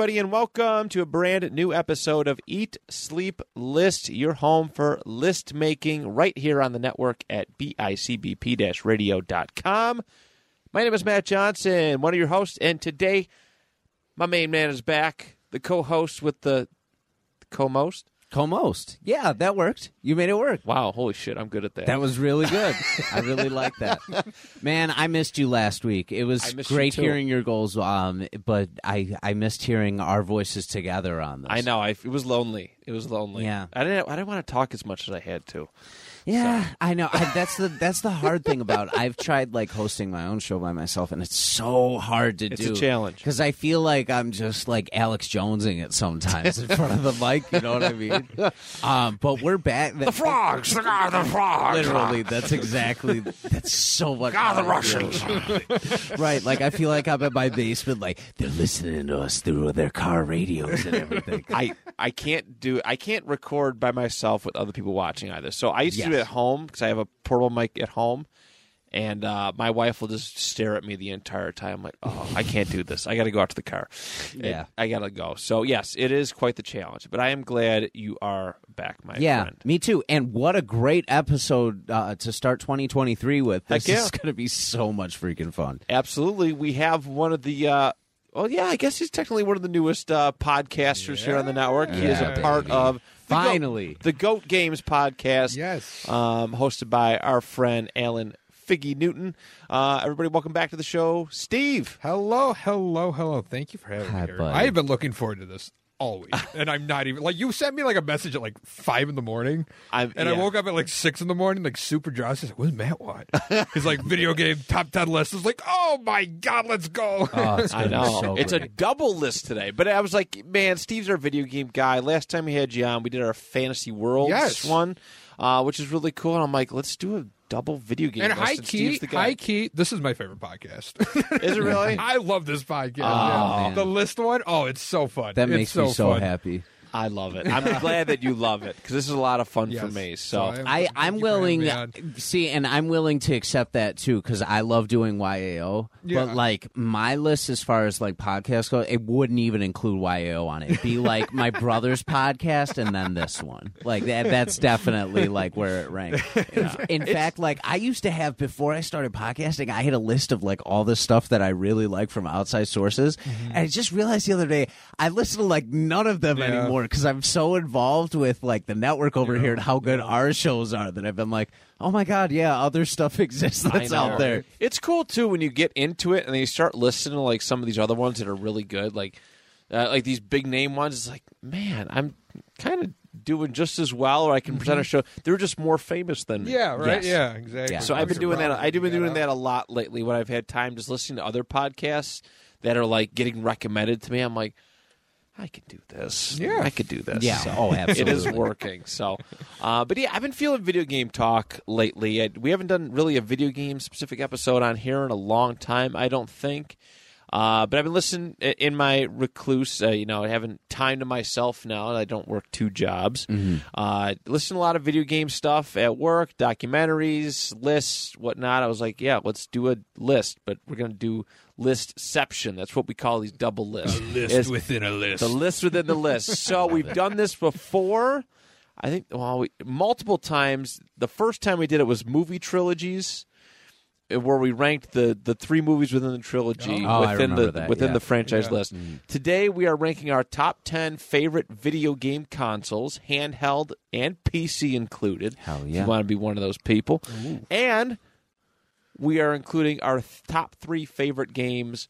Everybody, and welcome to a brand new episode of Eat, Sleep, List, your home for list making right here on the network at bicbp radio.com. My name is Matt Johnson, one of your hosts, and today my main man is back, the co host with the, the co most. Co-most. Yeah, that worked. You made it work. Wow, holy shit, I'm good at that. That was really good. I really like that. Man, I missed you last week. It I was missed you great too. hearing your goals, um, but I, I missed hearing our voices together on this. I know, I, it was lonely. It was lonely. Yeah. I didn't, I didn't want to talk as much as I had to. Yeah, I know. I, that's the that's the hard thing about. I've tried like hosting my own show by myself, and it's so hard to It's do. It's a challenge. because I feel like I'm just like Alex Jonesing it sometimes in front of the mic. You know what I mean? Um, but we're back. The frogs! The guy, the frogs! Literally, that's exactly. That's so much. God, the how I feel. Russians! right? Like I feel like I'm in my basement. Like they're listening to us through their car radios and everything. I I can't do I can't record by myself with other people watching either. So I used to do Yes. at home because I have a portable mic at home, and uh, my wife will just stare at me the entire time. Like, oh, I can't do this. I got to go out to the car. And Yeah. I got to go. So yes, it is quite the challenge. But I am glad you are back, my yeah, friend. me too. And what a great episode uh, to start 2023 with. This yeah. is going to be so much freaking fun. Absolutely, we have one of the. Uh, well, yeah, I guess he's technically one of the newest uh, podcasters here on the network. He is a Yeah, part baby. Of the Goat- Finally. the Goat Games podcast. Yes. um, hosted by our friend Alan Figgy Newton. Uh, everybody, welcome back to the show, Steve. Hello, hello, hello. Thank you for having Hi, me here. buddy. I have been looking forward to this all week, and I'm not even like you sent me like a message at like five in the morning, I'm- and yeah. I woke up at like six in the morning, like super drowsy. Like, what's Matt want? He's like video game top ten list. It's like, oh my god, let's go. Oh, it's I know so it's a double list today, but I was like, man, Steve's our video game guy. Last time we had you on, we did our Fantasy Worlds Yes. one, uh, which is really cool. And I'm like, let's do a double video game. and high key, high key. This is my favorite podcast. is it really? I love this podcast. Oh, yeah. The list one, oh, it's so fun. that It's makes me so fun. happy. I love it. I'm glad that you love it because this is a lot of fun for me. So, am- I, thank I'm you for having willing me see, and I'm willing to accept that too because I love doing YAO. Yeah. But like my list, as far as like podcasts go, it wouldn't even include YAO on it. It'd be like my brother's podcast and then this one. Like that. That's definitely like where it ranks. In fact, like I used to have before I started podcasting, I had a list of like all the stuff that I really like from outside sources, and I just realized the other day I listen to like none of them Yeah. anymore because I'm so involved with like the network over here and how good our shows are that I've been like, oh my god, yeah, other stuff exists that's out there. It's cool too when you get into it and then you start listening to like some of these other ones that are really good, like uh, like these big name ones. It's like, man, I'm kind of doing just as well, or I can present a show. They're just more famous than me. Mm-hmm. Yeah, right. Yes. Yeah, exactly. Yeah. So I've been doing that. I've been doing that a lot lately when I've had time just listening to other podcasts that are like getting recommended to me. I'm like, I could do this. Yeah. I could do this. Yeah. So Oh, absolutely. is working. So, uh, but yeah, I've been feeling video game talk lately. I, we haven't done really a video game specific episode on here in a long time. I don't think. Uh, but I've been listening in my recluse, uh, you know, having time to myself now. I don't work two jobs. Uh, listen to a lot of video game stuff at work, documentaries, lists, whatnot. I was like, yeah, let's do a list, but we're going to do listception. That's what we call these double lists. list It's within a list. the list within the list. So we've done this before. I think well, we, multiple times. The first time we did it was movie trilogies, where we ranked the the three movies within the trilogy Oh, within the that, within yeah. the franchise Yeah. list. Today we are ranking our top ten favorite video game consoles, handheld and PC included. Hell If you want to be one of those people, and we are including our th- top three favorite games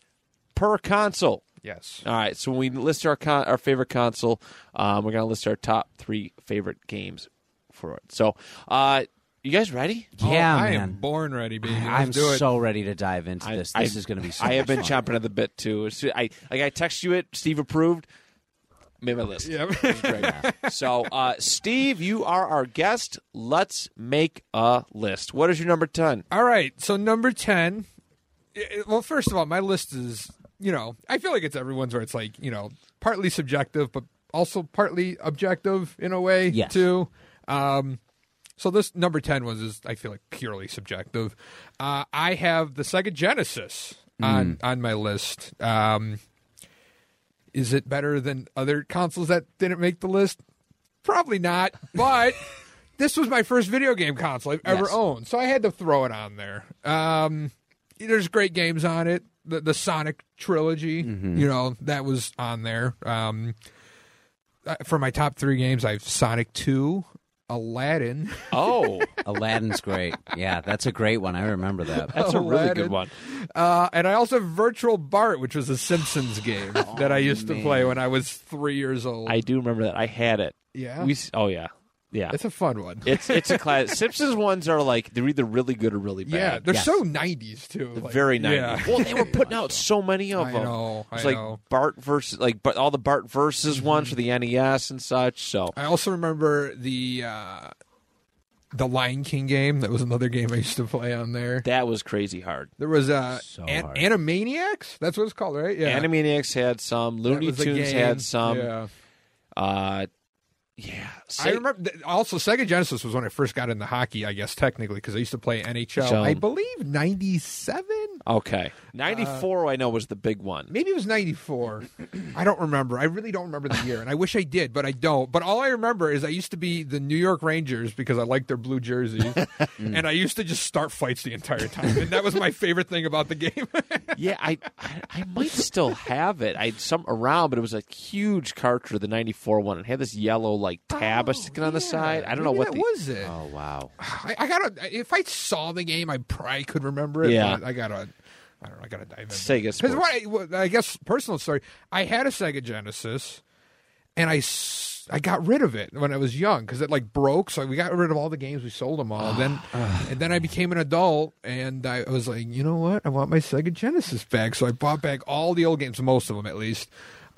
per console. yes. All right, so when we list our con- our favorite console, um, we're going to list our top three favorite games for it. So, uh, You guys ready? Yeah, oh, I man. am born ready, baby. Let's I'm do it. so ready to dive into I- this. I- This is going to be so I have much been fun. chomping at the bit too. As soon- I like I text you it. Steve approved. Made my list. Yep. So, uh, Steve, you are our guest. Let's make a list. What is your number ten? All right. So number ten. i- i- Well, first of all, my list is you know I feel like it's everyone's where it's like you know partly subjective, but also partly objective in a way Yes. too. Um, so this number ten was is I feel like purely subjective. Uh, I have the Sega Genesis on on my list. Um, is it better than other consoles that didn't make the list? Probably not, but this was my first video game console I've ever Yes. owned, so I had to throw it on there. Um, there's great games on it. The, the Sonic trilogy, you know, that was on there. Um, uh, for my top three games, I have Sonic Two, Aladdin. Oh, Aladdin's great. Yeah, that's a great one. I remember that. that's a really good one. Uh, and I also have Virtual Bart, which was a Simpsons game that I used to play when I was three years old. I do remember that. I had it. yeah, We. Oh yeah. Yeah. it's a fun one. It's it's a class. Simpsons ones are like they're either really good or really bad. yeah, they're Yes. so '90s too. Like, very nice. Yeah. Well, they were putting out so many of I them. know, I It's like know. Bart versus like but all the Bart versus ones for the NES and such. So I also remember the uh, the Lion King game. That was another game I used to play on there. that was crazy hard. There was uh, So An- hard. Animaniacs. That's what it's called, right? Yeah, Animaniacs had some. That Looney was a Tunes game. had some. Yeah. Uh, yeah. I remember also Sega Genesis was when I first got into hockey. I guess technically because I used to play NHL. So- I believe '97. Okay, Uh, ninety four. I know was the big one. Maybe it was 94. I don't remember. I really don't remember the year. And I wish I did, but I don't. But all I remember is I used to be the New York Rangers because I liked their blue jerseys. and I used to just start fights the entire time. And that was my favorite thing about the game. Yeah, I, I I might still have it. I had some around, but it was a huge cartridge, the ninety four one. It had this yellow like tab oh, sticking on the side. I don't know what that the was it. Oh wow. I, I gotta. If I saw the game, I probably could remember it. Yeah. I gotta. I don't know. I gotta dive in. Sega Sports. what I, what- I guess personal story. I had a Sega Genesis, and I, I got rid of it when I was young because it like broke. So we got rid of all the games. We sold them all. then and then I became an adult, and I was like, you know what? I want my Sega Genesis back. So I bought back all the old games, most of them at least.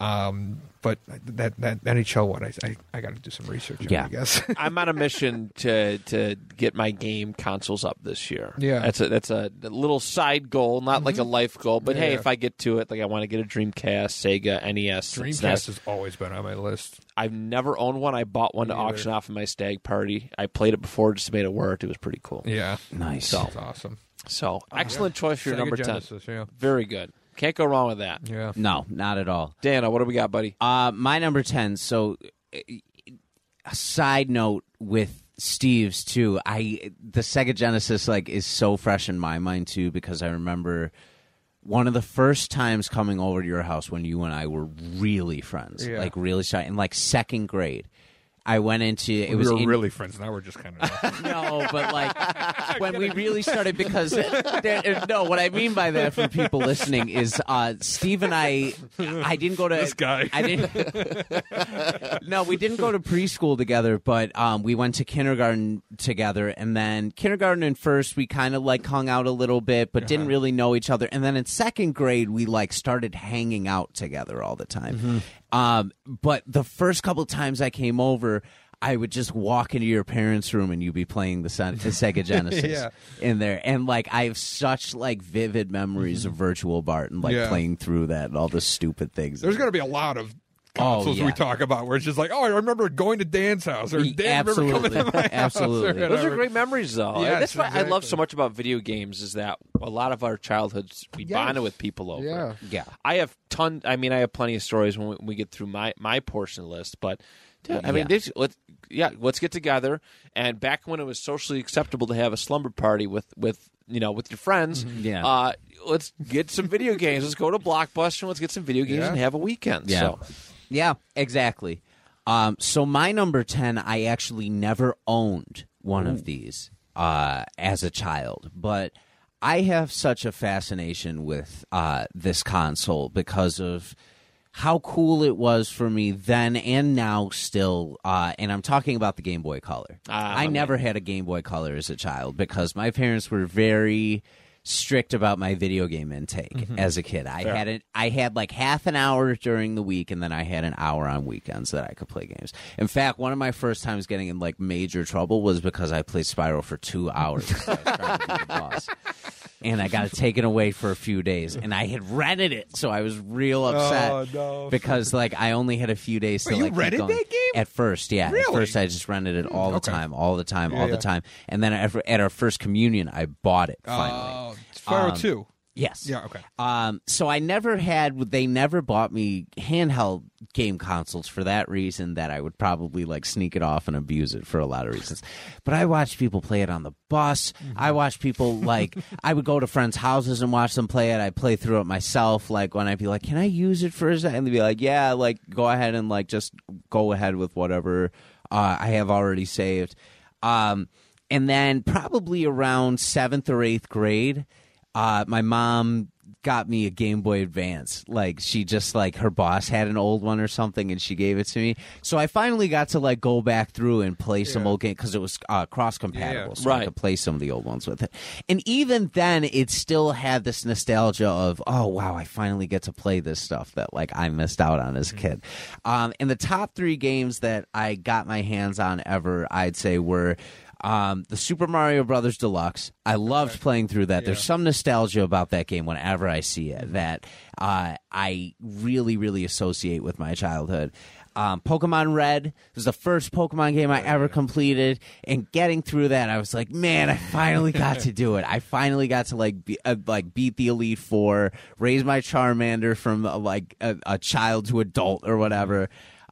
Um, but that that NHL one, I I, I got to do some research. on, Yeah. I guess. I'm on a mission to to get my game consoles up this year. Yeah. that's a that's a little side goal, not like a life goal. But hey, if I get to it, like I want to get a Dreamcast, Sega, NES, Dreamcast SNES. has always been on my list. I've never owned one. I bought one to either. auction off of my stag party. I played it before just to make it work. It was pretty cool. Yeah, Nice. So, that's awesome. So excellent choice for your Sega number ten. Yeah, Very good. Can't go wrong with that. yeah. No, not at all. Dana, what do we got, buddy? Uh, my number 10. So, uh, a side note with Steve's too. I the Sega Genesis like is so fresh in my mind too because I remember one of the first times coming over to your house when you and I were really friends, Yeah. like really shy in like second grade. I went into it we was were in, really friends. Now we're just kind of. no, but like when we really started, because there- no, what I mean by that for people listening is uh, Steve and I, I didn't go to This guy. I didn't. no, we didn't go to preschool together, but um, we went to kindergarten together, and then kindergarten and first we kind of like hung out a little bit, but didn't really know each other, and then in second grade we like started hanging out together all the time. Um, but the first couple times I came over. I would just walk into your parents' room and you'd be playing the, the Sega Genesis Yeah. in there, and like I have such like vivid memories of Virtual Bart and like Yeah. playing through that and all the stupid things. There's going to be a lot of consoles yeah. we talk about where it's just like, oh, I remember going to Dan's house or Dan remember coming absolutely. to my house. Absolutely. or Those Those are great memories, though. Yes, That's what I love so much about video games is that a lot of our childhoods we Yes. bonded with people over. Yeah. yeah. I have ton. I mean, I have plenty of stories when we, we get through my my portion list. But dude, I mean, Yeah. this, let's yeah, let's get together. And back when it was socially acceptable to have a slumber party with with you know with your friends, Yeah. uh, let's get some video games. Let's go to Blockbuster. and Let's get some video games Yeah. and have a weekend. Yeah. So, Yeah, exactly. Um, so my number 10, I actually never owned one of these uh, as a child, but I have such a fascination with uh, this console because of how cool it was for me then and now still. Uh, and I'm talking about the Game Boy Color. Ah, I never had a Game Boy Color as a child because my parents were very strict about my video game intake Mm-hmm. as a kid. I had it I had like half an hour during the week and then I had an hour on weekends that I could play games. In fact, one of my first times getting in like major trouble was because I played Spyro for 2 hours. because I was trying to beat the boss. And I got it taken away for a few days, and I had rented it, so I was real upset Oh, no. because like I only had a few days to Wait, like rented that game? At first, yeah. At first, I just rented it all the okay. time, all the time, Yeah, all yeah. the time, and then at, our first communion, I bought it finally. Oh, it's Spyro Um, 2. Yes. Yeah, okay. Um, so I never had. They never bought me handheld game consoles for that reason. That I would probably like sneak it off and abuse it for a lot of reasons. But I watched people play it on the bus. I watched people like I would go to friends' houses and watch them play it. I'd play through it myself. Like when I'd be like, "Can I use it for a second? And they'd be like, "Yeah, like go ahead and like just go ahead with whatever uh, I have already saved." Um, and then probably around seventh or eighth grade uh, my mom got me a Game Boy Advance. Like she just like her boss had an old one or something, and she gave it to me. So I finally got to like go back through and play some Yeah. old game because it was uh, cross compatible, Yeah. so I could play some of the old ones with it. And even then, it still had this nostalgia of oh wow, I finally get to play this stuff that like I missed out on as a kid. Um, and the top three games that I got my hands on ever, I'd say were. Um, the Super Mario Brothers Deluxe. I loved playing through that. There's some nostalgia about that game whenever I see it that uh, I really, really associate with my childhood. Um, Pokemon Red was the first Pokemon game I ever completed, and getting through that, I was like, man, I finally got to do it. I finally got to like be, uh, like beat the Elite Four, raise my Charmander from uh, like a, a child to adult or whatever.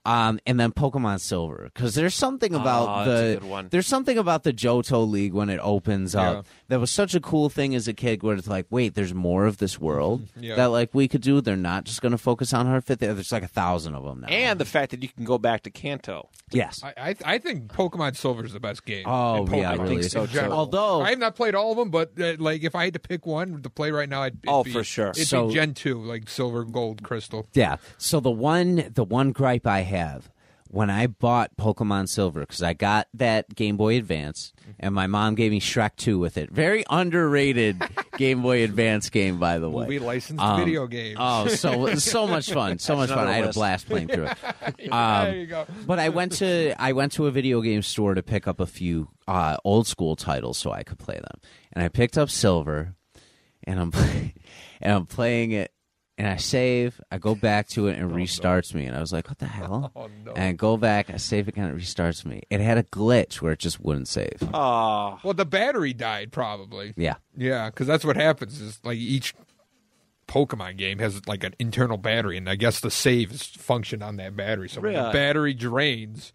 Um, and then Pokemon Silver, because there's something about Oh, the there's something about the Johto League when it opens up that was such a cool thing as a kid where it's like, wait, there's more of this world Yeah. that like we could do. They're not just going to focus on her fifth. There's like a thousand of them now. And the fact that you can go back to Kanto. Yes, I, I I think Pokemon Silver is the best game. Oh, in yeah, Pokemon. really in is. so, general. too. Although- I have not played all of them, but uh, like if I had to pick one to play right now, I'd it'd Oh, be- for sure. It'd So- be Gen two, like Silver, Gold, Crystal. yeah. So the one the one gripe I have when I bought Pokemon Silver because I got that Game Boy Advance and my mom gave me Shrek Two with it. Very underrated Game Boy Advance game, by the way. We licensed Um, video games. Oh, so so much fun, so much fun! another I had a list. blast playing through it. there Um, you go. but I went to I went to a video game store to pick up a few uh, old school titles so I could play them, and I picked up Silver, and I'm and I'm playing it, and I save, I go back to it, and oh, restarts me, and I was like, what the hell? Oh no. And I go back, I save again, and it restarts me. It had a glitch where it just wouldn't save. Oh, well, the battery died probably. Yeah, Yeah, because that's what happens. Is like each Pokemon game has like an internal battery, and I guess the save is functioned on that battery. So when the battery drains,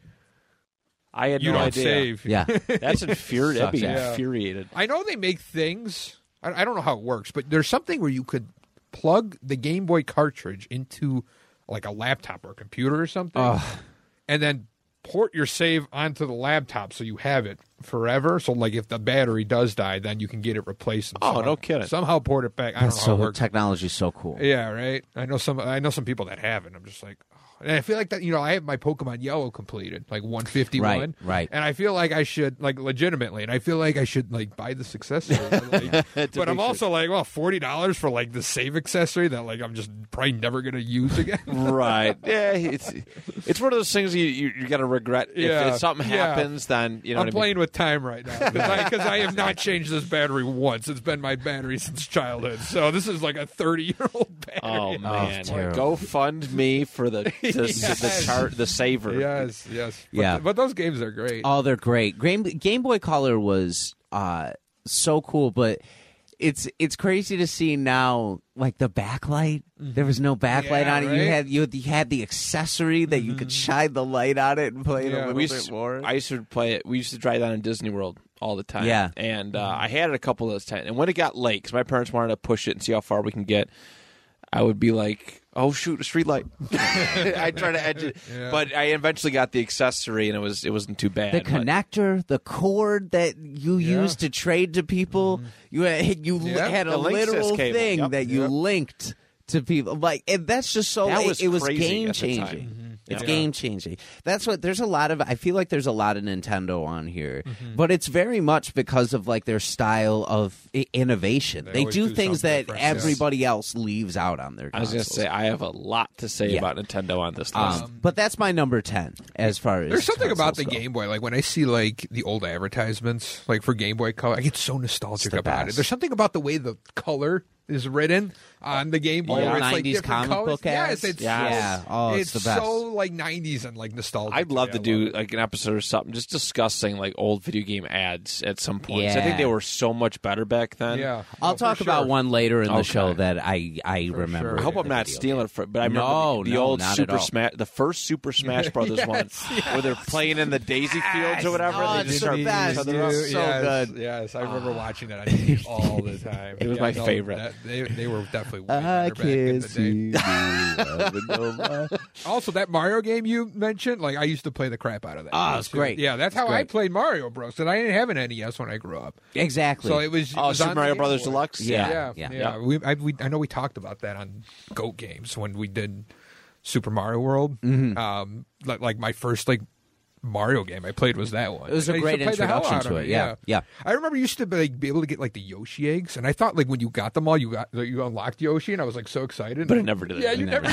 I had you no don't idea. save. yeah. That's infuriating. I'd be Sucks, yeah. infuriated. I know they make things. I, I don't know how it works, but there's something where you could plug the Game Boy cartridge into like a laptop or a computer or something, Ugh. and then port your save onto the laptop so you have it forever. So like if the battery does die, then you can get it replaced. And Oh, somehow- no kidding. Somehow port it back. I don't know how so it works. technology's so cool. Yeah, right. I know some. I know some people that have it. I'm just like. And I feel like that. You know, I have my Pokemon Yellow completed, like 151. Right, right. And I feel like I should, like, legitimately, and I feel like I should, like, buy the accessory. like, but I'm be also like, well, forty dollars for like the save accessory that like I'm just probably never gonna use again. right. Yeah, it's it's one of those things you you, you got to regret. If- Yeah. If, something Yeah. happens, then you know. I'm what I mean? playing with time right now because I, 'cause I have not changed this battery once. It's been my battery since childhood, so this is like a 30 year old battery. Oh man, terrible. go fund me for the the, Yes. the chart the saver. Yes, yes, but, Yeah. But those games are great. Oh, they're great. Game Game Boy Color was uh, so cool, but it's it's crazy to see now like the backlight. There was no backlight Mm-hmm. Yeah, on it. You right? Mm-hmm. had you, you had the accessory that you could shine the light on it and play it Yeah. a little We bit used, more. I used to play it. We used to drive down in Disney World all the time. Yeah. and uh, I had it a couple of those times. And when it got late, because my parents wanted to push it and see how far we can get, I would be like, "Oh shoot, a street light!" I try to edge it, Yeah. but I eventually got the accessory, and it was it wasn't too bad. the but- connector, the cord that you Yeah. used to trade to people, mm-hmm. you had, you Yeah, had a the literal thing Yep. that you Yep. linked to people. Like and that's just so. That it- was it, was game at the time. changing. Mm-hmm. It's Yeah. game changing. That's what. There's a lot of. I feel like there's a lot of Nintendo on here, Mm-hmm. but it's very much because of like their style of i- innovation. They They, do do things that different, yes. everybody else leaves out on their. I was gonna say I have a lot to say Yeah. about Nintendo on this list. Um, but that's my number ten as far as There's something about the go. Game Boy. Like when I see like the old advertisements, like for Game Boy Color, I get so nostalgic the about it. There's something about the way the color is written oh, on the Game Boy. Old where it's like 90s different comic colors. book ads? Yes, it's Yes. Yeah. Oh, it's the best. so like 90s and like nostalgic. I'd love to do it. like an episode or something just discussing like old video game ads at some point. 'Cause I think they were so much better back then. Yeah, I'll Oh, for talk sure. about one later in the Okay. show that I I remember. sure. I hope I'm not stealing game. it, for, but I remember No, the, the no, old Super. Smash, the first Super Smash Brothers Yes, one, where they're playing in the Daisy Fields or whatever. Oh, they it's just the start beating best, each other dude. up. so good. Yes, I remember ah. watching that all the time. It was my favorite. That- they, they were definitely way I better back in can't the day. see you. Also, that Mario game you mentioned, like I used to play the crap out of that. Oh, game, it's too. great. Yeah, that's how It's I great. played Mario Bros. And I didn't have an NES when I grew up, exactly. so it was. it Oh, was Super on the Mario Game Brothers Boy. Deluxe. Yeah. Yeah, yeah. yeah. We, I, we, I know we talked about that on Goat Games when we did Super Mario World. Mm-hmm. Um, like, like my first like Mario game I played was that one. It was a And I used great to play the hell introduction to of it, yeah, yeah. I remember you used to be, like, be able to get like the Yoshi eggs, and I thought like when you got them all, you got you unlocked Yoshi, and I was like so excited. But I never did. Yeah, it. you never.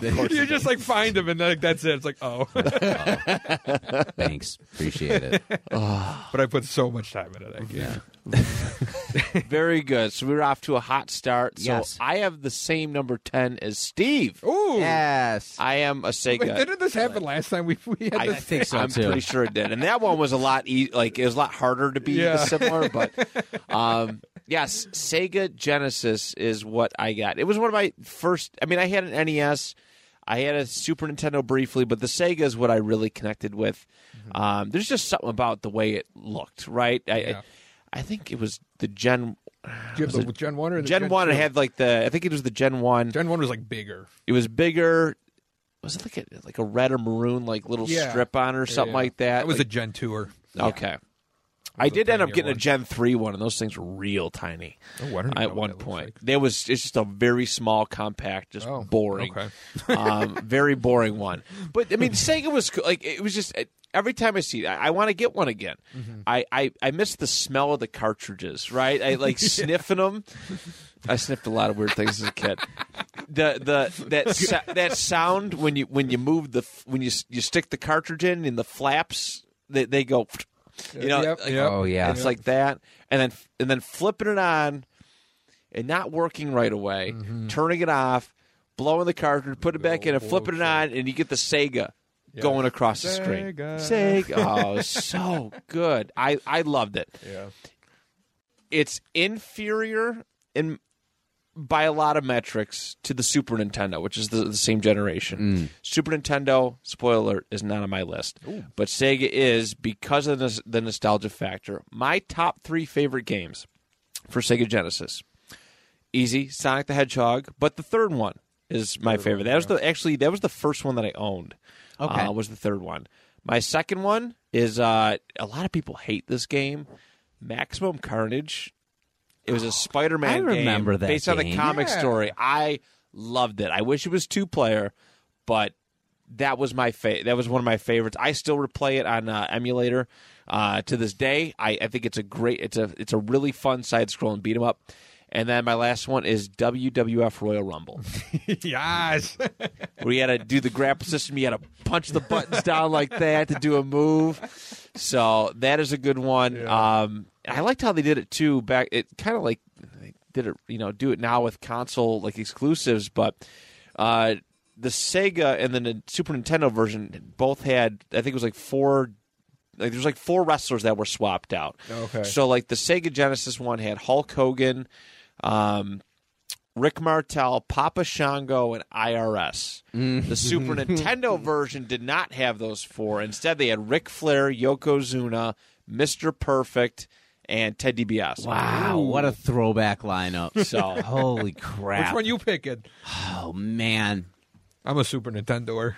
did. you just like find them, and then like, that's it. It's like oh, Thanks, appreciate it. but I put so much time into that game. Very good. So we were off to a hot start. So Yes. I have the same number ten as Steve. Ooh, yes, I am a Sega. Wait, didn't this happen last time we we had I this? think so I'm too. pretty sure it did, and that one was a lot e- like it was a lot harder to be Yeah. similar. But um, yes, Sega Genesis is what I got. It was one of my first. I mean, I had an NES, I had a Super Nintendo briefly, but the Sega is what I really connected with. Um, there's just something about the way it looked, right? I, Yeah. I, think it was the Gen Do you have the Gen One or the Gen One. It two? had like the I think it was the Gen One. Gen One was like bigger. It was bigger. Was it like a like a red or maroon like little Yeah. strip on or something Yeah. like that? That was Like- a Gen Two or Okay. I did end up getting a. Gen three one, and those things were real tiny. Oh, I don't even At one point, like. there was it's just a very small, compact, just Oh, boring, okay. um, very boring one. But I mean, Sega was like it was just every time I see it, I, I want to get one again. Mm-hmm. I, I I miss the smell of the cartridges, right? I like sniffing them. I sniffed a lot of weird things as a kid. The the that sa- that sound when you when you move the when you you stick the cartridge in and the flaps they they go, you know, Yep, like- yep. Oh, yeah. it's like that, and then and then flipping it on and not working right away, Mm-hmm. turning it off, blowing the cartridge, put it back in, and flipping it on, and you get the Sega going across the screen. Sega. Sega, oh, so good. I I loved it. Yeah. It's inferior in by a lot of metrics to the Super Nintendo, which is the, the same generation. Super Nintendo, spoiler alert, is not on my list, but Sega is because of the, the nostalgia factor. My top three favorite games for Sega Genesis: easy, Sonic the Hedgehog, but the third one is my favorite. That was the actually that was the first one that I owned. Okay. uh, was the third one. My second one is uh, a lot of people hate this game, Maximum Carnage. It was a Spider-Man I remember game that based on the game. comic Yeah. story. I loved it. I wish it was two player, but that was my fa- that was one of my favorites. I still replay it on uh, emulator uh, to this day. I, I think it's a great it's a it's a really fun side scrolling beat 'em up. And then my last one is WWF Royal Rumble. yes. where you had to do the grapple system. You had to punch the buttons down like that to do a move. So that is a good one. Um, I liked how they did it too. Back, it kind of like they did it. You know, do it now with console like exclusives, but. Uh, the Sega and then the Super Nintendo version both had, I think it was like four, like there's like four wrestlers that were swapped out. Okay. So like the Sega Genesis one had Hulk Hogan, um, Rick Martel, Papa Shango, and IRS. The Super Nintendo version did not have those four. Instead, they had Ric Flair, Yokozuna, Mr. Perfect, and Ted DiBiase. Wow, what a throwback lineup. So Holy crap. Which one you picking? Oh man. I'm a Super Nintendoer.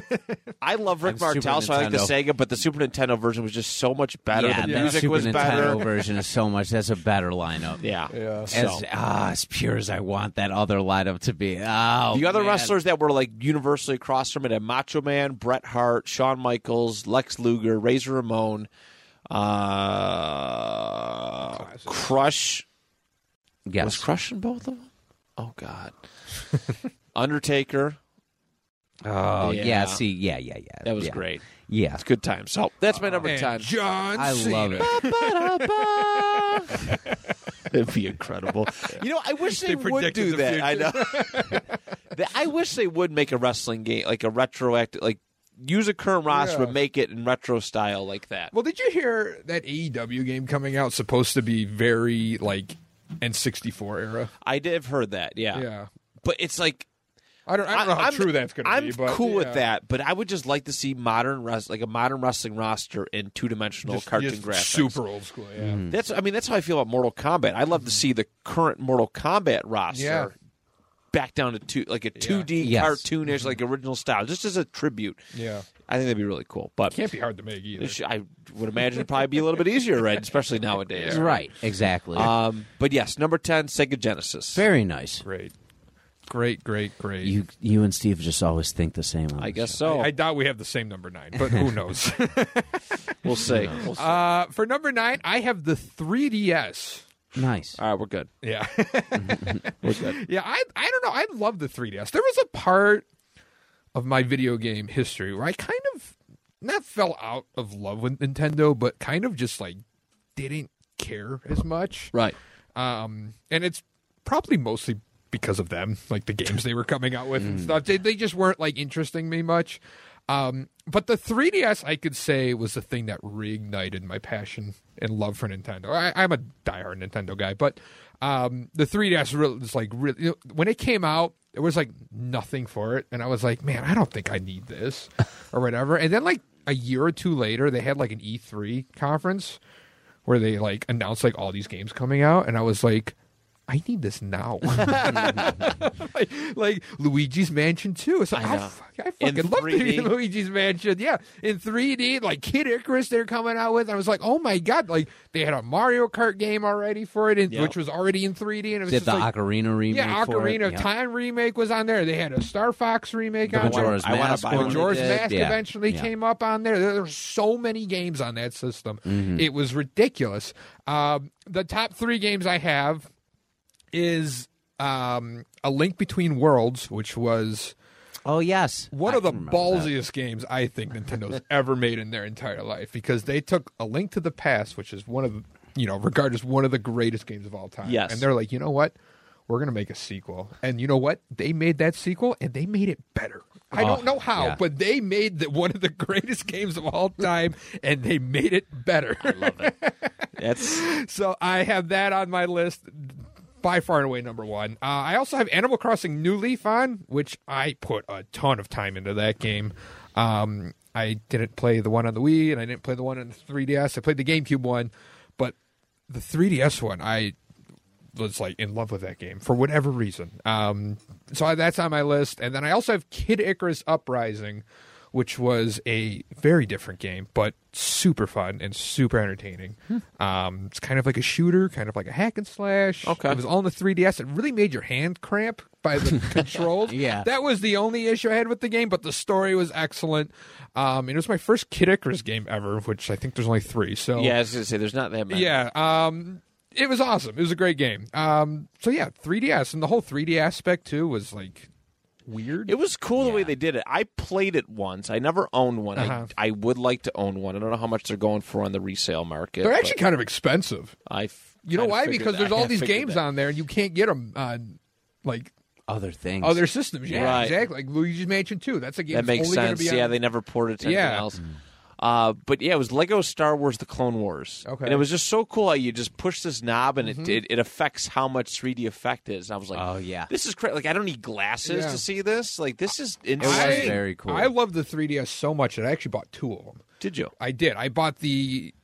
I love Rick I'm Martel, so I like the Sega, but the Super Nintendo version was just so much better. yeah, the the music Super was Nintendo better. version is so much. That's a better lineup. Yeah. Yeah. So. As ah, as pure as I want that other lineup to be. Oh, the other man. wrestlers that were like universally across from it had Macho Man, Bret Hart, Shawn Michaels, Lex Luger, Razor Ramon, uh, Classic. Crush. yes. Was Crush in both of them? Oh God. Undertaker. Oh yeah. Yeah. See, yeah, yeah, yeah. That was yeah. great. Yeah. It's good time. So that's my number And ten. John I love it. It'd be incredible. You know, I wish they, They would do the that. I know. I wish they would make a wrestling game like a retroactive, like use a current roster Yeah. but make it in retro style like that. Well, did you hear that AEW game coming out supposed to be very like N64 era? I did have heard that, yeah. Yeah. But it's like I don't, I don't know how I'm- true that's going to be. I'm. But cool yeah. with that, but I would just like to see modern res- like a modern wrestling roster in two dimensional cartoon just graphics. Super old school, yeah. That's I mean that's how I feel about Mortal Kombat. I'd love to see the current Mortal Kombat roster Yeah. Back down to two like a two D Yes. cartoonish like original style, just as a tribute. Yeah. I think that'd be really cool. But Can't be hard to make either. it I would imagine it'd probably be a little bit easier, right? Especially nowadays. Right. Exactly. Um, but yes, number ten, Sega Genesis. Very nice. Great. Great, great, great. You, you and Steve just always think the same. on I this guess show. so. I doubt we have the same number nine, but who knows? we'll see. We'll see. uh, for number nine, I have the 3DS. Nice. All right, we're good. Yeah. We're good. Yeah, I I don't know. I love the 3DS. There was a part of my video game history where I kind of not fell out of love with Nintendo, but kind of just like didn't care as much. Right. Um, and it's probably mostly because of them, like the games they were coming out with and stuff. They, they just weren't like interesting me much. Um, but the 3DS, I could say, was the thing that reignited my passion and love for Nintendo. I, I'm a diehard Nintendo guy, but um, the 3DS really was like really you know, when it came out, there was like nothing for it, and I was like, man, I don't think I need this or whatever. And then like a year or two later, they had like an E3 conference where they like announced like all these games coming out, and I was like, I need this now. like, like Luigi's Mansion 2. It's like, I I, fuck- I In fucking love 3D. Luigi's Mansion. Yeah, in 3D, like Kid Icarus, they're coming out with. I was like, oh my god! Like they had a Mario Kart game already for it, and, Yep. which was already in 3D, and it was Did just the like, Ocarina remake? yeah, for it? Ocarina of Yeah. Time remake was on there. They had a Star Fox remake The on there. Majora's I wanna Mask. buy one one. Majora's. Mask Yeah. eventually Yeah. came up on there. There were so many games on that system. Mm-hmm. It was ridiculous. Um, the top three games I have is um, A Link Between Worlds, which was Oh yes, one I of the remember that. ballsiest games I think Nintendo's ever made in their entire life because they took A Link to the Past, which is one of the, you know, regarded as one of the greatest games of all time. Yes. And they're like, you know what? We're going to make a sequel. And you know what? They made that sequel and they made it better. I Oh, don't know how, yeah. but they made the, one of the greatest games of all time and they made it better. I love it. That's so I have that on my list. By far and away, number one. Uh, I also have Animal Crossing New Leaf on, which I put a ton of time into that game. Um, I didn't play the one on the Wii, and I didn't play the one on the 3DS. I played the GameCube one, but the 3DS one, I was like in love with that game for whatever reason. Um, so that's on my list, and then I also have Kid Icarus Uprising, which was a very different game, but super fun and super entertaining. Um, it's kind of like a shooter, kind of like a hack and slash. Okay. it was all in the 3DS. It really made your hand cramp by the controls. Yeah. that was the only issue I had with the game, but the story was excellent. Um, and it was my first Kid Icarus game ever, which I think there's only three. So yeah. I was gonna say there's not that many. yeah. Um, it was awesome. It was a great game. Um, so yeah, 3DS and the whole 3D aspect too was like weird. It was cool the way they did it. I played it once. I never owned one. Uh-huh. I, I would like to own one. I don't know how much they're going for on the resale market. They're actually kind of expensive. I f- You know why? Because that. there's all these games that. on there, and you can't get them on like other things. other systems. Yeah, Right. exactly. Like Luigi's Mansion 2. That's a game That makes only sense. Be on, Yeah, they never ported it to anything Yeah. else. Uh, but yeah, it was Lego Star Wars: The Clone Wars, Okay. and it was just so cool how you just push this knob and it, it it affects how much 3D effect is. And I was like, Oh, yeah. this is crazy. Like I don't need glasses Yeah. to see this. Like this is insane. very cool. I love the 3DS so much that I actually bought two of them. Did you? I did. I bought the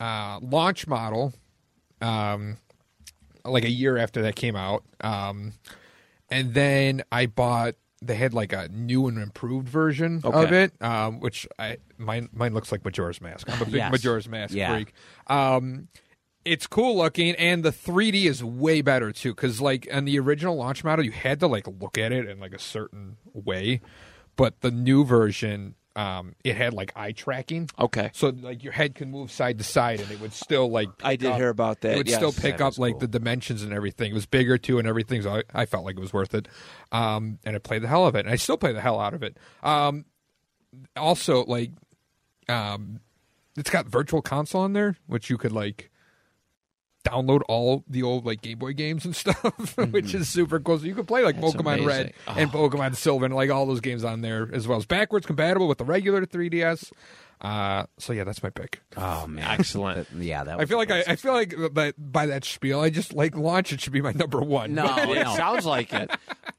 uh, launch model, um, like a year after that came out, um, and then I bought they had like a new and improved version of it, um, which I mine mine looks like Majora's Mask. I'm a big Yes. Majora's Mask Yeah. freak. Um, it's cool looking, and the 3D is way better too. Because like on the original launch model, you had to like look at it in like a certain way, but the new version, um, it had like eye tracking. Okay. So like your head can move side to side, and it would still like. I did up- hear about that. It would Yes, still pick up is like the dimensions and everything. It was bigger too, and everything. So I, I felt like it was worth it, um, and I played the hell of it, and I still play the hell out of it. Um, also, like, um, it's got Virtual Console on there, which you could like download all the old like Game Boy games and stuff, which is super cool. So you could play like Mm-hmm. That's Pokemon Red. Oh. and Pokemon Silver and like all those games on there as well. It's backwards compatible with the regular 3DS. Uh, so yeah, that's my pick. Oh man, Excellent. That- yeah, that. I was feel like I, I feel like that by that spiel, I just like launch. It should be my number one. No, It sounds like it.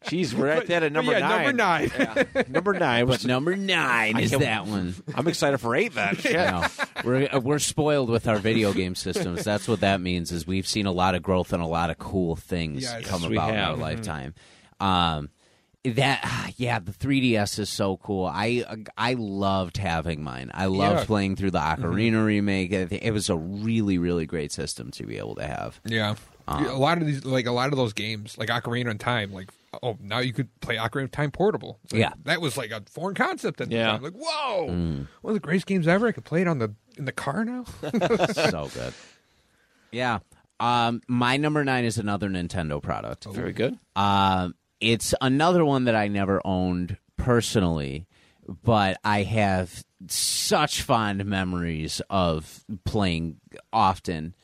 Jeez, we're at that at number yeah, nine. number nine. Yeah. Number nine. But number nine is that one. I'm excited for eight then. Shit. No, we're uh, we're spoiled with our video game systems. That's what that means. Is we've seen a lot of growth and a lot of cool things Yes. come Yes, we about in our have. lifetime. Um, that yeah, the 3ds is so cool. I I loved having mine. I loved Yeah. playing through the Ocarina remake. It, it was a really really great system to be able to have. Yeah. Uh, a lot of these, like a lot of those games, like Ocarina of Time, like oh, now you could play Ocarina of Time portable. Like- Yeah. that was like a foreign concept at the Yeah. time. Like, whoa, Mm. one of the greatest games ever. I could play it on the in the car now. so good. Yeah. Um, my number nine is another Nintendo product. Very good. Um, it's another one that I never owned personally, but I have such fond memories of playing often.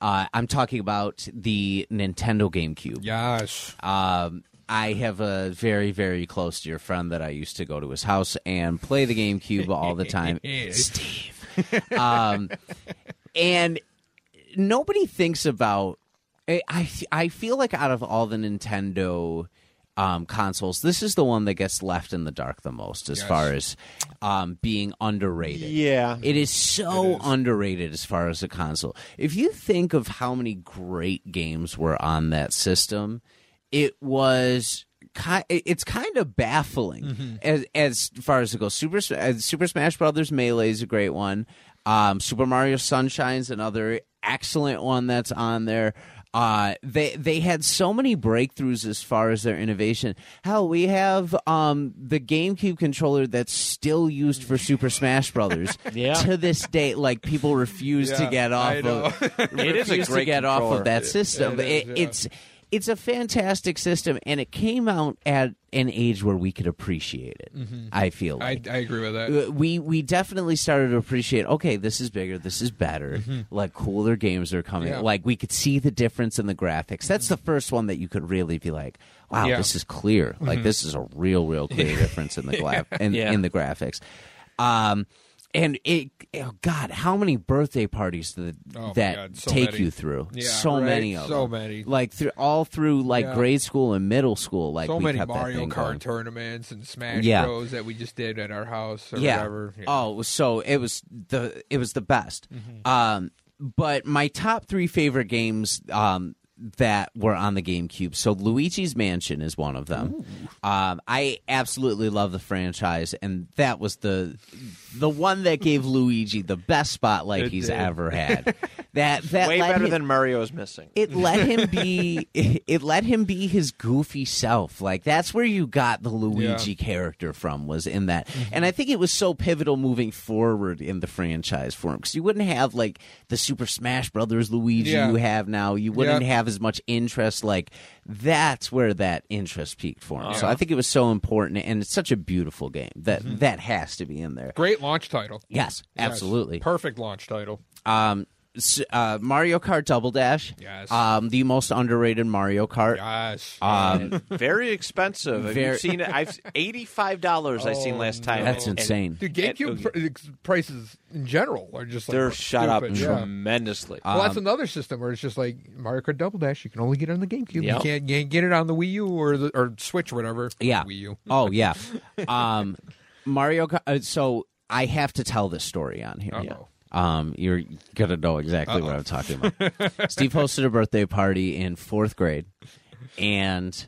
Uh, I'm talking about the Nintendo GameCube. yes. Um, I have a very, very close dear friend that I used to go to his house and play the GameCube all the time. Steve. Um, and nobody thinks about. I, I I feel like out of all the Nintendo um, consoles, this is the one that gets left in the dark the most as Yes. far as um, being underrated. Yeah. It is so It is. underrated as far as a console. If you think of how many great games were on that system, it was ki- it's kind of baffling Mm-hmm. as as far as it goes. Super uh, Super Smash Brothers Melee is a great one. Um, Super Mario Sunshine's another excellent one that's on there. Uh, they they had so many breakthroughs as far as their innovation. Hell, we have um, the GameCube controller that's still used for Super Smash Brothers. Yeah. To this day, like people refuse to get off I know. of It is a refuse to great get off of that system. It is, It- yeah. It's it's a fantastic system, and it came out at an age where we could appreciate it. I feel Mm-hmm. I, like. I agree with that. Uh, we we definitely started to appreciate. Okay, this is bigger. This is better. Like cooler games are coming. Mm-hmm. Yeah. Like we could see the difference in the graphics. That's the first one that you could really be like, "Wow, Yeah. Mm-hmm. this is clear. Like this is a real, real clear difference in the gla- in, Yeah. in the graphics." Um, and it, oh God, how many birthday parties that Oh that so take many. you through? Yeah, so right, many of so them. many. Like through all through like Yeah. grade school and middle school. Like so we many Mario Kart going. tournaments and Smash Yeah. Bros that we just did at our house or yeah. whatever. Yeah. Oh, so it was the it was the best. Mm-hmm. Um, but my top three favorite games um, that were on the GameCube. So Luigi's Mansion is one of them. Um, I absolutely love the franchise, and that was the the one that gave Luigi the best spotlight It he's did. ever had. That that Way better him- than Mario's missing. it let him be it let him be his goofy self like that's where you got the luigi character from was in that Mm-hmm. and i think it was so pivotal moving forward in the franchise for him because you wouldn't have like the super smash brothers luigi Yeah. you have now you wouldn't Yep. have as much interest like that's where that interest peaked for him so i think it was so important and it's such a beautiful game that Mm-hmm. that has to be in there Great launch title. yes Yes. absolutely Perfect launch title. um uh, mario kart double dash Yes. um the most underrated mario kart Yes. um, Very expensive. Have Very- you seen it? I've eighty-five dollars. I seen Oh, last time. That's And insane. Dude, GameCube pr- ex- prices in general are just like They're shot up yeah. tremendously. Well, that's Um, another system where it's just like Mario Kart Double Dash. You can only get it on the GameCube. Yep. You can't, can't get it on the Wii U or the or Switch or whatever. Yeah. Wii U. Oh yeah. Um, Mario. Kart- uh, So I have to tell this story on here. Uh-oh. Um, you're gonna know exactly what I'm talking about. Steve hosted a birthday party in fourth grade, and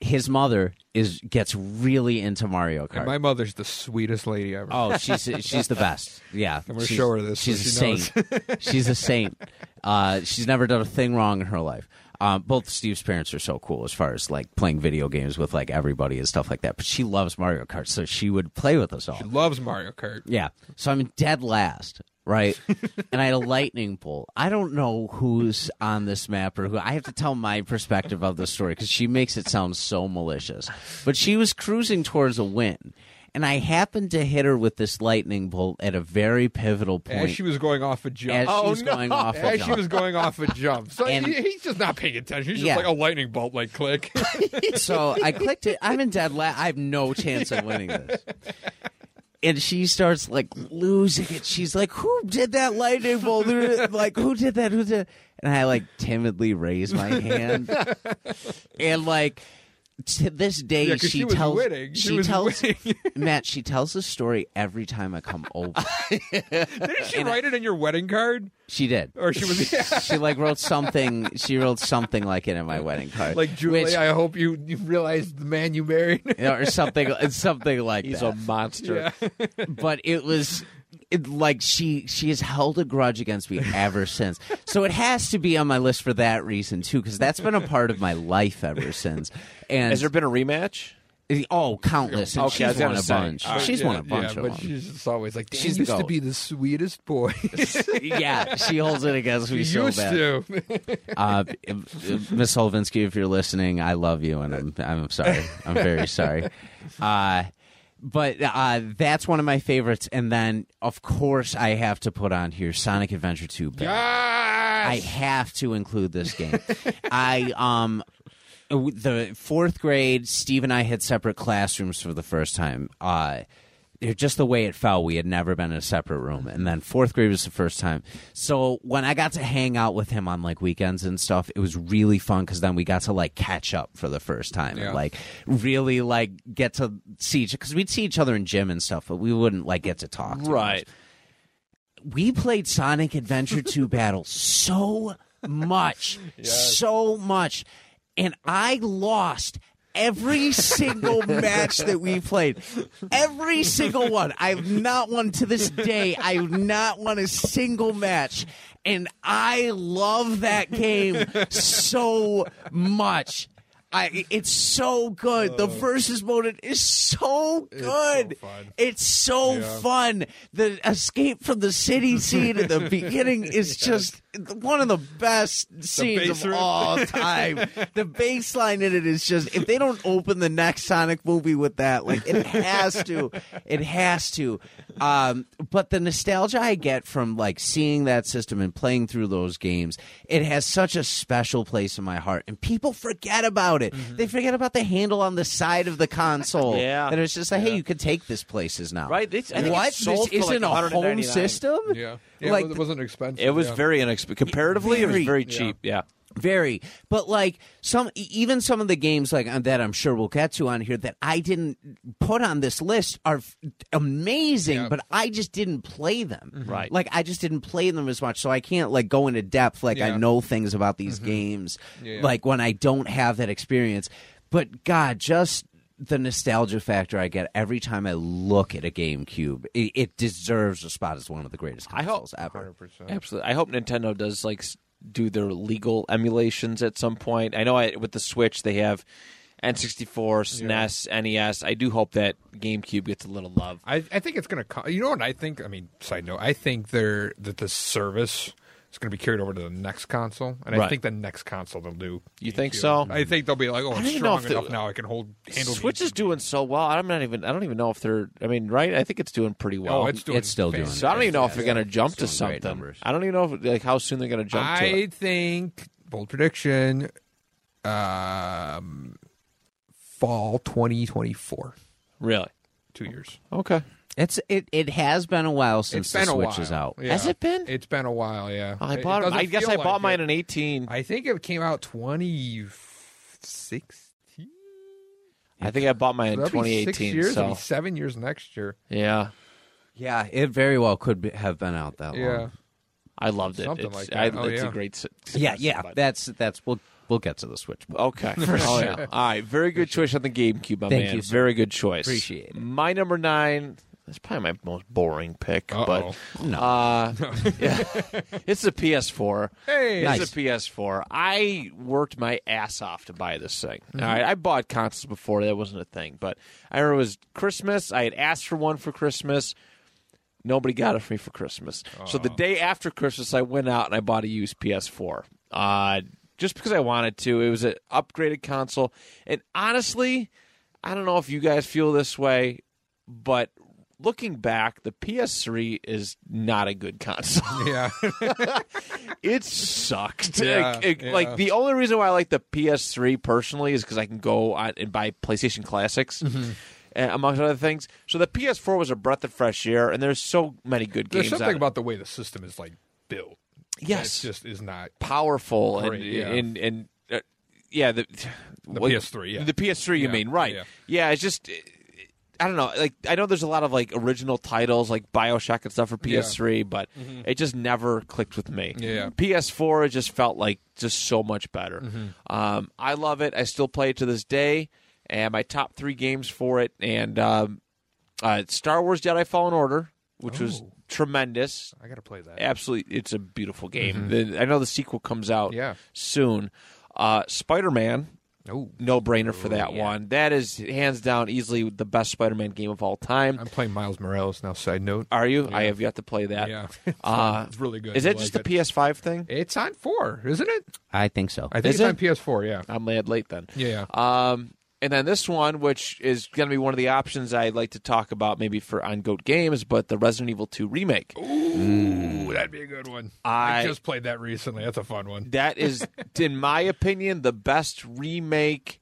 his mother is gets really into Mario Kart. And my mother's the sweetest lady ever. Oh, she's she's the best. Yeah, I'm gonna show her this so She's a she knows. saint. she's a saint. Uh, she's never done a thing wrong in her life. Um, both Steve's parents are so cool as far as like playing video games with like everybody and stuff like that. But she loves Mario Kart, so she would play with us all. She loves Mario Kart. Yeah. So I'm dead last, right? and I had a lightning bolt. I don't know who's on this map or who. I have to tell my perspective of the story because she makes it sound so malicious. But she was cruising towards a win. And I happened to hit her with this lightning bolt at a very pivotal point. As she was going off a jump. As she Oh, was no. going off a As she was going off a jump. So And- he- he's just not paying attention. He's just Yeah. like a lightning bolt, like click. so I clicked it. I'm in dead last. I have no chance of winning this. And she starts like losing it. She's like, "Who did that lightning bolt? Like, who did that? Who did?" And I like timidly raise my hand, and like to this day, Yeah, she, she tells. She she was tells. Matt. She tells the story every time I come over. Didn't she write it in your wedding card? She did. Or she was She like wrote something. She wrote something like it in my wedding card, like Julie? which- I hope you you realize the man you married. or something. Something like He's that. a monster. yeah. but it was it, like she she has held a grudge against me ever since. So it has to be on my list for that reason too, because that's been a part of my life ever since. And Has there been a rematch? oh, countless. And Okay, was she's won a say. bunch. Right. She's yeah, won a bunch yeah, of but them. she's just always like, She's used the to be the sweetest boy. yeah, she holds it against me He so used bad. to. Uh, Miss Holvinsky, if you're listening, I love you, and I'm I'm sorry. I'm very sorry. Uh, but uh, that's one of my favorites, and then of course I have to put on here Sonic Adventure 2. Battle. I have to include this game. I um the fourth grade, Steve and I had separate classrooms for the first time. Uh just the way it fell, we had never been in a separate room, and then fourth grade was the first time. So when I got to hang out with him on like weekends and stuff, it was really fun because then we got to like catch up for the first time Yeah. and like really like get to see each because we'd see each other in gym and stuff, but we wouldn't like get to talk. much Right. we played Sonic Adventure 2 Battle so much, so much, and I lost every single match that we played. Every single one. I've not won to this day. I've not won a single match. And I love that game so much. I, it's so good. the oh. versus mode is so good. fun. It's so Yeah. fun. The escape from the city scene at the beginning is just one of the best scenes bass of riff. all time. the bass line in it is just if they don't open the next Sonic movie with that, like it has to. It has to. Um, but the nostalgia I get from like seeing that system and playing through those games, it has such a special place in my heart. And people forget about it. They forget about the handle on the side of the console. Yeah. And it's just like, hey, you could take this places now. Right. It's, I think What? It's this isn't a home system? Yeah. Yeah Like, it wasn't expensive. It was yeah. very inexpensive. Comparatively, it was Very- very cheap. Yeah. Very, but like some, e- even some of the games like uh, that, I'm sure we'll get to on here that I didn't put on this list are f- amazing, Yeah. but I just didn't play them. Right. like I just didn't play them as much, so I can't like go into depth. Like I know things about these games, Yeah. like when I don't have that experience. But God, just the nostalgia factor I get every time I look at a GameCube, it, it deserves a spot as one of the greatest I hope- consoles ever. 100%. Absolutely. I hope Nintendo does like do their legal emulations at some point. I know I, with the Switch they have N64, SNES, NES. I do hope that GameCube gets a little love. I, I think it's going to come. You know what I think? I mean, side note, I think they're that the service is going to be carried over to the next console, and I Right. think the next console they'll do. You think GameCube. so? I think they'll be like, oh, don't it's even know strong if the- enough now. I can hold handle. Switch is GameCube. doing so well. I'm not even. I don't even know if they're. I mean, right? I think it's doing pretty well. Oh, it's doing. It's still doing fantastic. so I don't even know if they're going to jump to It's great something. numbers. I don't even know if, like how soon they're going to jump to I it. think bold prediction, um, fall twenty twenty four. Really? Two years. Okay. It's it. It has been a while since the Switch is out. Yeah. Has it been? It's been a while. Yeah. Oh, I It- it bought. I guess I like bought it. mine in 18. I think it came out twenty sixteen. I think I bought mine in That'll be 2018. Six years. so It'll be seven years next year. yeah, Yeah, it very well could be, have been out that Yeah. long. I loved it. Something It's, like I, that. Oh, it's yeah. a great. Yeah, yeah. but- That's that's we'll we'll get to the Switch. Okay. oh, yeah. All right. Very good choice on the GameCube, my Thank man. you, sir. Very good choice. Appreciate it. My number nine. That's probably my most boring pick, Uh-oh. but No. uh, yeah, it's a PS4. Hey, It's Nice. a PS4. I worked my ass off to buy this thing. Mm-hmm. All right, I bought consoles before that wasn't a thing, but I remember it was Christmas. I had asked for one for Christmas. Nobody got it for me for Christmas. So the day after Christmas, I went out and I bought a used PS4. Uh, just because I wanted to. It was an upgraded console, and honestly, I don't know if you guys feel this way, but looking back, the PS3 is not a good console. yeah. it sucked. Yeah, it- yeah. like, the only reason why I like the PS3 personally is because I can go on and buy PlayStation Classics. Mm-hmm. uh, Amongst other things, so the PS4 was a breath of fresh air, and there's so many good There's games. something on it. about the way the system is like built. yes, It just is not powerful Great, and yeah. and and uh, yeah, the the what- PS3. Yeah. The PS3, you mean right? yeah. Yeah. it's just I don't know. Like I know there's a lot of like original titles like Bioshock and stuff for PS3, but it just never clicked with me. Yeah. PS4 it just felt like just so much better. Mm-hmm. Um, I love it. I still play it to this day. And my top three games for it, and um, uh, Star Wars Jedi Fallen Order, which was Oh. tremendous I gotta play that. absolutely it's a beautiful game The- i know the sequel comes out Mm-hmm. Yeah. soon uh, spider-man Oh, no brainer for that yeah. one that is hands down easily the best spider-man game of all time I'm playing Miles Morales now. Side note. are you i have yet to play that Yeah, uh, it's really good. is it like just a ps5 thing It's on four, isn't it? I think so. I think Is it's it? on PS4. Yeah. i'm mad late then Yeah. um, and then this one, which is going to be one of the options I'd like to talk about, maybe for on Goat Games, but the Resident Evil 2 remake. Ooh, mm. that'd be a good one. I- I just played that recently. That's a fun one. That is, in my opinion, the best remake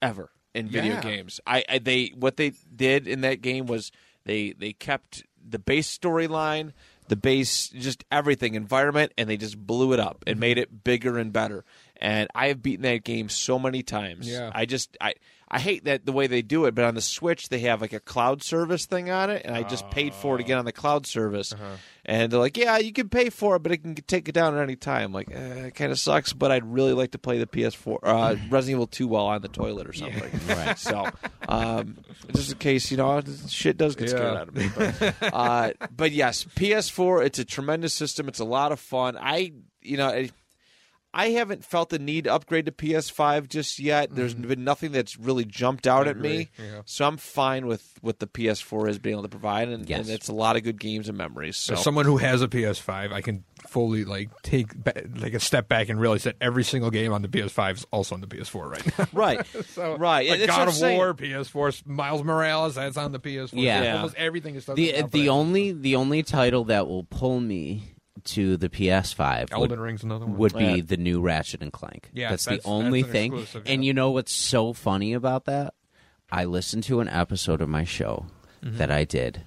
ever in video Yeah. games. I, I they what they did in that game was they they kept the base storyline, the base just everything environment, and they just blew it up and made it bigger and better. And I have beaten that game so many times. Yeah. I just I I hate that the way they do it, but on the Switch they have like a cloud service thing on it, and I just paid for it to get on the cloud service. Uh-huh. And they're like, "Yeah, you can pay for it, but it can take it down at any time." Like, eh, it kind of sucks, but I'd really like to play the PS4, uh, Resident Evil 2 while on the toilet or something. Right. So, um, just in case you know, shit does get scared Yeah. out of me. But, uh, but yes, PS4. It's a tremendous system. It's a lot of fun. I, you know. I, I haven't felt the need to upgrade to PS5 just yet. There's been nothing that's really jumped out Mm-hmm. I at agree, me, yeah. so I'm fine with what the PS4 has been able to provide, and, Yes. and it's a lot of good games and memories. So As someone who has a PS5, I can fully like take ba- like a step back and realize that every single game on the PS5 is also on the PS4 right now. right, so, right. Like That's God of saying. War, PS4, Miles Morales, that's on the PS4. Yeah. Yeah. almost everything is. the on the only the only title that will pull me to the PS5 Elden would, Ring's another one. would be Yeah. the new Ratchet and Clank. Yeah, that's, that's- the only that's an thing. exclusive, And yeah. you know what's so funny about that? I listened to an episode of my show Mm-hmm. that I did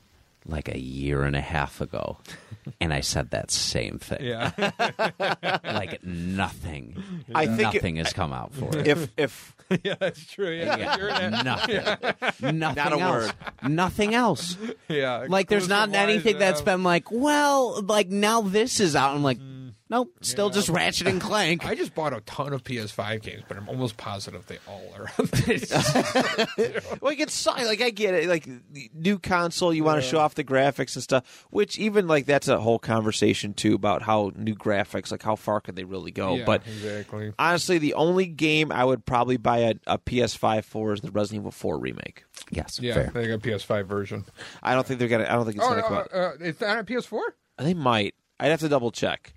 like a year and a half ago, and I said that same thing. yeah, Like nothing, I think nothing has come out for it. if if yeah, that's true. Yeah, Yeah, You're in it. nothing, nothing Not a else, nothing else. yeah. Like there's not exclusive-wise, anything that's yeah. been like, well, like now this is out. I'm like, nope, still Yeah. just Ratchet and Clank. I just bought a ton of PS5 games, but I'm almost positive they all are on this. like it's si- like I get it. Like new console, you want to show off the graphics and stuff. Which even like that's a whole conversation too about how new graphics, like how far can they really go? Yeah, but exactly. honestly, the only game I would probably buy a, a PS5 for is the Resident Evil 4 remake. yes, Yeah, fair. they got a PS5 version. I don't think they're gonna. I don't think it's Oh, gonna no, come out. uh, it's not on PS4. They might. I'd have to double check.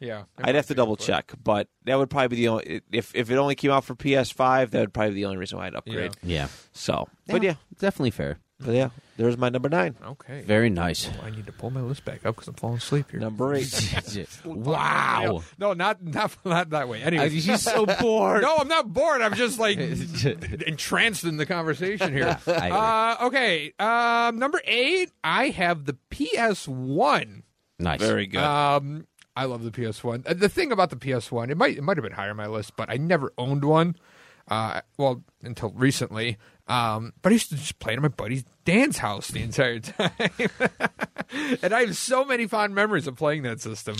Yeah, I'd have to double check, but that would probably be the only. If if it only came out for PS5, that would probably be the only reason why I'd upgrade. Yeah, So, but yeah, definitely fair. but yeah, there's my number nine. Okay. Very nice. I need to pull my list back up because I'm falling asleep here. Number eight. wow. No, not not not that way. Anyway, He's so bored. no, I'm not bored. I'm just like entranced in the conversation here. Uh, okay, um, number eight. I have the PS1. nice. Very good. Um, I love the PS1. Uh, The thing about the PS1, it might it might have been higher on my list, but I never owned one. Uh, well, until recently. Um, but I used to just play it at my buddy's Dan's house the entire time, and I have so many fond memories of playing that system.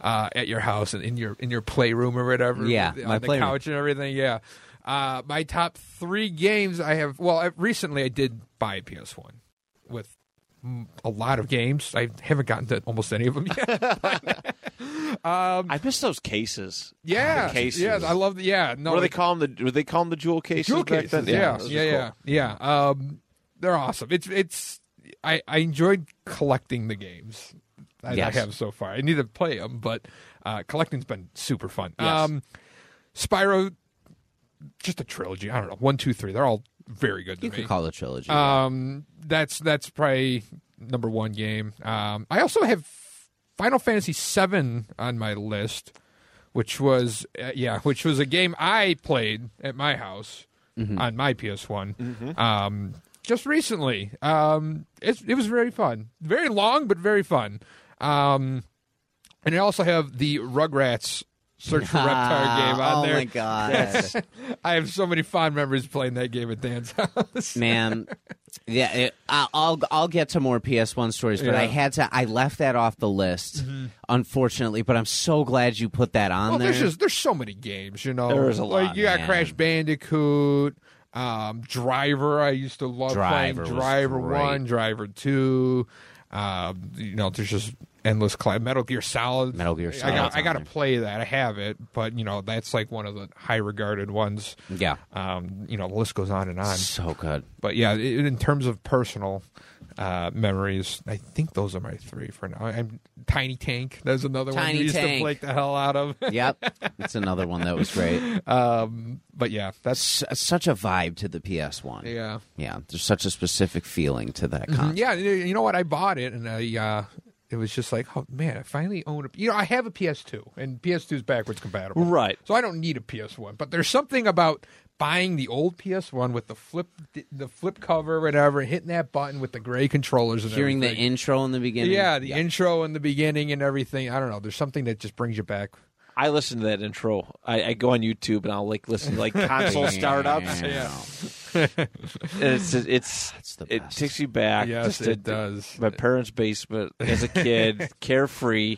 uh, at your house and in your in your playroom or whatever. Yeah, on my the playroom. couch and everything. Yeah. Uh, my top three games I have. Well, I, recently I did buy a PS One with a lot of games. I haven't gotten to almost any of them yet. I miss those cases. yeah, the cases. yeah, I love the yeah. No, what do they it- call them? The, would they call them the jewel cases? Jewel cases. then? Yeah, those are yeah, cool. yeah, yeah. Um, they're awesome. It's it's. I I enjoyed collecting the games that Yes. I have so far. I need to play them, but uh, collecting's been super fun. Yes. Um, Spyro, just a trilogy. I don't know, one, two, three. They're all very good to You me. could call it a trilogy. Um, that's that's probably number one game. Um, I also have Final Fantasy VII on my list, which was uh, yeah, which was a game I played at my house on my PS One. Um, just recently. Um, it's, it was very fun, very long but very fun. Um, and I also have the Rugrats Search for Reptar game on oh there. Oh my god, I have so many fond memories playing that game at Dan's house. man! Yeah, it, I'll I'll get to more PS1 stories, but Yeah. I had to. I left that off the list, unfortunately. But I'm so glad you put that on Well, there. there's just there's so many games, you know. There is a Like lot, you got. Crash Bandicoot, um, Driver. I used to love Driver playing Driver. One, Driver Two. Um, you know, there's just endless. Cl- Metal Gear Solid. Metal Gear I Solid's got, I got to play that. I have it, but you know that's like one of the high regarded ones. yeah, Um, you know, the list goes on and on. so good. But yeah, i in terms of personal uh, memories, I think those are my three for now. I'm Tiny Tank. There's another one Tiny we used Tank. to flake the hell out of. Yep, it's another one that was great. um, but yeah, that's S- such a vibe to the PS1. yeah. Yeah, there's such a specific feeling to that console. Yeah, you you know what? I bought it, and I uh, it was just like, oh man, I finally own a. You know, I have a PS2, and PS2 is backwards compatible, Right. So I don't need a PS1. But there's something about buying the old PS1 with the flip, the flip cover, whatever, hitting that button with the gray controllers, and Hearing the intro in the beginning. yeah, the intro in the beginning and everything. I don't know. There's something that just brings you back. I listen to that intro. I, I go on YouTube and I'll like listen to like console startups. Yeah. And it's it's That's the it takes you back. Yes, just it to- does. My parents' basement as a kid, carefree,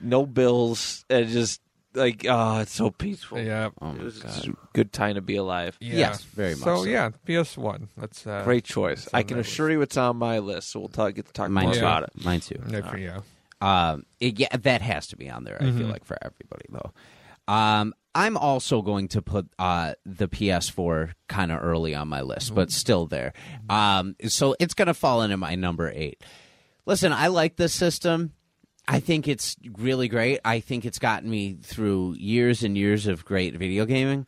no bills, and just like oh, it's so peaceful. Yeah. Oh It my was god. a good time to be alive. Yeah. Yes, very much So, so. yeah, PS1. That's uh, Great choice. I can that assure you it's on my list, so we'll talk, get to talk Mine more too. about it. Mine too. Yeah, for you. Um, it, yeah, that has to be on there. I Mm-hmm. feel like for everybody though. Um, I'm also going to put uh, the PS4 kind of early on my list, but still there. Um, so it's going to fall into my number eight. Listen, I like this system. I think it's really great. I think it's gotten me through years and years of great video gaming.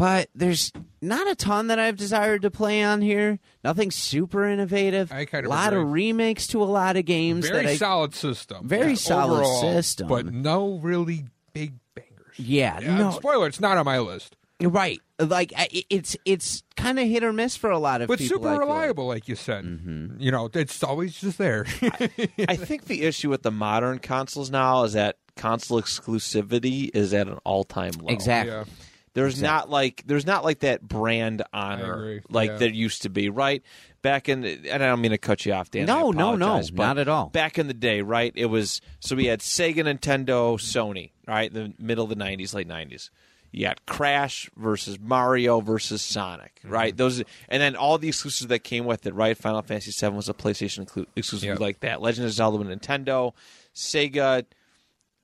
But there's not a ton that I've desired to play on here. Nothing super innovative. I kind a of lot of remakes to a lot of games. Very that I, solid system. Very solid overall, system. But no really big bangers. Yeah, Yeah, no, Spoiler, it's not on my list. right. Like it's it's kind of hit or miss for a lot of But people. But super I feel like. reliable, like you said. Mm-hmm. You know, it's always just there. I think the issue with the modern consoles now is that console exclusivity is at an all-time low. Exactly. yeah. There's not like there's not like that brand honor like Yeah. there used to be, right? Back in the, and I don't mean to cut you off, Dan. No, no, no, not at all. Back in the day, right? It was so we had Sega, Nintendo, Sony, right? The middle of the '90s, late '90s. You got Crash versus Mario versus Sonic, Mm-hmm. right? Those, and then all the exclusives that came with it, right? Final Fantasy VII was a PlayStation exclusive Yep. like that. Legend of Zelda Nintendo, Sega,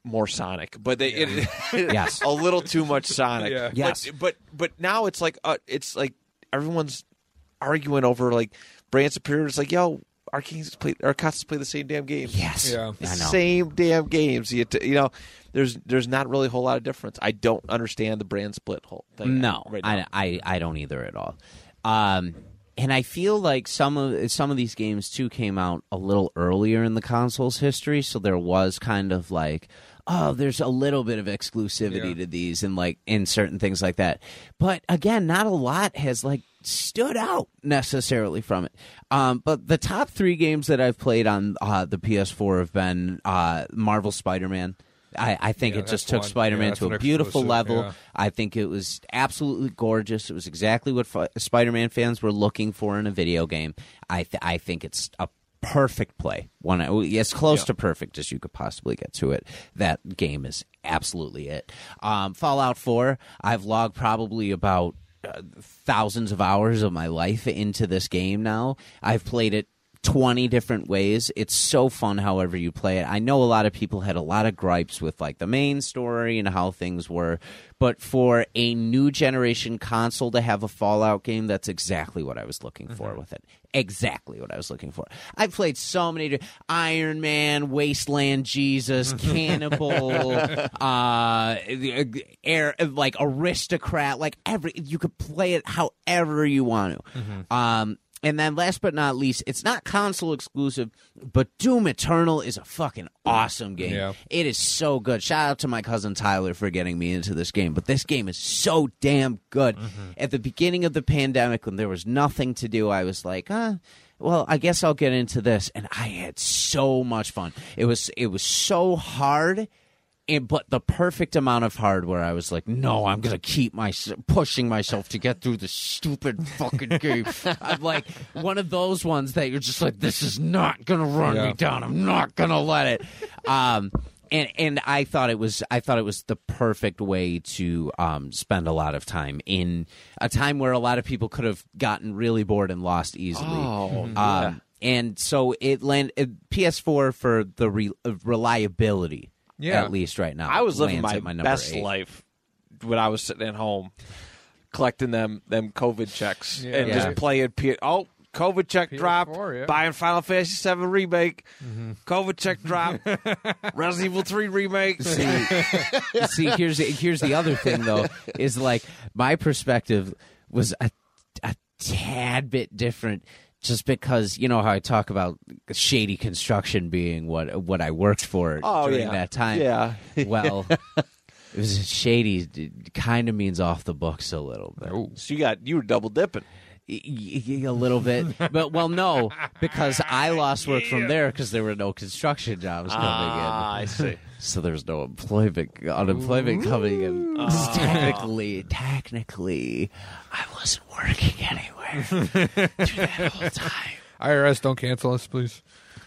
more Sonic, but they it, Yes. a little too much Sonic. Yeah. Yes. But, but but now it's like uh, it's like everyone's arguing over like brand superior. It's like yo, our kings play our consoles play the same damn games. Yes, Yeah. The I know. same damn games. You, t- you know, there's there's not really a whole lot of difference. I don't understand the brand split whole thing. No, right. I, I I don't either at all. Um, and I feel like some of some of these games too came out a little earlier in the console's history, so there was kind of like, oh, there's a little bit of exclusivity Yeah. to these, and like in certain things like that. But again, not a lot has like stood out necessarily from it. Um, but the top three games that I've played on uh, the PS4 have been uh, Marvel Spider-Man. I, I think Yeah, it just took. Spider-Man Yeah, to a beautiful level. yeah. I think it was absolutely gorgeous. It was exactly what fi- Spider-Man fans were looking for in a video game. I th- I think it's a perfect play. One as close Yeah. to perfect as you could possibly get to it. That game is absolutely it. Um, Fallout Four. I've logged probably about uh, thousands of hours of my life into this game now. I've played it 20 different ways. It's so fun however you play it. I know a lot of people had a lot of gripes with like the main story and how things were, but for a new generation console to have a Fallout game, that's exactly what I was looking for with it. Exactly what I was looking for. I played so many Iron Man, Wasteland Jesus, Cannibal, uh air like aristocrat, like every you could play it however you want to. Um and then last but not least, it's not console exclusive, but Doom Eternal is a fucking awesome game. Yeah. It is so good. Shout out to my cousin Tyler for getting me into this game, but this game is so damn good. Mm-hmm. At the beginning of the pandemic, when there was nothing to do, I was like, huh. Well, I guess I'll get into this, and I had so much fun. It was it was so hard, and but the perfect amount of hard where I was like, no, I'm gonna keep my pushing myself to get through the stupid fucking game. I'm like one of those ones that you're just like, this is not gonna run Yeah. me down. I'm not gonna let it. Um, and and I thought it was I thought it was the perfect way to um, spend a lot of time in a time where a lot of people could have gotten really bored and lost easily. Oh, Um, and so it landed PS4 for the re- reliability. Yeah. at least right now. I was living my, my best eight. life when I was sitting at home collecting them them COVID checks Yeah. and Yeah. just playing. P- oh, COVID check PS4, dropped. yeah. Buying Final Fantasy VII remake. Mm-hmm. COVID check dropped. Resident Evil Three remake. See, here's here's the other thing though is like my perspective was a, a tad bit different. Just because you know how I talk about shady construction being what what I worked for Oh, during yeah. that time. Yeah. Well, it was shady. Kind of means off the books a little bit. So you got you were double dipping. Y- y- a little bit, but well, no, because I lost work from there because there were no construction jobs coming Ah, I see. in, so there's no employment unemployment coming in. Technically, technically, I wasn't working anywhere through that whole time. IRS, don't cancel us, please.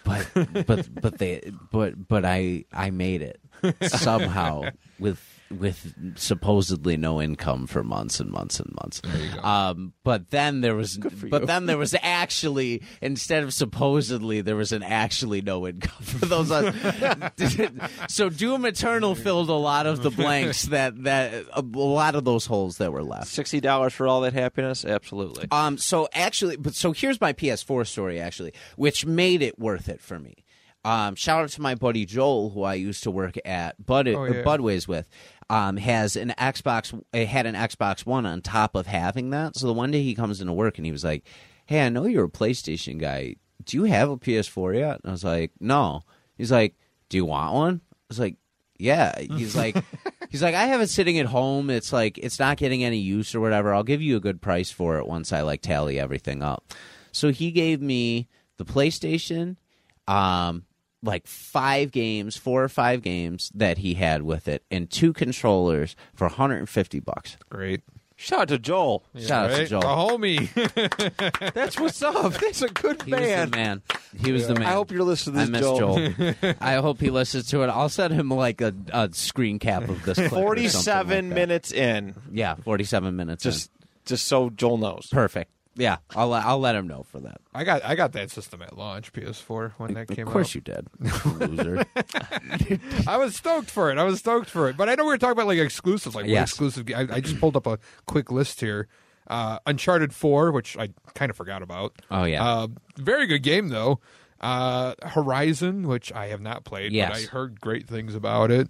But but but they but but I I made it somehow with with supposedly no income for months and months and months. Um, but then there was, but then there was actually instead of supposedly there was an actually no income for those. so Doom Eternal filled a lot of the blanks that that a lot of those holes that were left. Sixty dollars for all that happiness? Absolutely. Um. So actually, but so here's my PS4 story actually, which made it worth it for me. Um. Shout out to my buddy Joel, who I used to work at Bud Oh, yeah. Budways with. Um. Has an Xbox. It had an Xbox One on top of having that. So the one day he comes into work and he was like, "Hey, I know you're a PlayStation guy. Do you have a PS4 yet?" And I was like, "No." He's like, "Do you want one?" I was like, yeah, he's like, he's like, I have it sitting at home. It's like it's not getting any use or whatever. I'll give you a good price for it once I like tally everything up. So he gave me the PlayStation, um, like five games, four or five games that he had with it, and two controllers for 150 bucks. Great. Shout out to Joel. Shout out to Joel. A homie. That's what's up. That's a good He was man. the man. He was the man. I hope you're listening I to miss this, Joel. I hope he listens to it. I'll send him like a, a screen cap of this. clip or Forty-seven like minutes in, Yeah, forty-seven minutes. in. just just so Joel knows. Perfect. Yeah, I'll I'll let him know for that. I got I got that system at launch, PS4, when that came out. of course you did, loser. I was stoked for it. I was stoked for it. But I know we were talking about like exclusives, like Yes. exclusive. I, I just pulled up a quick list here. Uh, Uncharted Four, which I kind of forgot about. Oh, yeah. uh, very good game though. Uh, Horizon, which I have not played, Yes. but I heard great things about it.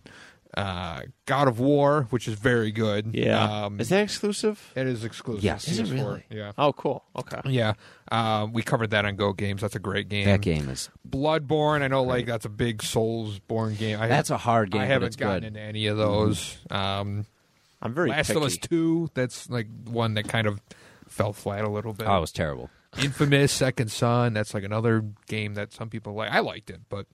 Uh, God of War, which is very good. Yeah. um, Is that exclusive? it is exclusive. Yes. Is it really? Yeah. Oh, cool. Okay. Yeah, uh, we covered that on Go Games. That's a great game. that game is Bloodborne. I know, like that's a big Soulsborne game. I that's a hard game. I haven't gotten good. into any of those. Um, I'm very Last picky. of Us Two. That's like one that kind of fell flat a little bit. Oh, it was terrible. Infamous Second Son. That's like another game that some people like. I liked it, but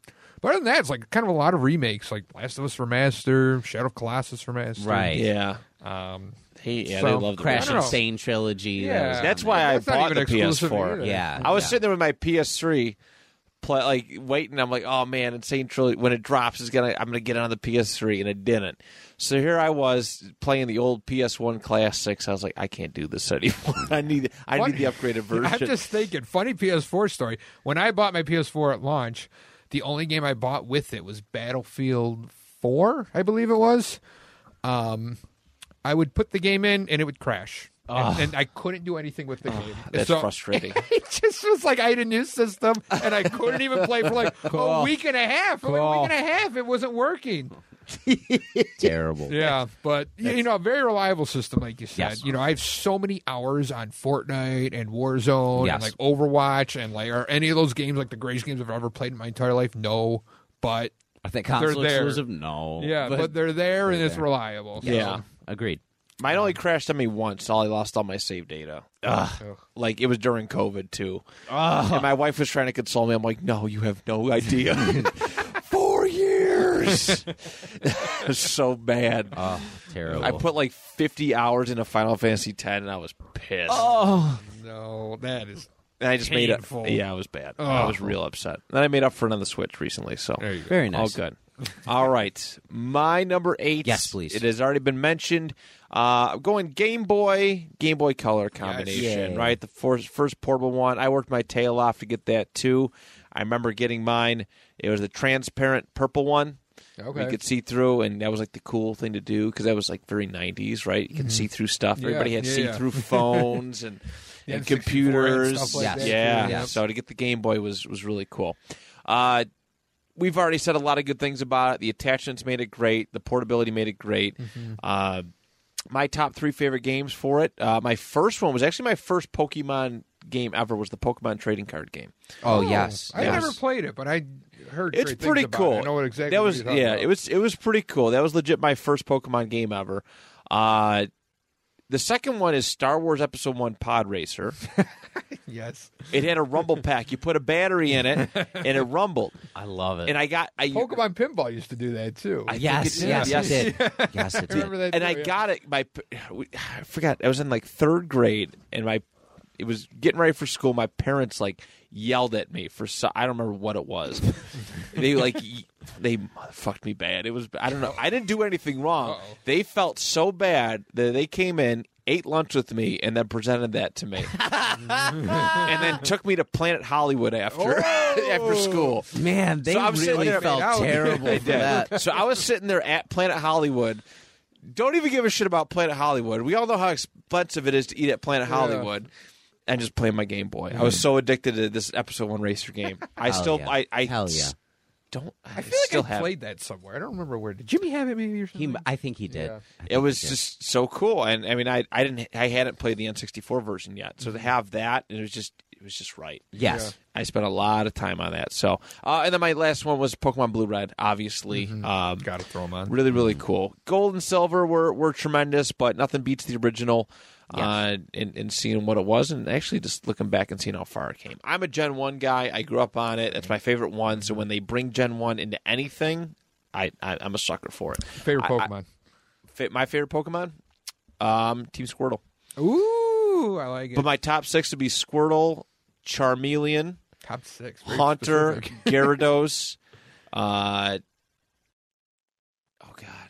but other than that, it's like kind of a lot of remakes, like Last of Us Remaster, Shadow of Colossus Remaster. Right. Yeah. Um, He, yeah, So, they love the Crash I don't and know. Sane trilogy. that Yeah. was That's why I That's not bought even the exclusive PS4. either. Yeah. I was yeah. sitting there with my PS3, play like waiting. I'm like, oh man, N. Sane Trilogy when it drops is gonna I'm gonna get it on the PS3, and it didn't. So here I was playing the old PS1 classics. I was like, I can't do this anymore. I need I Funny- need the upgraded version. I'm just thinking, funny PS4 story. When I bought my PS4 at launch, the only game I bought with it was Battlefield 4, I believe it was. Um, I would put the game in and it would crash. And, ah. and I couldn't do anything with the ah, game. That's So- frustrating. It just was like I had a new system and I couldn't even play for like a week and a half. For like a week and a half, it wasn't working. Terrible. Yeah, but y- you know, a very reliable system, like you said. Yes. You know, I have so many hours on Fortnite and Warzone Yes. and like Overwatch and like are any of those games like the greatest games I've ever played in my entire life? No, but Are they console there. exclusive? No. yeah, but, they're there and it's reliable. so- Yeah. Agreed. Mine only um, crashed on me once. All I lost all my save data. Ugh. Like it was during COVID too. And my wife was trying to console me. I'm like, no, you have no idea. Four years. so bad. Oh, terrible. I put like 50 hours into Final Fantasy X, and I was pissed. oh, No, that is and I just made it. painful. Yeah, it was bad. I was real upset. Then I made up for it on the Switch recently. So there you go. very nice. all good. All right, my number eight. Yes, please. It has already been mentioned. Uh, I'm going Game Boy, Game Boy Color combination. Yay. Right, the first, first portable one. I worked my tail off to get that too. I remember getting mine. It was the transparent purple one. Okay. You could see through, and that was like the cool thing to do because that was like very '90s, right? You can see through stuff. Mm-hmm. Yeah, Everybody had yeah, see yeah. through phones and and 64 and computers. stuff like Yes. that, yeah, too. Yes. so to get the Game Boy was was really cool. Uh, we've already said a lot of good things about it. The attachments made it great. The portability made it great. Mm-hmm. Uh, my top three favorite games for it. Uh, my first one was actually my first Pokemon game ever. Was the Pokemon trading card game. Oh, yes. I yes. never played it, but I heard It's great pretty things about cool. It. I know what exactly that what was you're yeah. about. It was it was pretty cool. That was legit my first Pokemon game ever. Uh, the second one is Star Wars Episode One Pod Racer. yes. It had a rumble pack. You put a battery in it, and it rumbled. I love it. And I got I, Pokemon Pinball used to do that too. I yes, it yes, yes. it did. Yes, it did. remember that. and too, I yeah. got it. My I forgot. I was in like third grade, and my it was getting ready for school. My parents like yelled at me for so, I don't remember what it was. they like they fucked me bad. It was I don't know. I didn't do anything wrong. Uh-oh. They felt so bad that they came in. Ate lunch with me and then presented that to me, and then took me to Planet Hollywood after after school. Man, they So I'm really there- felt Now- terrible for that. So I was sitting there at Planet Hollywood. Don't even give a shit about Planet Hollywood. We all know how expensive it is to eat at Planet Hollywood. And just playing my Game Boy. I was so addicted to this episode one racer game. I Hell still, yeah. I, I Hell yeah. don't. I, I feel like I have. played that somewhere. I don't remember where. Did Jimmy have it maybe or He, something? I think he did. Yeah. I think It was did. just so cool, and I mean, I, I didn't, I hadn't played the N64 version yet, so to have that, it was just, it was just right. yes. I spent a lot of time on that. So, uh, and then my last one was Pokemon Blue Red. Obviously, Mm-hmm. um, Got to throw them on. really really cool gold and silver were, were tremendous but nothing beats the original uh and, and seeing what it was and actually just looking back and seeing how far it came. I'm a gen 1 guy. I grew up on it. It's my favorite one. So when they bring gen 1 into anything i, I i'm a sucker for it. Favorite I- I- Pokemon. Fa- my favorite pokemon? Um team squirtle. Ooh, I like it. but my top six would be squirtle charmeleon Top six. Haunter gyarados uh oh god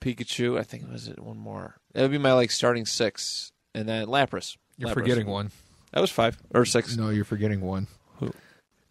Pikachu. I think it was it one more. That would be my like starting six, and then Lapras. You're Lapras. forgetting one. That was five or six. No, you're forgetting one. Who?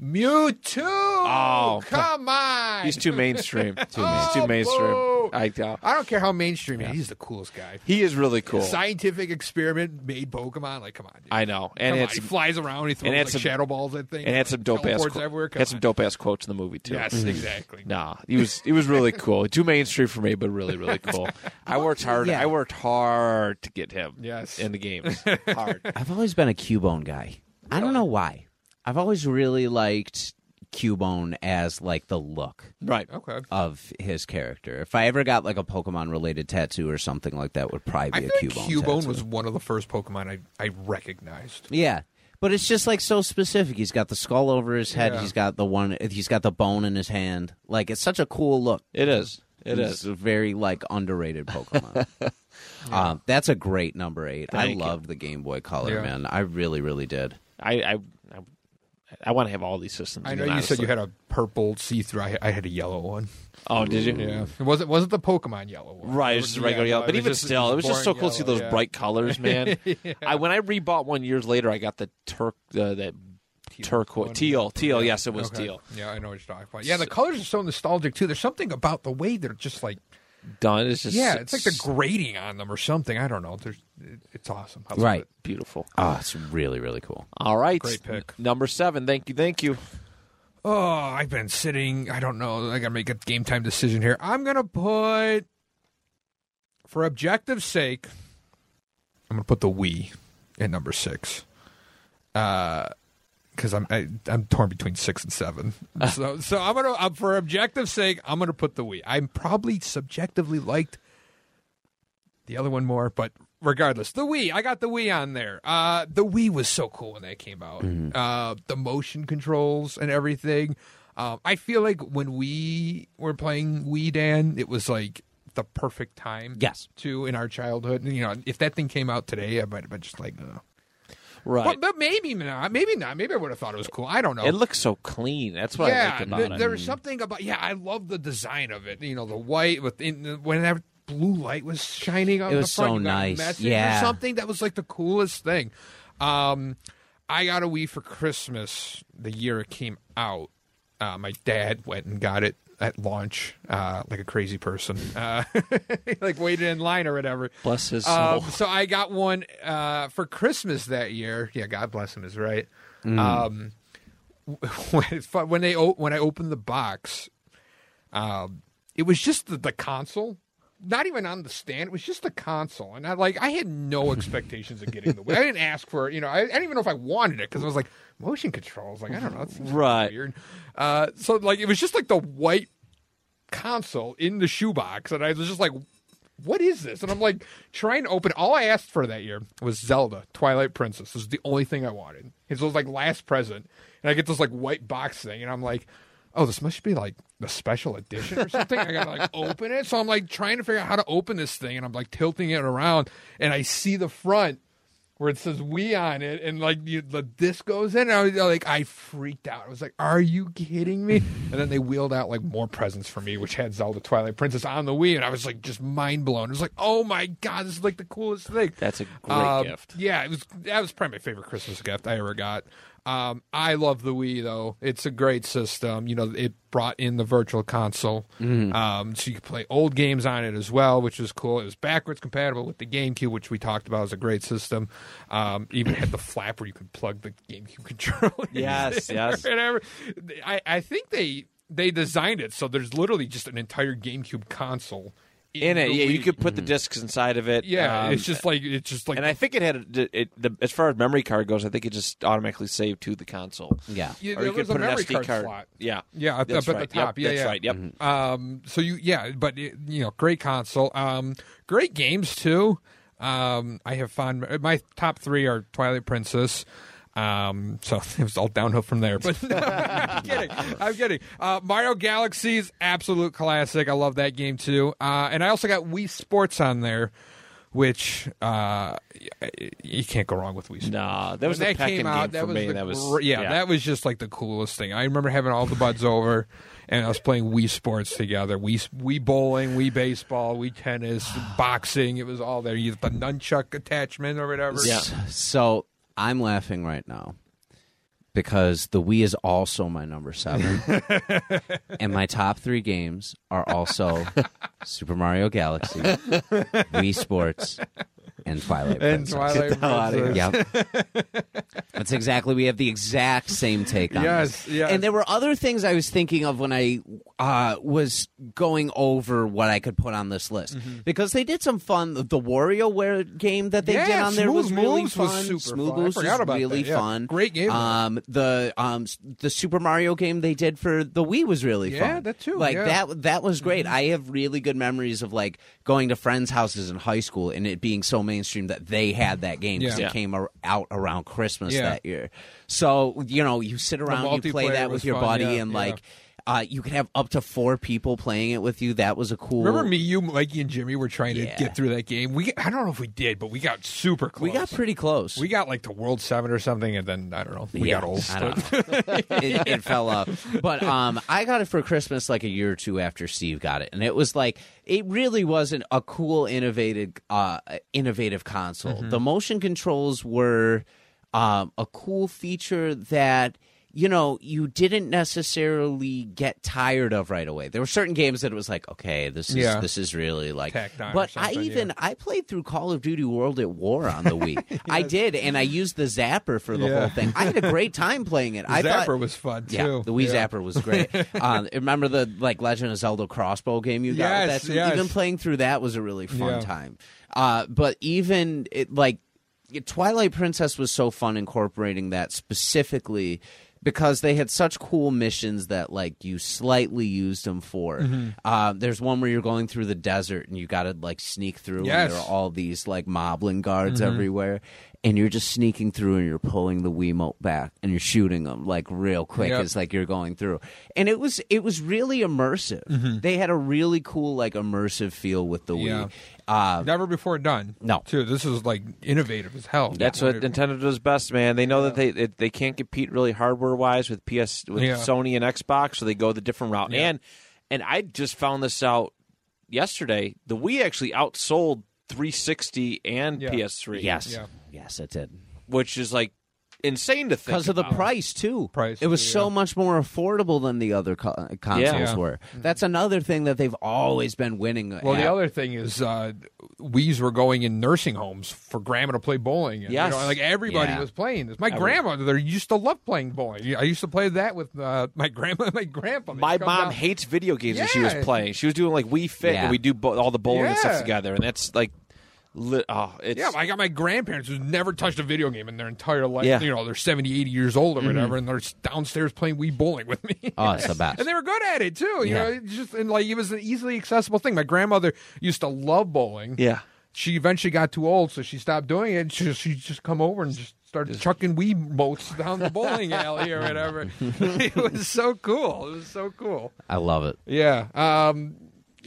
Mewtwo. Oh, come on. He's too mainstream. too Oh, He's too mainstream. Boo. I uh, I don't care how mainstream he is. He's the coolest guy. he is really cool. Scientific experiment made Pokemon. Like, come on, dude. I know, and Come it on, he flies around. He throws had like some- shadow balls. I think. and had some dope ass. Teleports Qu- everywhere. Come had some dope ass quotes in the movie too. Yes, exactly. Nah, he was he was really cool. Too mainstream for me, but really really cool. I worked hard. Yeah. I worked hard to get him. Yes. in the games, hard. I've always been a Cubone guy. I don't know why. I've always really liked Cubone as like the look Right. Okay. of his character. If I ever got like a Pokemon related tattoo or something like that, would probably I be a think Cubone. Cubone tattoo. was one of the first Pokemon I, I recognized. Yeah. But it's just like so specific. He's got the skull over his head. Yeah. He's got the one. He's got the bone in his hand. Like it's such a cool look. It is. It He's is. a very like underrated Pokemon. um, that's a great number eight. I Thank you. the Game Boy Color, Yeah. man. I really, really did. I, I, I I want to have all these systems. I know again, you said you had a purple see-through. I, I had a yellow one. Oh, did you? Yeah, it wasn't wasn't the Pokemon yellow one. Right, It it's just was- regular yeah, yellow. But even just- still, it was just so boring cool to see those yeah. bright colors, man. I when I rebought one years later, I got the turk uh, that turquoise teal teal. Yes, it was Okay. teal. Yeah, I know what you're talking about. Yeah, the colors are so nostalgic too. There's something about the way they're just like Done. It's just yeah, it's like the grading on them or something. I don't know. There's, it's awesome. I love Right. it. beautiful. Oh, it's really really cool. All right, Great pick. Number seven. Thank you. Thank you. Oh, I've been sitting. I don't know. I gotta make a game time decision here. I'm gonna put, for objective sake, I'm gonna put the Wii at number six. Uh, because I'm I, I'm torn between six and seven. so so I'm gonna uh, for objective sake, I'm gonna put the Wii. I'm probably subjectively liked the other one more, but regardless, the Wii. I got the Wii on there. Uh, the Wii was so cool when that came out. Uh, the motion controls and everything. Um, I feel like when we were playing Wii, Dan, it was like the perfect time. Yes. To in our childhood, you know, if that thing came out today, I might have been just like. Right. But, but maybe not. Maybe not. Maybe I would have thought it was cool. I don't know. it looks so clean. That's what I yeah, like about th- it. there was something about yeah. I love the design of it. You know, the white with in, when that blue light was shining on It the front. so you got a nice. Yeah. something that was like the coolest thing. Um, I got a Wii for Christmas the year it came out. Uh, my dad went and got it at launch, uh, like a crazy person, uh, like waited in line or whatever. Bless his soul. Um, so I got one uh, for Christmas that year. Yeah, God bless him is right. Um, when, when they when I opened the box, um, it was just the, the console. Not even on the stand. It was just the console, and I like I had no expectations of getting the. I didn't ask for it. You know, I, I didn't even know if I wanted it because I was like motion controls. Like I don't know, it seems Right. Weird. Uh, so like it was just like the white console in the shoebox, and I was just like, "What is this?" And I'm like trying to open. All I asked for that year was Zelda Twilight Princess. This was the only thing I wanted. It was like last present, and I get this like white box thing, and I'm like. Oh, this must be like the special edition or something. I gotta like open it. So I'm like trying to figure out how to open this thing, and I'm like tilting it around, and I see the front where it says "Wii" on it, and like you, the disc goes in. And I was like, I freaked out. I was like, "Are you kidding me?" And then they wheeled out like more presents for me, which had Zelda Twilight Princess on the Wii, and I was like, just mind blown. It was like, "Oh my god, this is like the coolest thing." That's a great Um, gift. Yeah, it was. That was probably my favorite Christmas gift I ever got. Um, I love the Wii though; it's a great system. You know, it brought in the Virtual Console, Mm-hmm. um, so you could play old games on it as well, which was cool. It was backwards compatible with the GameCube, which we talked about as a great system. Um, even had the flap where you could plug the GameCube controller. Yes, in yes. whatever. I, I think they they designed it so there's literally just an entire GameCube console in it, yeah, you could put the discs inside of it. Yeah, um, it's just like it's just like and I think it had a, it, the, as far as memory card goes, I think it just automatically saved to the console. Yeah. Yeah, or there you could was a put an memory SD card card. slot. Yeah, Yeah, up, that's up at right. the top. Yep, yeah, that's yeah. right. Yep. Um, so you, yeah, but it, you know, great console. Um, great games too. Um, I have fun. My top three are Twilight Princess. Um, so it was all downhill from there. But no, I'm kidding. I'm kidding. Uh, Mario Galaxy's absolute classic. I love that game too. Uh, and I also got Wii Sports on there, which uh, you can't go wrong with Wii Sports. Nah, that was When the that came out, game that for was me. the That was gr- yeah, that was just like the coolest thing. I remember having all the buds over, and I was playing Wii Sports together. Wii Wii bowling, Wii baseball, Wii tennis, boxing. It was all there. You the nunchuck attachment or whatever. Yeah. So I'm laughing right now because the Wii is also my number seven, and my top three games are also Super Mario Galaxy, Wii Sports, and Twilight And Princess. Twilight Princess. Yep. That's exactly. We have the exact same take on Yes, this. yes. And there were other things I was thinking of when I uh, was going over what I could put on this list because they did some fun. The WarioWare game that they Mm-hmm. Yeah, did on there was really Moves fun. was super Smooth fun. I Moves forgot was about really that, yeah. fun. Great game. Um, the um, the Super Mario game they did for the Wii was really Yeah, fun. Yeah, that too, Like yeah. that that was great. Mm-hmm. I have really good memories of like going to friends' houses in high school and it being so mainstream that they had that game because Yeah. it came ar- out around Christmas Yeah. that year. So you know, you sit around, you play multiplayer that was with your fun, buddy, yeah, and yeah. like. Uh, you could have up to four people playing it with you. That was a cool. Remember me, you, Mikey, and Jimmy were trying to get through that game. We I don't know if we did, but we got super close. We got pretty close. We got like the World Seven or something, and then I don't know. We Yeah, got old. I don't know. it, it fell off. But um, I got it for Christmas like a year or two after Steve got it, and it was like it really wasn't a cool, innovative, uh, innovative console. Mm-hmm. The motion controls were um, a cool feature that. You know, you didn't necessarily get tired of right away. There were certain games that it was like, okay, this is Yeah. this is really like. Tacked on or But I even yeah. I played through Call of Duty World at War on the Wii. I did, and I used the zapper for the Yeah. whole thing. I had a great time playing it. I Zapper thought, was fun too. yeah, the Wii. Zapper was great. um, remember the like Legend of Zelda crossbow game you got? Yes, yes. even playing through that was a really fun time. Uh, but even it like Twilight Princess was so fun incorporating that specifically because they had such cool missions that like you slightly used them for. Mm-hmm. Uh, there's one where you're going through the desert and you got to like sneak through, Yes. and there are all these like moblin guards Mm-hmm. everywhere. And you're just sneaking through, and you're pulling the Wiimote back, and you're shooting them like real quick Yep. as like you're going through. And it was it was really immersive. They had a really cool like immersive feel with the Mm-hmm. Yeah. Wii. Uh, Never before done. No. too. This is like innovative as hell. That's what Nintendo does best, man. They know that they it, they can't compete really hardware wise with PS with Yeah. Sony and Xbox, so they go the different route. Yeah. And and I just found this out yesterday. The Wii actually outsold 360 and Yeah. PS3. yes, Yeah. yes, it did. which is like insane to think because of the about. price too. Price, it was too, so much more affordable than the other co- consoles Yeah. were. That's another thing that they've always been winning. Well, at. the other thing is, uh, Wii's were going in nursing homes for grandma to play bowling. And, Yes. you know, like everybody Yeah. was playing this. My grandmother used to love playing bowling. I used to play that with uh, my grandma and my grandpa. They'd My come mom down- hates video games that she was Yeah. playing. She was doing like Wii Fit, Yeah. and we do bo- all the bowling and stuff Yeah. together, and that's like, li- oh, it's Yeah, I got my grandparents who never touched a video game in their entire life. Yeah. Mm-hmm. You know, they're 70, 80 years old or whatever, and they're downstairs playing Wii bowling with me. Oh, it's the best. and they were good at it too. You Yeah. know, it's just and like it was an easily accessible thing. My grandmother used to love bowling. yeah. She eventually got too old, so she stopped doing it. She she just come over and just started chucking Wii motes down the bowling alley or whatever. it was so cool. It was so cool. I love it. Yeah. Um.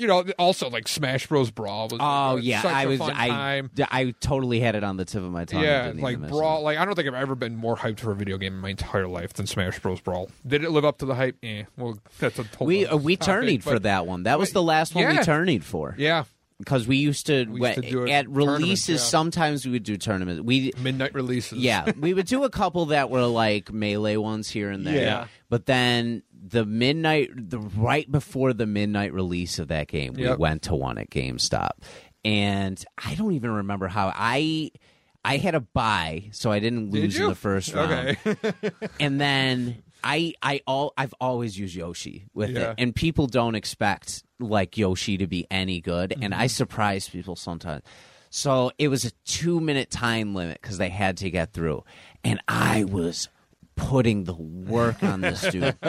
You know, also like Smash Bros. Brawl was. Oh like, yeah, I was I time. I totally had it on the tip of my tongue. Yeah, like Brawl. it. Like I don't think I've ever been more hyped for a video game in my entire life than Smash Bros. Brawl. Did it live up to the hype? Eh. Well, that's a. We uh, we tourneyed for that one. That was the last one we tourneyed for. Yeah, because we used to, We used to do at releases. yeah. Sometimes we would do tournaments. We midnight releases. yeah, we would do a couple that were like melee ones here and there. Yeah. But then the midnight, the right before the midnight release of that game, we went to one at GameStop, and I don't even remember how I. I had a buy, so I didn't Did lose in the first round. Okay. and then I I all I've always used Yoshi with Yeah. it, and people don't expect like Yoshi to be any good, and Mm-hmm. I surprise people sometimes. So it was a two minute time limit because they had to get through, and I was putting the work on this dude,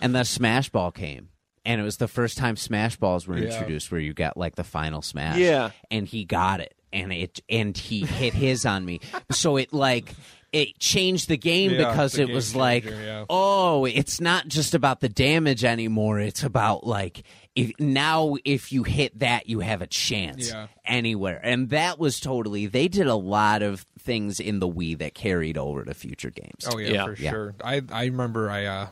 and the Smash Ball came. And it was the first time Smash Balls were Yeah. introduced, where you got like the final smash. Yeah. and he got it, and it and he hit his on me. So it like it changed the game Yeah, because it's a it game was like, changer, yeah. oh, it's not just about the damage anymore. It's about like if, now if you hit that, you have a chance Yeah. anywhere. And that was totally. They did a lot of things in the Wii that carried over to future games. Oh yeah, Yeah. for Yeah. sure. I I remember I uh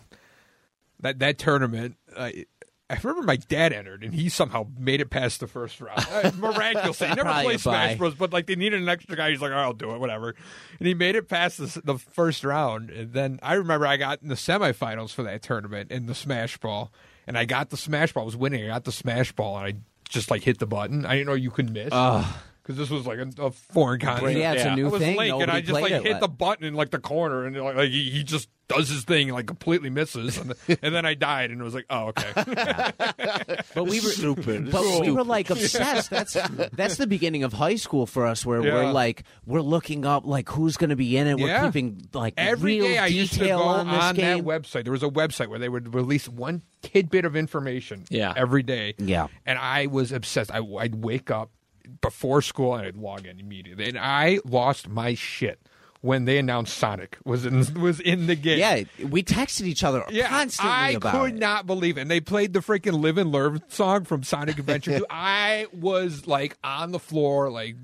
that that tournament. I I remember my dad entered and he somehow made it past the first round. Uh, miraculously, he never played Smash. Bros, but like they needed an extra guy. He's like, I'll do it, whatever. And he made it past the, the first round. And then I remember I got in the semifinals for that tournament in the Smash Ball, and I got the Smash Ball. I was winning. I got the Smash Ball, and I just like hit the button. I didn't know you could miss. Because this was like a, a foreign continent. Yeah, it's a new I was thing. Link, and I just like hit yet. the button in like the corner, and like, like he, he just does his thing, and, like completely misses, and, and then I died, and it was like, oh okay, But we were Stupid. But we were like obsessed. That's that's the beginning of high school for us, where Yeah. we're like we're looking up like who's going to be in it. We're Yeah. keeping like every real day I used to go on this game. that website. There was a website where they would release one tidbit of information, Yeah. every day, Yeah. and I was obsessed. I, I'd wake up before school and I'd log in immediately, and I lost my shit when they announced Sonic was in was in the game. Yeah, we texted each other Yeah, constantly I about could it. not believe it. And they played the freaking "Live and Learn" song from Sonic Adventure 2. I was like on the floor, like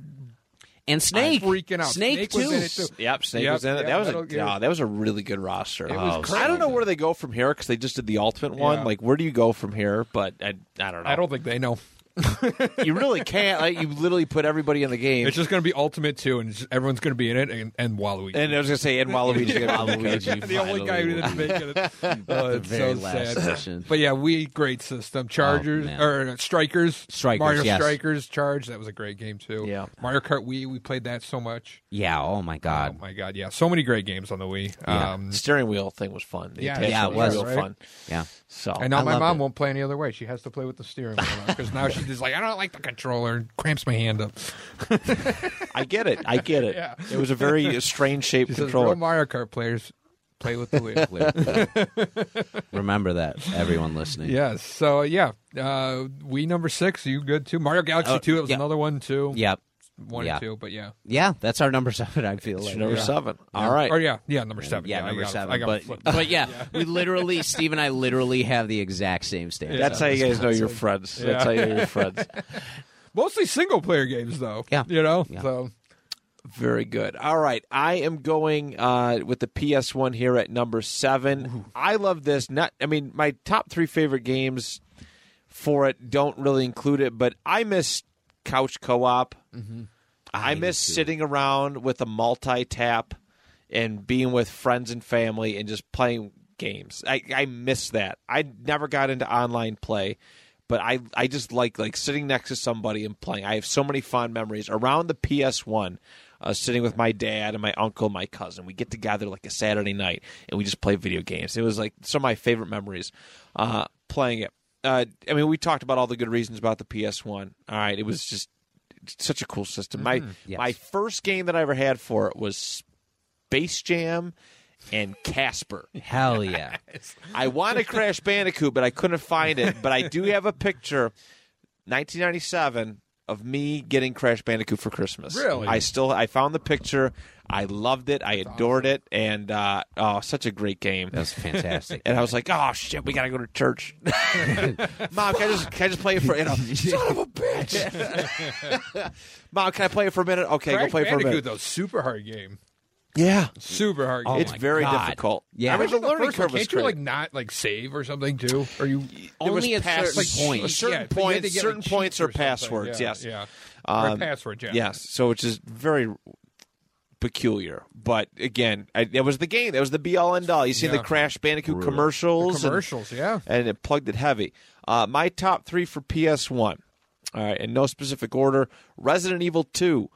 And Snake, freaking out. Snake, Snake was too. in it, too. Yep, Snake Yep, was in it. yep, that was a Gear. yeah, that was a really good roster. It oh, was Oh, crazy. I don't know where they go from here because they just did the ultimate one. Yeah. Like, where do you go from here? But I, I don't know. I don't think they know. you really can't. Like, you literally put everybody in the game. It's just going to be Ultimate 2, and it's just- everyone's going to be in it, and, and Waluigi. and I was gonna say, and Waluigi's gonna be Waluigi. the only guy who didn't make it. Oh, The it's very so last sad. mission. But yeah, we great system. Chargers man. or Strikers, Strikers, Mario yes. Strikers, Charge. That was a great game too. Yeah. Mario Kart Wii. We played that so much. Yeah. Oh my God. Oh my god, yeah, so many great games on the Wii. Yeah. Um, steering wheel thing was fun. The Yeah, attachment yeah, it was, real right? fun. Yeah. So and now I my mom it. won't play any other way. She has to play with the steering wheel because now she's just like, I don't like the controller. and Cramps my hand up. I get it. I get it. Yeah. It was a very strange shaped She says, controller. Mario Kart players play with the Wii. Remember that, everyone listening. yes. So yeah, uh, Wii number six. You good too? Mario Galaxy Oh, two. It was yeah. another one too. Yep. One Yeah. and two. But yeah. Yeah, that's our number seven. I feel It's like. number Yeah. seven. All right. Or yeah, yeah, number seven. Yeah, I number got it. seven. I got but, but yeah, we literally, Steve and I literally have the exact same standard. That's how you guys know you're friends. That's how you know you're friends. Mostly single player games though. Yeah. You know. Yeah. So Very good. All right. I am going uh, with the PS1 here at number seven. I love this. Not, I mean, my top three favorite games for it don't really include it, but I miss couch co op. I, do miss sitting around with a multi tap and being with friends and family and just playing games. I, I miss that. I never got into online play, but I I just like like sitting next to somebody and playing. I have so many fond memories around the PS1. Uh, sitting with my dad and my uncle, my cousin, we get together like a Saturday night and we just play video games. It was like some of my favorite memories uh, playing it. Uh, I mean, we talked about all the good reasons about the PS1. All right, it was just such a cool system. My Yes. my first game that I ever had for it was Space Jam and Casper. Hell yeah. I wanted Crash Bandicoot, but I couldn't find it. But I do have a picture, 1997, of me getting Crash Bandicoot for Christmas. Really? I still I found the picture. I loved it. I adored it, and uh, oh, such a great game. That's fantastic. And I was like, "Oh shit, we gotta go to church." Mom, can I just can I just play it for you know? Son of a bitch. Mom, can I play it for a minute? Okay, Crash go play it for a Bandicoot minute. though, super hard game. Yeah, Super hard game. Oh it's very God. difficult. Yeah. I mean, the Especially learning first curve was Can't you great. like not like save or something too? Or you Only at pass- certain like, points. Certain Yeah, but you had to points, get, certain like, points cheats are or passwords. Yeah, yes, Yeah. Um, or password. Yeah. yes. So it's just very peculiar. But again, I, it was the game. That was the be all end all. You see the Crash Bandicoot Brutal. commercials, and- Commercials. Yeah. and it plugged it heavy. Uh, my top three for PS1. All right, in no specific order. Resident Evil 2,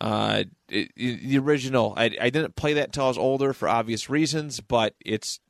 uh, it- it- the original. I, I didn't play that until I was older for obvious reasons, but it's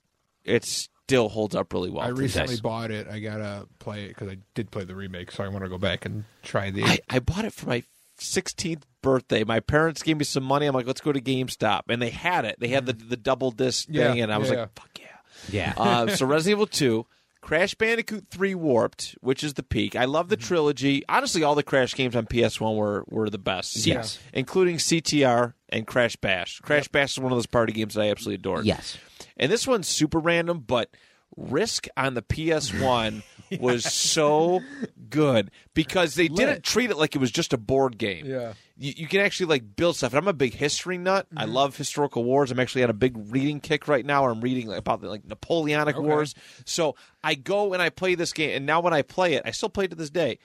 it still holds up really well. I recently day. bought it. I gotta play it because I did play the remake, so I want to go back and try the. I, I bought it for my 16th birthday. My parents gave me some money. I'm like, let's go to GameStop, and they had it. They had the the double disc Yeah, thing, and I was yeah. like, fuck yeah. Yeah. Uh, so Resident Evil 2, Crash Bandicoot 3 Warped, which is the peak. I love the Mm-hmm. trilogy. Honestly, all the Crash games on PS1 were were the best. Yes. Including CTR and Crash Bash. Crash Bash is one of those party games that I absolutely adore. yes. And this one's super random, but Risk on the PS1 was so good because they didn't treat it like it was just a board game. Yeah. You, you can actually like build stuff. And I'm a big history nut. I Mm-hmm. love historical wars. I'm actually on a big reading kick right now. I'm reading like, about the like Napoleonic Wars. So I go and I play this game, and now when I play it, I still play it to this day.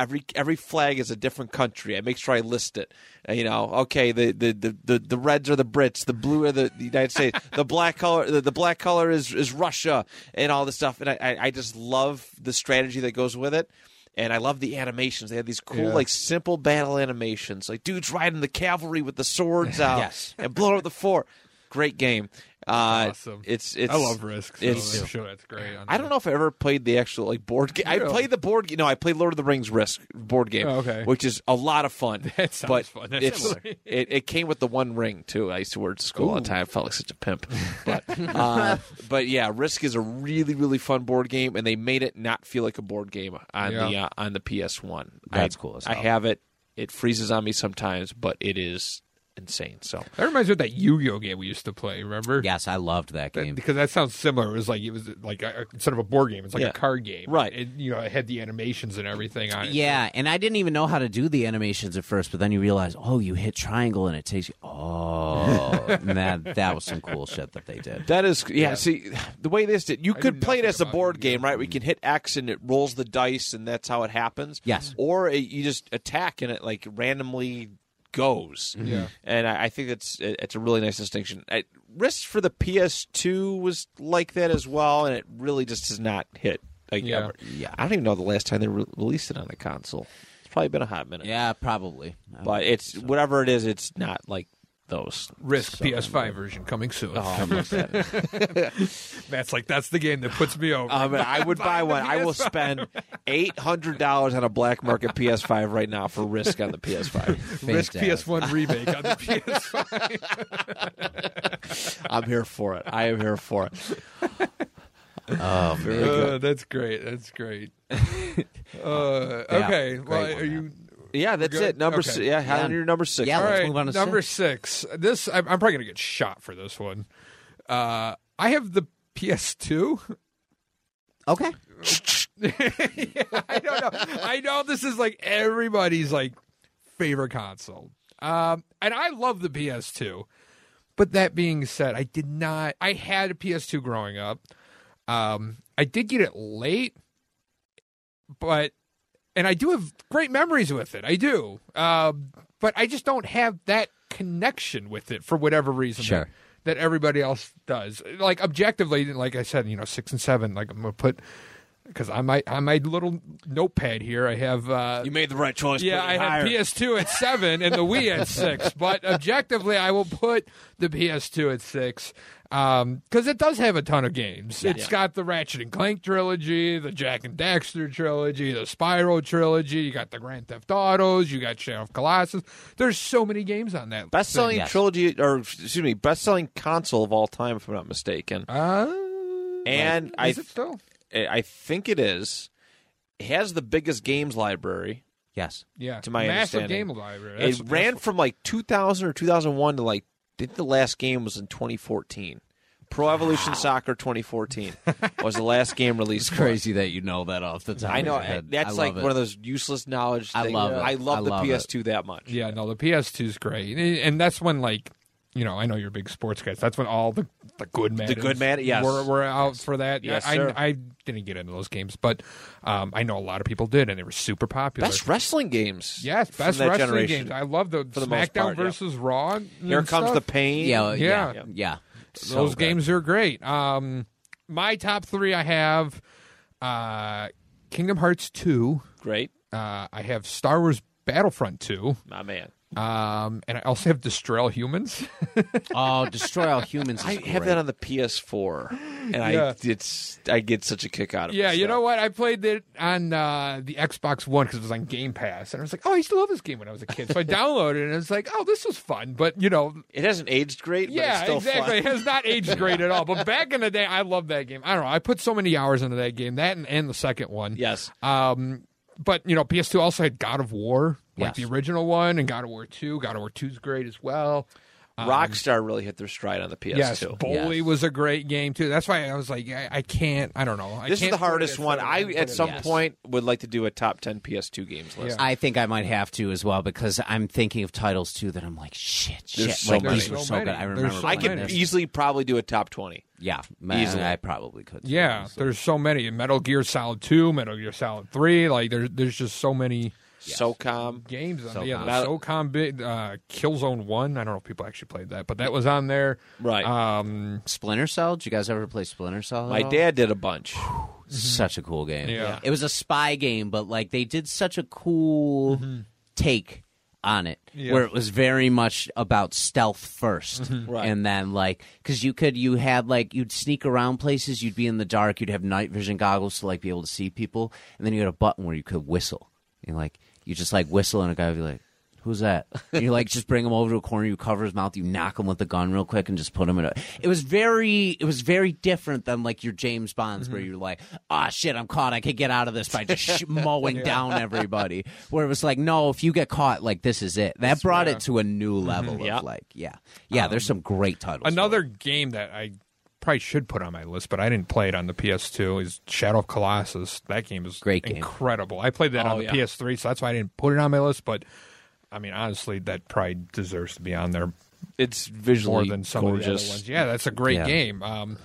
Every every flag is a different country. I make sure I list it. You know, okay, the the, the, the, the reds are the Brits, the blue are the, the United States, the black color the, the black color is is Russia, and all this stuff. And I, I just love the strategy that goes with it. And I love the animations. They have these cool, Yeah. like simple battle animations, like dudes riding the cavalry with the swords out Yes. and blowing up the fort. Great game. Uh, awesome. It's it's I love Risk. So it's- I'm sure that's great. on I don't know if I ever played the actual like board game. I played the board game. No, I played Lord of the Rings Risk board game, Oh, okay. which is a lot of fun. That sounds but fun. That's It's it, it came with the one ring too. I used to wear it to school all the time. I felt like such a pimp. But uh, but yeah, Risk is a really really fun board game, and they made it not feel like a board game on the uh, on the PS One. That's I, cool as I have it. It freezes on me sometimes, but it is insane. So That reminds me of that Yu-Gi-Oh game we used to play. Remember? Yes, I loved that That- game. because that sounds similar. It was like it was like a, instead of a board game, it's like Yeah. a card game, Right. It, you know, it had the animations and everything on it. Yeah, and I didn't even know how to do the animations at first, but then you realize, oh, you hit triangle and it takes you. Oh, and that that was some cool shit that they did. that is yeah. See the way this did, you could play it as a board Yu-Gi-Oh. game, right? We mm-hmm. can hit X and it rolls the dice, and that's how it happens. Yes. or it, you just attack and it like randomly goes. Mm-hmm. Yeah. and I, I think that's it's a really nice distinction. I, Risk for the PS2 was like that as well, and it really just does not hit. Like, Yeah. ever. yeah. I don't even know the last time they re- released it on a console. It's probably been a hot minute. Yeah, probably. but it's whatever it is, it's not like those. Risk So- PS5 version coming soon. Oh, I'm. That's like that's the game that puts me over. Um, I would buy one. I will spend eight hundred dollars on a black market PS5 right now for Risk on the PS5. Risk PS1 remake on the PS5. I'm here for it. I am here for it. Oh, Very man. good. Uh, that's great. That's great. Uh, okay. Well, great one, are you? Yeah, that's it. Number Okay. six. Yeah, Yeah. your number six? Yeah, All let's right. move on to number six. This I'm, I'm probably gonna get shot for this one. Uh, I have the PS2. Okay. yeah, I don't know. I know this is like everybody's like favorite console. Um, and I love the PS2. But that being said, I did not. I had a PS2 growing up. Um, I did get it late, but and I do have great memories with it. I do. Um, but I just don't have that connection with it for whatever reason. Sure. That, that everybody else does. Like objectively, like I said, you know, six and seven. Like I'm gonna put because I my on my little notepad here, I have. Uh, You made the right choice. yeah, I putting have higher. PS2 at seven and the Wii at six. But objectively, I will put the PS2 at six because it does have a ton of games. It's Yeah. got the Ratchet and Clank trilogy, the Jak and Daxter trilogy, the Spyro trilogy. You got the Grand Theft Autos. You got Shadow of Colossus. There's so many games on that. Best selling Yes. trilogy, or excuse me, best selling console of all time, if I'm not mistaken. Uh, And I, is it still? Eh, I think it is. Has the biggest games library. Yes. Yeah, to my massive understanding. game library. That's- it ran that's- from like 2000 or 2001 to like. I think the last game was in 2014. Pro Evolution Soccer 2014 was the last game released. It's crazy that you know that off the top. I of know your head. that's I like love one of those useless knowledge. I things. love it. I love I the love. PS2 that much. Yeah, no, the PS2 is great, and, and that's when like. You know, I know you're big sports guys. That's when all the the good man, good Madden- yes. were, were out for that. Yes, I, sir. I didn't get into those games, but um, I know a lot of people did, and they were super popular. Best wrestling games. yes, best that wrestling generation. games. I love the, the SmackDown part, yeah. versus Raw. and Here comes stuff. the pain. Yeah, yeah, Yeah. yeah. So Those good. games are great. Um, my top three, I have uh, Kingdom Hearts two. Great, Uh, I have Star Wars Battlefront two. my man. Um, and I also have Destroy All Humans. Oh, destroy all humans. Is I have that on the PS4, and Yeah. I it's I get such a kick out of it. Yeah, you still. know what? I played it on uh, the Xbox One because it was on Game Pass, and I was like, "Oh, I used to love this game when I was a kid." So I downloaded it, and it's like, "Oh, this was fun." But you know, It hasn't aged great. but it's yeah, still exactly. Fun. It has not aged great at all. But back in the day, I loved that game. I don't know. I put so many hours into that game, that and, and the second one. Yes, Um, but you know, PS2 also had God of War, like Yes. the original one, and God of War Two. God of War Two is great as well. Um, Rockstar really hit their stride on the PS2. Yes, Bully Yes. was a great game too. That's why I was like, I, I can't. I don't know. I this is can't the hardest one. I at some Yes. point would like to do a top ten PS2 games list. Yeah. I think I might have to as well because I'm thinking of titles too that I'm like shit, shit. There's so like many. these were so so good. I remember. so I playing could many. easily probably do a top twenty. Yeah, man, Easily. I probably could. too. Yeah, there's so many. Metal Gear Solid Two, Metal Gear Solid Three. Like there's there's just so many SOCOM. games. On SOCOM. Yeah, the Metal- SOCOM bit, uh, Killzone One. I don't know if people actually played that, but that was on there. Right. Um, Splinter Cell. Did you guys ever play Splinter Cell? at My all? dad did a bunch. Such a cool game. Yeah. It was a spy game, but like they did such a cool take on it Yeah. where it was very much about stealth 1st Right. and then like because you could you had like you'd sneak around places you'd be in the dark you'd have night vision goggles to like be able to see people and then you had a button where you could whistle and like you just like whistle and a guy would be like Who's that? And you like just bring him over to a corner, you cover his mouth, you knock him with the gun real quick, and just put him in a. It was very, it was very different than like your James Bonds, Mm-hmm. where you're like, ah, shit, I'm caught, I could get out of this by just sh- mowing down everybody. Where it was like, no, if you get caught, like this is it. That brought. Mm-hmm. it to a new level Yeah. of like, yeah, yeah. there's some great titles. for Another game that I probably should put on my list, but I didn't play it on the PS2 is Shadow of Colossus. That game is Great game. incredible. I played that Oh, on the yeah. PS3, so that's why I didn't put it on my list. But I mean, honestly, that probably deserves to be on there It's more visually than some of the other gorgeous. ones. Yeah, that's a great Yeah. game. Um,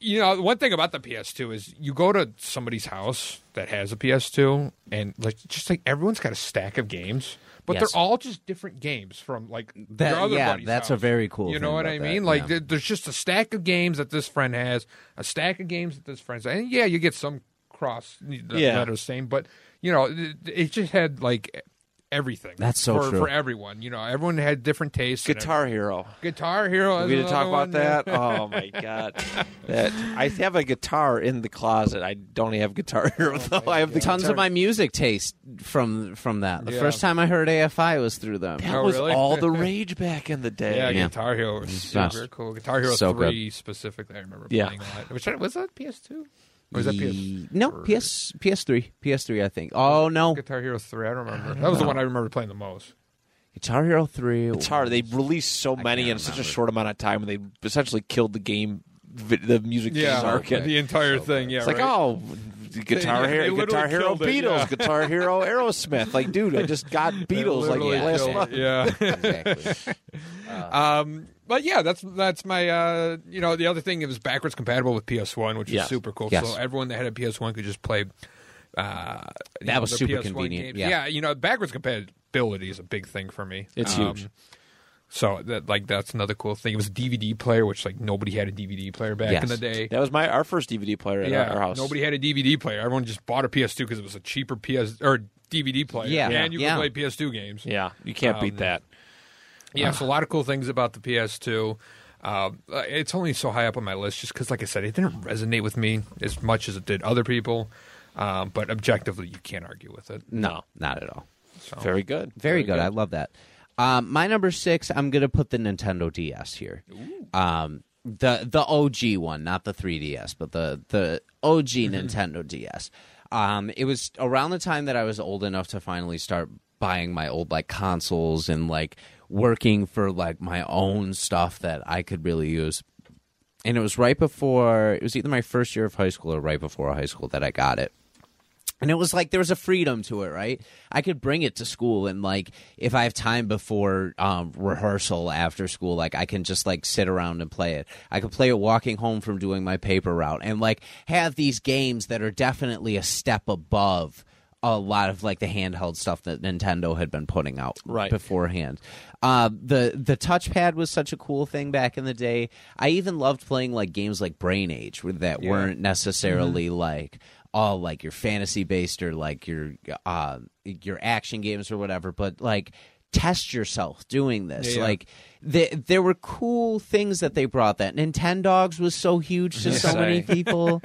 you know, one thing about the PS2 is you go to somebody's house that has a PS2, and like just like everyone's got a stack of games, but Yes. they're all just different games from like That- your other yeah, buddy's that's a very cool You know thing what about I that, mean? Like yeah. there's just a stack of games that this friend has, a stack of games that this friend has, and yeah, you get some cross that, Yeah. that are the same, but you know, it, it just had like everything. That's so for, true. for everyone. You know, everyone had different tastes. Guitar Hero. Guitar Hero. is We didn't talk about that. Oh my god! That I have a guitar in the closet. I don't have Guitar Hero oh, though. I have the Tons guitar. of my music taste from from that. The Yeah. first time I heard AFI was through them. That Oh, was really? all the rage back in the day. Yeah, Yeah. Guitar Hero was super cool. Guitar Hero So good. 3 specifically, I remember Yeah. playing a lot. Which was that PS2? Or was that PS? Ye- No, PS PS3, PS3. I think. Oh no, Guitar Hero 3, I don't remember. That was the one I remember playing the most. Guitar Hero Three. It's hard. They released so many can't in such a short amount of time, and they essentially killed the game, the music Yeah, market. the entire thing. Yeah, It's like, oh, Guitar They- they Hero, literally Guitar Hero, it, Beatles, yeah. Guitar Hero, Aerosmith. Like, dude, I just got Beatles like last month. Yeah. exactly. Um, but yeah, that's that's my uh, you know the other thing it was backwards compatible with PS1, which Yes. was super cool. Yes. So everyone that had a PS1 could just play. Uh, That was super PS1 convenient, games. yeah. you know, backwards compatibility is a big thing for me. It's Um, huge. So that like that's another cool thing. It was a DVD player, which like nobody had a DVD player back Yes. in the day. That was my our first DVD player at yeah, our, our house. nobody had a DVD player. Everyone just bought a PS2 because it was a cheaper PS or DVD player. Yeah. and you Yeah. could play PS2 games. Yeah, you can't beat Um, that. Yeah, so a lot of cool things about the PS2. Uh, it's only so high up on my list just because, like I said, it didn't resonate with me as much as it did other people. Um, but objectively, you can't argue with it. No, not at all. So. Very good. Very good. I love that. Um, my number six, I'm gonna put the Nintendo DS here. Um, the the OG one, not the 3DS, but the the OG Nintendo DS. Um, it was around the time that I was old enough to finally start buying my old like consoles and like working for like my own stuff that I could really use. And it was right before it was either my first year of high school or right before high school that I got it. And it was like there was a freedom to it, right? I could bring it to school and like if I have time before um, rehearsal after school, like I can just like sit around and play it. I could play it walking home from doing my paper route and like have these games that are definitely a step above a lot of like the handheld stuff that Nintendo had been putting out Right. beforehand. Uh, the the touchpad was such a cool thing back in the day. I even loved playing like games like Brain Age that Yeah. weren't necessarily like all like your fantasy based or like your uh your action games or whatever, but like test yourself doing this. Yeah, yeah. Like the, there were cool things that they brought. That Nintendogs was so huge to so Yes, many people.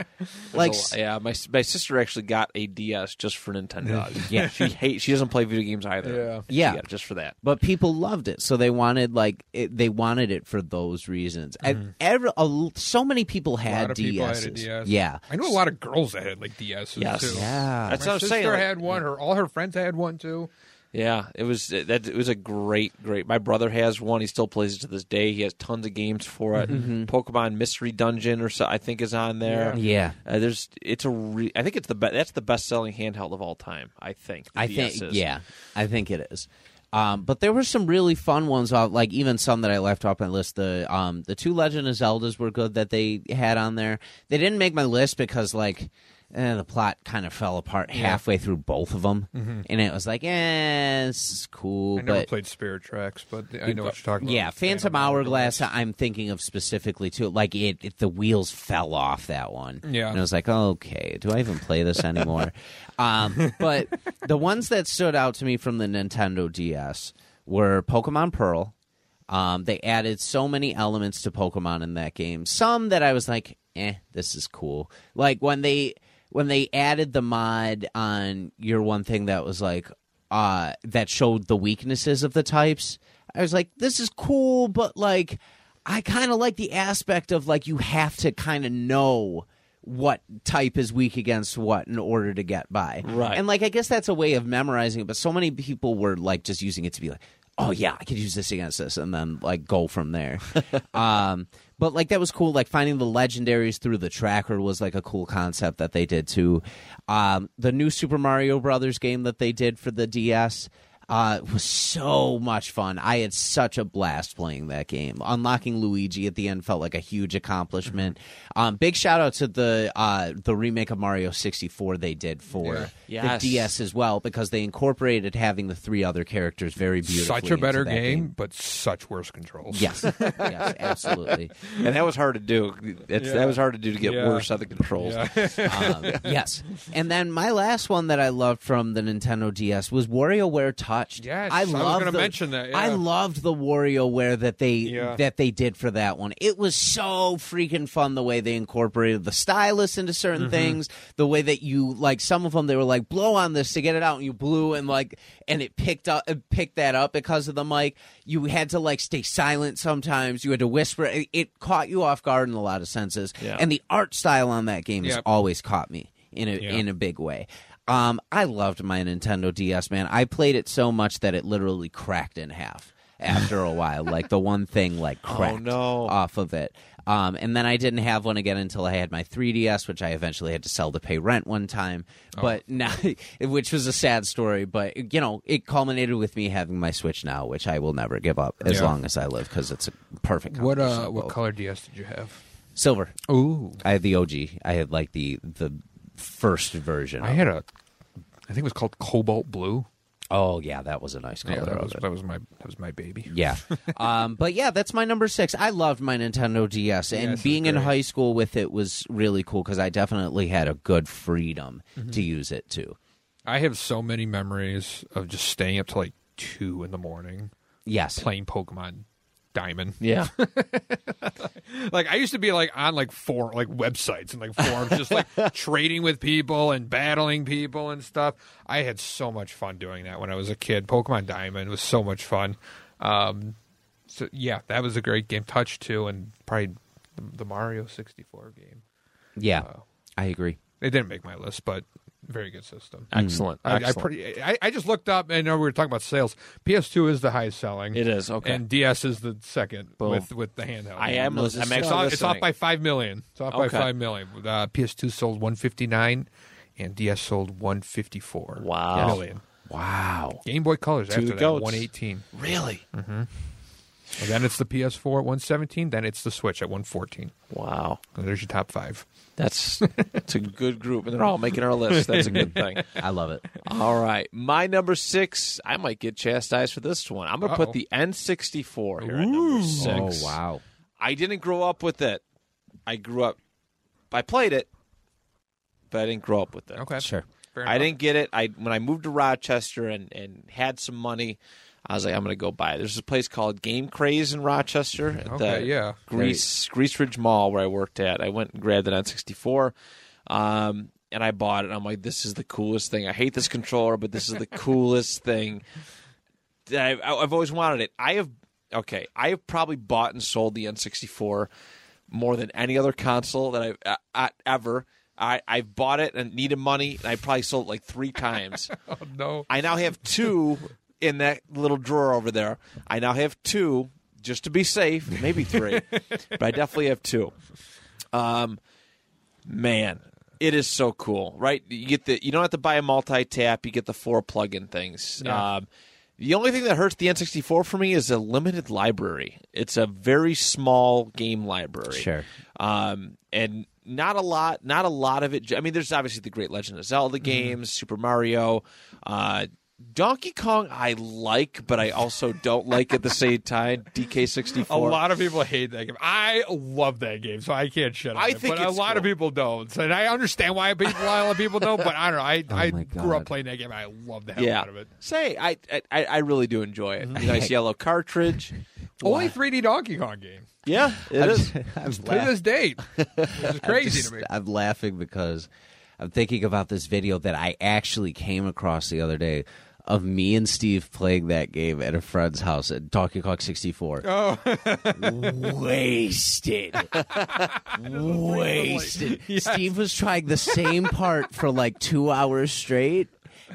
like There's a lot- yeah, my my sister actually got a DS just for Nintendo. Yeah. she hate she doesn't play video games either. Yeah. She Yeah. got just for that. but people loved it so they wanted like it, they wanted it for those reasons and every a l so many people Mm-hmm. A had lot of people had a DSs. DS. yeah I know a lot of girls that had like DSs Yes. too. yeah That's My what I'm sister saying. like- had one. Her all her friends had one too. Yeah, it was that. It was a great, great. My brother has one. He still plays it to this day. He has tons of games for it. Pokemon Mystery Dungeon or so I think is on there. yeah Uh, there's it's a re- I think it's the be- that's the best selling handheld of all time. I think. the I DS think is. yeah, I think it is. Um, but there were some really fun ones, off, like even some that I left off my list. The um, the two Legend of Zeldas were good that they had on there. They didn't make my list because like eh, the plot kind of fell apart halfway through both of them, and it was like, eh, it's cool, I never but played Spirit Tracks, but I know what you're talking about. yeah, Phantom Hourglass. I'm thinking of specifically too. Like it, it, the wheels fell off that one. Yeah. and I was like, okay, do I even play this anymore? um, but the ones that stood out to me from the Nintendo DS were Pokemon Pearl. Um, they added so many elements to Pokemon in that game. Some that I was like, eh, this is cool. Like when they when they added the mod on your one thing that was like uh, that showed the weaknesses of the types. I was like, this is cool, but like, I kind of like the aspect of like you have to kind of know what type is weak against what in order to get by. Right. And like I guess that's a way of memorizing it, but so many people were like just using it to be like, "Oh yeah, I could use this against this," and then like go from there. um, but like that was cool. Like finding the legendaries through the tracker was like a cool concept that they did too. Um, the new Super Mario Brothers game that they did for the DS. Uh, was so much fun. I had such a blast playing that game. Unlocking Luigi at the end felt like a huge accomplishment. Um, big shout out to the uh, the remake of Mario 64 they did for Yeah. the DS as well because they incorporated having the three other characters very beautifully. Such a better into that game, but such worse controls. Yes, yes, absolutely. and that was hard to do. It's, Yeah. That was hard to do to get Yeah. worse at the controls. um, yes. And then my last one that I loved from the Nintendo DS was WarioWare Touched. Yes, I I was love gonna mention that, yeah. I loved the WarioWare that they Yeah. that they did for that one. It was so freaking fun the way they incorporated the stylus into certain Mm-hmm. things, the way that you like some of them they were like blow on this to get it out and you blew and like and it picked up it picked that up because of the mic. You had to like stay silent sometimes. You had to whisper. It, it caught you off guard in a lot of senses. Yeah. And the art style on that game has always caught me in a Yeah. in a big way. Um, I loved my Nintendo DS, man. I played it so much that it literally cracked in half after a while. Like the one thing like cracked no. off of it. Um, and then I didn't have one again until I had my 3DS, which I eventually had to sell to pay rent one time. But now, which was a sad story. But you know, it culminated with me having my Switch now, which I will never give up as Yeah. long as I live because it's a perfect. What uh, what color DS did you have? Silver. Ooh, I had the OG. I had like the the first version. I had a. I think it was called Cobalt Blue. Oh yeah, that was a nice color. Yeah, that was that was my that was my baby. Yeah, um, but yeah, that's my number six. I loved my Nintendo DS, and being in high school with it was really cool because I definitely had a good freedom Mm-hmm. to use it too. I have so many memories of just staying up to like two in the morning Yes, playing Pokemon Diamond. Yeah. Like I used to be like on like four like websites and like forums, just like trading with people and battling people and stuff. I had so much fun doing that when I was a kid. Pokemon Diamond was so much fun. Um, so yeah, that was a great game. Touch too, and probably the, the Mario sixty four game. yeah, Uh, I agree. It didn't make my list, but very good system. Excellent. I, I, Excellent. pretty, I, I just looked up and I know we were talking about sales. PS2 is the highest selling. It is, okay. And DS is the second Boom. with with the handheld. I am. Those I'm are It's off, it's off by five million. It's off Okay. by five million. Uh, PS2 sold 159, and DS sold 154 Wow. million. Wow. Game Boy Colors To after the that 118. Really? And then it's the PS4 at 117. Then it's the Switch at 114. Wow. And there's your top five. That's it's a good group, and they're all making our list. That's a good thing. I love it. All right, my number six. I might get chastised for this one. I'm going to Uh-oh. put the N64 here at number six. Oh wow. I didn't grow up with it. I grew up. I played it, but I didn't grow up with it. Okay. Sure. Fair I didn't get it. I when I moved to Rochester and and had some money, I was like, I'm going to go buy it. There's a place called Game Craze in Rochester. At Okay, the yeah. Greece Greece Ridge Mall where I worked at. I went and grabbed it on 64, um, and I bought it. I'm like, this is the coolest thing. I hate this controller, but this is the coolest thing. I've, I've always wanted it. I have okay. I have probably bought and sold the N64 more than any other console that I've uh, uh, ever. I I've bought it and needed money, and I probably sold it like three times. Oh, no. I now have two in that little drawer over there. I now have two just to be safe, maybe three, but I definitely have two. Um, man, it is so cool, right? You get the you don't have to buy a multi tap. You get the four plug-in things. Yeah. Um, the only thing that hurts the N64 for me is a limited library. It's a very small game library Sure. um, and not a lot, not a lot of it. I mean, there's obviously the Great Legend of Zelda Mm-hmm. games, Super Mario, uh, Donkey Kong. I like, but I also don't like at the same time. DK64. A lot of people hate that game. I love that game, so I can't shut up. I it, think but a it's lot of people don't, and I understand why people, why a lot of people don't. But I don't know. I, Oh I grew up playing that game. I love the hell Yeah, out of it. say I, I I really do enjoy it. Mm-hmm. Nice yellow cartridge. Only 3D Donkey Kong game Yeah, it is. I'm to this date, which is crazy just- to me. I'm laughing because I'm thinking about this video that I actually came across the other day of me and Steve playing that game at a friend's house at Donkey Kong 64. Oh, Wasted. Wasted. Steve was trying the same part for like two hours straight.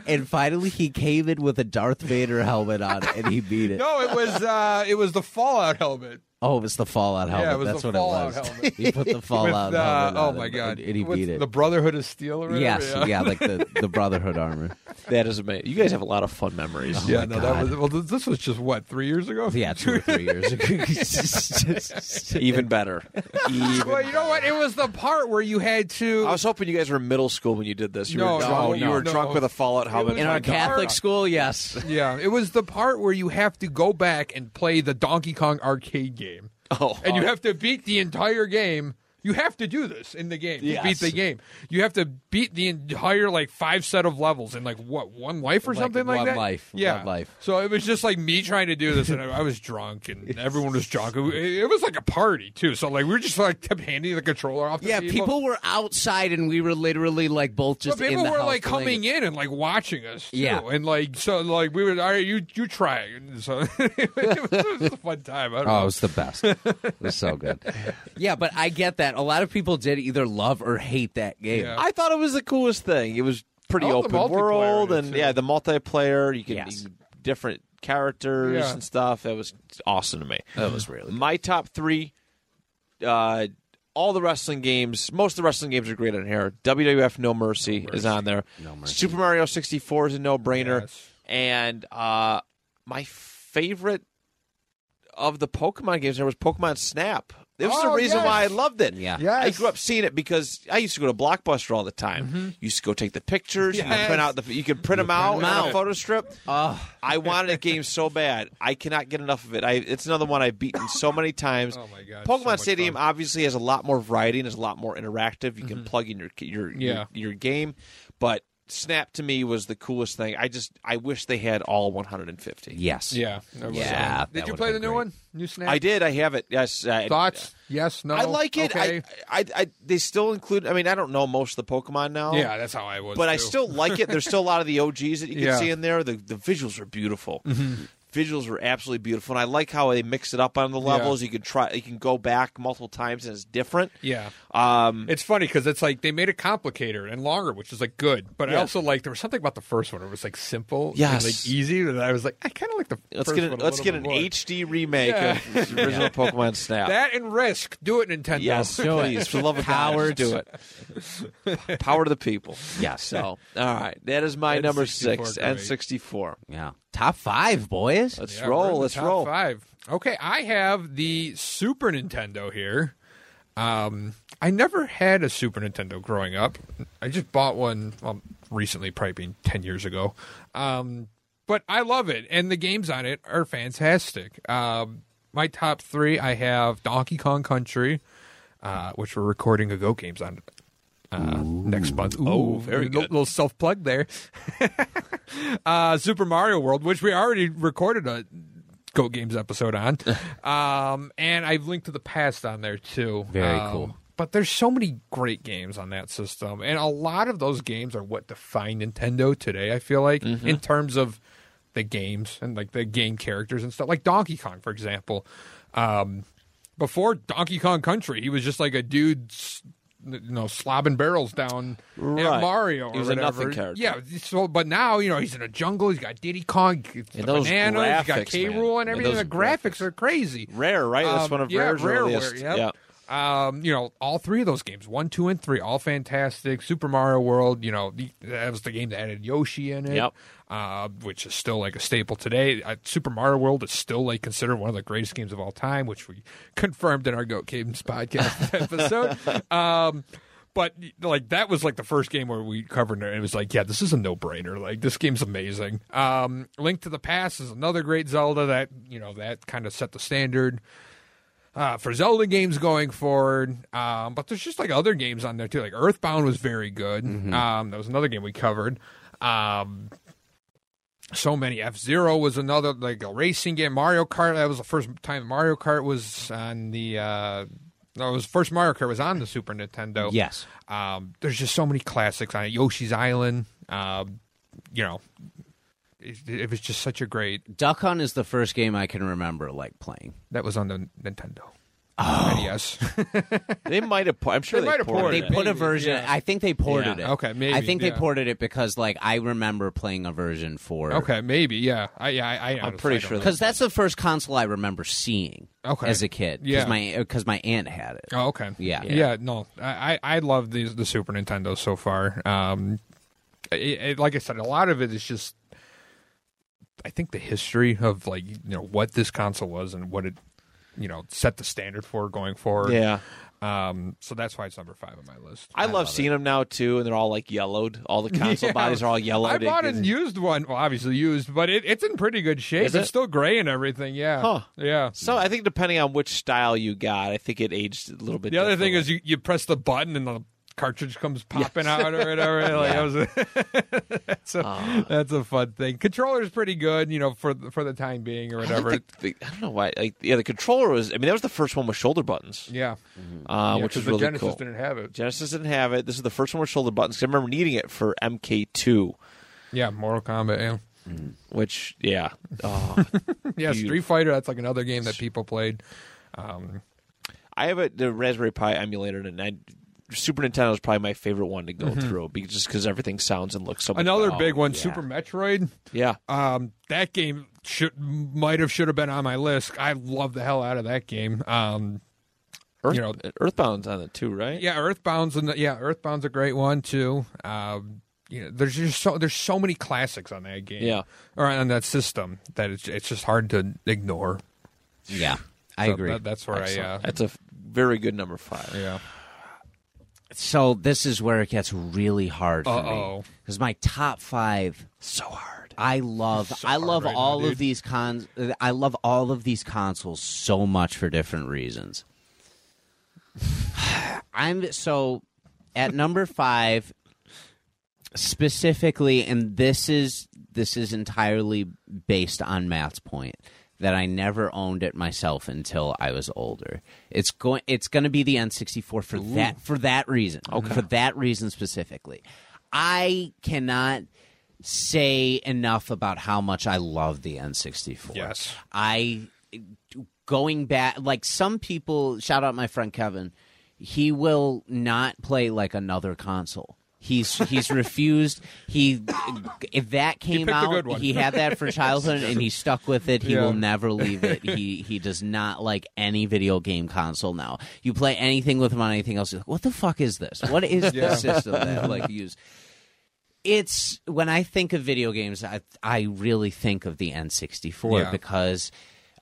And finally, he came in with a Darth Vader helmet on, and he beat it. no, it was uh, it was the Fallout helmet. Oh, it was the Fallout helmet. Yeah, it was That's the what Fallout it was. helmet. he put the Fallout With, uh, helmet oh on my it, god! and, and he With beat it. The Brotherhood of Steel, or whatever? yes, yeah. yeah. like the, the Brotherhood armor. That is amazing. You guys have a lot of fun memories. Yeah, my no, God. that was well. th- This was just what three years ago. Yeah, two or three years ago. Even better. Even Well, you know what? It was the part where you had to. I was hoping you guys were in middle school when you did this. You No, were no, drunk, you no, were no. drunk with a Fallout helmet. was In our my God. Catholic school, yes. yeah, it was the part where you have to go back and play the Donkey Kong arcade game, Oh, and you have to beat the entire game. You have to do this in the game. Yes. beat the game. You have to beat the entire like five set of levels in like what one life or Like something like one that. life, Yeah, one life. So it was just like me trying to do this, and I I was drunk, and everyone was drunk. It, it was like a party too. So like we were just like kept handing the controller off. Yeah, people were outside, and we were literally like both just But people were like coming it. in and like watching us too. Yeah. and like so like we were all right you you try it. And so it, was, a fun time Oh, know. it was the best. it was so good. Yeah, but I get that. A lot of people did either love or hate that game. Yeah. I thought it was the coolest thing. It was pretty I open world, and yeah, the multiplayer. You can Yes. different characters Yeah. and stuff. That was awesome to me. That was really My top three. Uh, all the wrestling games, most of the wrestling games are great on here. WWF No Mercy, is on there. No Mercy. Super Mario 64 is a no brainer. Yes. And uh, my favorite of the Pokemon games there was Pokemon Snap. This was the Oh, reason yes. why I loved it. Yeah. Yes. I grew up seeing it because I used to go to Blockbuster all the time. You Used to go take the pictures. You could Mm-hmm. Print out the. You could print them out them on a photo strip. Oh, I wanted a game so bad. I cannot get enough of it. I, it's another one I've beaten so many times. Oh my God, Pokemon so Stadium fun. obviously has a lot more variety and is a lot more interactive. You can plug in your your, Mm-hmm. Yeah. your your game, but Snap to me was the coolest thing. I just I wish they had all 150. yes. yeah was, Yeah, uh, did you play the new great. one new snap I did. I have it. Yes. I, thoughts yes no I like it. okay. I, I, I, they still include. I mean, I don't know most of the Pokemon now. yeah that's how I was but I still like it. There's still a lot of the OGs that you can Yeah. see in there. The the visuals are beautiful. Visuals were absolutely beautiful, and I like how they mix it up on the levels. You can try, you can go back multiple times, and it's different. yeah Um, It's funny because it's like they made it complicated and longer, which is like good. But I also like there was something about the first one. It was like simple, and, Yes. like easy. And I was like, I kind of like the let's first get an, one a let's get an more. HD remake Yeah. of the original Pokemon Snap. that and Risk. Do it, Nintendo. yes, Do it. please, for the love of God, just Cowards. do it. Power to the people. Yes. So, all right, that is my number N64 six, great. N sixty four. Yeah. Top five, boys. Let's Yeah, we're in roll. the Let's top roll. Five. Okay, I have the Super Nintendo here. Um, I never had a Super Nintendo growing up. I just bought one well, recently, probably being ten years ago. Um, but I love it, and the games on it are fantastic. Um, my top three, I have Donkey Kong Country, uh, which we're recording a Go Games on uh, next month. Ooh, Oh, very little, good. Little self plug there. uh, Super Mario World, which we already recorded a Go Games episode on, um, and I've linked to the past on there too. Very Um, cool. But there's so many great games on that system, and a lot of those games are what define Nintendo today. I feel like Mm-hmm. in terms of the games and like the game characters and stuff, like Donkey Kong, for example. Um, before Donkey Kong Country, he was just like a dude, you know, slobbing barrels down Right. Mario. He or was a whatever. nothing character. Yeah. So, but now you know he's in a jungle. He's got Diddy Kong, And bananas. He's got K. Rool and And everything. those the graphics are crazy. Rare, right? That's Um, one of yeah, Rare's Rareware, earliest. yep. Yeah. Um, you know, all three of those games, one, two, and three, all fantastic. Super Mario World, you know, the, that was the game that added Yoshi in it. Yep. Uh, which is still like a staple today. Uh, Super Mario World is still like considered one of the greatest games of all time, which we confirmed in our Goat Games podcast episode. Um, but like that was like the first game where we covered it. And it was like, yeah, this is a no brainer. Like this game's amazing. Um, Link to the Past is another great Zelda that you know that kind of set the standard uh, for Zelda games going forward. Um, but there's just like other games on there too. Like Earthbound was very good. Um, that was another game we covered. Um, so many F Zero was another like a racing game. Mario Kart that was the first time Mario Kart was on the. Uh, no, it was first Mario Kart was on the Super Nintendo. Yes. Um, there's just so many classics on it. Yoshi's Island. Um, you know, it, it was just such a great. Duck Hunt is the first game I can remember like playing. That was on the Nintendo. Oh. Yes. They might have. po- I'm sure They they, might have ported ported They it. put a version. yeah. I think they ported Yeah. it. Okay, maybe, I think they ported it because like I remember playing a version for. okay, maybe. Yeah. I, yeah. I, I I'm pretty sure. Because that's the first console I remember seeing Okay. as a kid. Yeah. Because my because my aunt had it. Oh, okay. Yeah. Yeah. no, I I I love these the Super Nintendo so far. Um, it, it- like I said, a lot of it is just. I think the history of like you know what this console was and what it, you know, set the standard for going forward. Yeah, Um. So that's why it's number five on my list. I, love, seeing them now too, and they're all like yellowed. All the console Yeah. bodies are all yellowed. I bought It a used one. Well, obviously used, but it, it's in pretty good shape. It's it? still gray and everything. Yeah. Huh. Yeah. So I think depending on which style you got, I think it aged a little bit. The other thing is you, you press the button and the cartridge comes popping out or whatever. Like, that was a- that's, a, Ah. that's a fun thing. Controller's pretty good, you know, for the- for the time being or I, whatever. like the, the- I don't know why. Like, yeah, the controller was. I mean, that was the first one with shoulder buttons, yeah, uh, Yeah, which the really Genesis cool. didn't have it. Genesis didn't have it. This is the first one with shoulder buttons. I remember needing it for MK2, Yeah, Mortal Kombat. Yeah, which yeah, oh, yeah. Street Fighter. That's like another game that people played. Um, I have a the Raspberry Pi emulator, and I, Super Nintendo is probably my favorite one to go through, because, just because everything sounds and looks so. much Mm-hmm. another better. big one, yeah. Super Metroid. Yeah, Um, that game should might have should have been on my list. I love the hell out of that game. Um, Earth, You know- Earthbound's on it too, right? Yeah, Earthbound's and yeah, Earthbound's a great one too. Um, you know, there's just so there's so many classics on that game. Yeah. or on that system that it's it's just hard to ignore. Yeah, I So agree. that- that's where I uh, That's a very good number five. yeah. So this is where it gets really hard for me Uh-oh. because my top five. So hard. I love So I love right all dude. of these cons. I love all of these consoles so much for different reasons. I'm so at number five specifically, and this is this is entirely based on Matt's point that I never owned it myself until I was older. It's going it's going to be the N64 for that for that reason. Okay. For that reason specifically. I cannot say enough about how much I love the N64. Yes. I going back like some people shout out my friend Kevin he will not play like another console he's he's refused he if that came out he had that for childhood and he stuck with it he Yeah. will never leave it he he does not like any video game console now you play anything with him on anything else like, what the fuck is this what is Yeah. this system that like use it's when I think of video games, I I really think of the N64 Yeah. because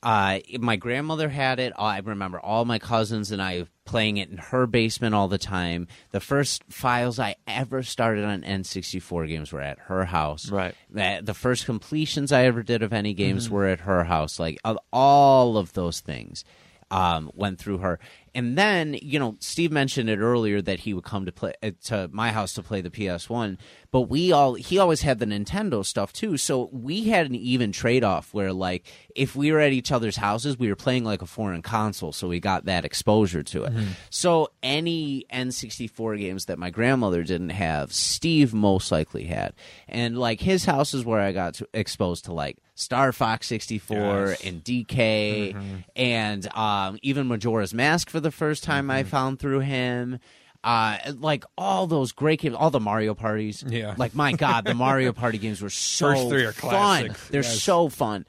uh, my grandmother had it. I remember all my cousins and I playing it in her basement all the time. The first files I ever started on N64 games were at her house. Right. The first completions I ever did of any games were at her house. Like all of those things um, went through her. And then, you know, Steve mentioned it earlier that he would come to play uh, to my house to play the PS1, but we all he always had the Nintendo stuff too. So we had an even trade off where like if we were at each other's houses, we were playing like a foreign console, so we got that exposure to it. Mm-hmm. So any N64 games that my grandmother didn't have, Steve most likely had. And like his house is where I got to, exposed to like Star Fox 64 Yes. and DK mm-hmm. and um, even Majora's Mask for the first time I mm-hmm. found through him. Uh, like all those great games, all the Mario parties. Yeah. Like my God, the Mario Party games were so First three are fun. classics. They're Yes. so fun.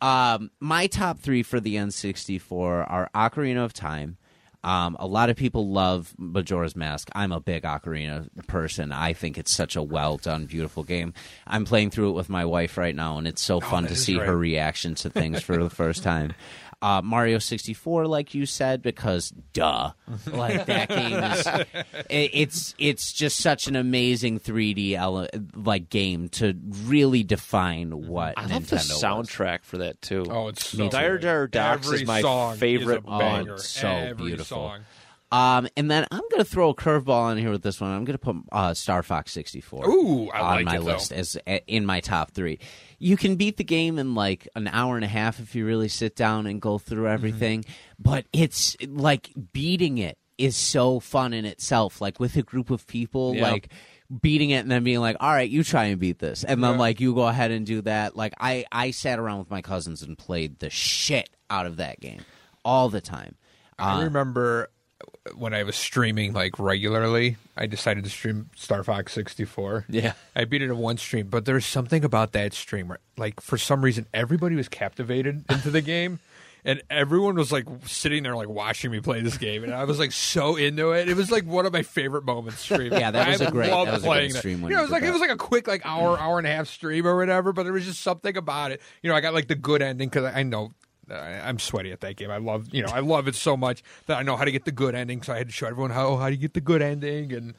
Um, my top three for the N64 are Ocarina of Time. Um, a lot of people love Majora's Mask. I'm a big Ocarina person. I think it's such a well done, beautiful game. I'm playing through it with my wife right now, and it's so fun to is see great. her reaction to things for the first time. Uh, Mario 64, like you said, because duh, like that game is, it, it's it's just such an amazing 3D ele- like game to really define what I Nintendo love the was. soundtrack for that too. Oh, it's so Dire. Dire Docks Every is my favorite is a one. banger. So Every beautiful. Song. Um, and then I'm going to throw a curveball in here with this one. I'm going to put uh, Star Fox 64 Ooh, I on like my it, though. list as in my top three. You can beat the game in like an hour and a half if you really sit down and go through Mm-hmm. everything, but it's like beating it is so fun in itself. Like with a group of people, Yeah. like beating it and then being like, "All right, you try and beat this," and then Yeah. like you go ahead and do that. Like I I sat around with my cousins and played the shit out of that game all the time. I Uh, remember when I was streaming like regularly, I decided to stream Star Fox 64. Yeah. I beat it in one stream, but there's something about that stream where, like, for some reason, everybody was captivated into the game. And everyone was like sitting there, like watching me play this game, and I was like so into it. It was like one of my favorite moments streaming. Yeah, that was I a great- that was a playing stream You know, it was like it was like a quick like hour, hour and a half stream or whatever. But there was just something about it. You know, I got like the good ending because I know I'm sweaty at that game. I love, you know, I love it so much that I know how to get the good ending. So I had to show everyone how how to get the good ending, and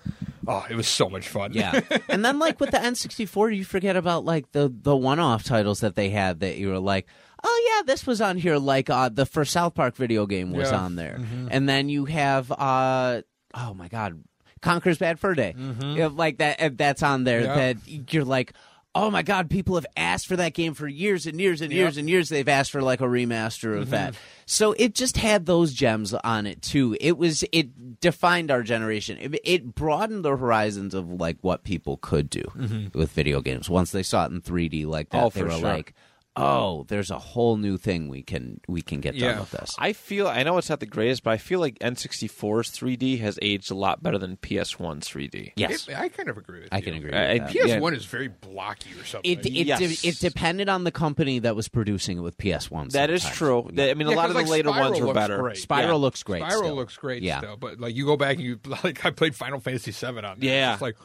oh, it was so much fun. Yeah, and then like with the N64, you forget about like the the one-off titles that they had that you were like, oh yeah, this was on here. Like uh, the first South Park video game was Yeah. on there, and then you have uh, oh my god, Conker's Bad Fur Day, Yeah, like that. uh, That's on there. Yeah. That you're like. Oh my God! People have asked for that game for years and years and Yep. years and years. They've asked for like a remaster of mm-hmm. that. So it just had those gems on it too. It was it defined our generation. It, it broadened the horizons of like what people could do mm-hmm. with video games once they saw it in 3D like that. Oh, they for were sure. like, "Oh, there's a whole new thing we can we can get Yeah. done with this." I feel I know it's not the greatest, but I feel like N64's 3D has aged a lot better than PS1's 3D. yes, It- I kind of agree with you. I you. can agree. Uh, with and that. PS1 is very blocky or something. It it, Yes. de- it depended on the company that was producing it with PS1. That is sometimes. true. That- I mean, a lot lot 'cause, of the like, later Spyro ones were looks better. great. Spyro Yeah. looks great. Spyro still. looks great Yeah. still, but like you go back and you like I played Final Fantasy VII on. There. Yeah. it's like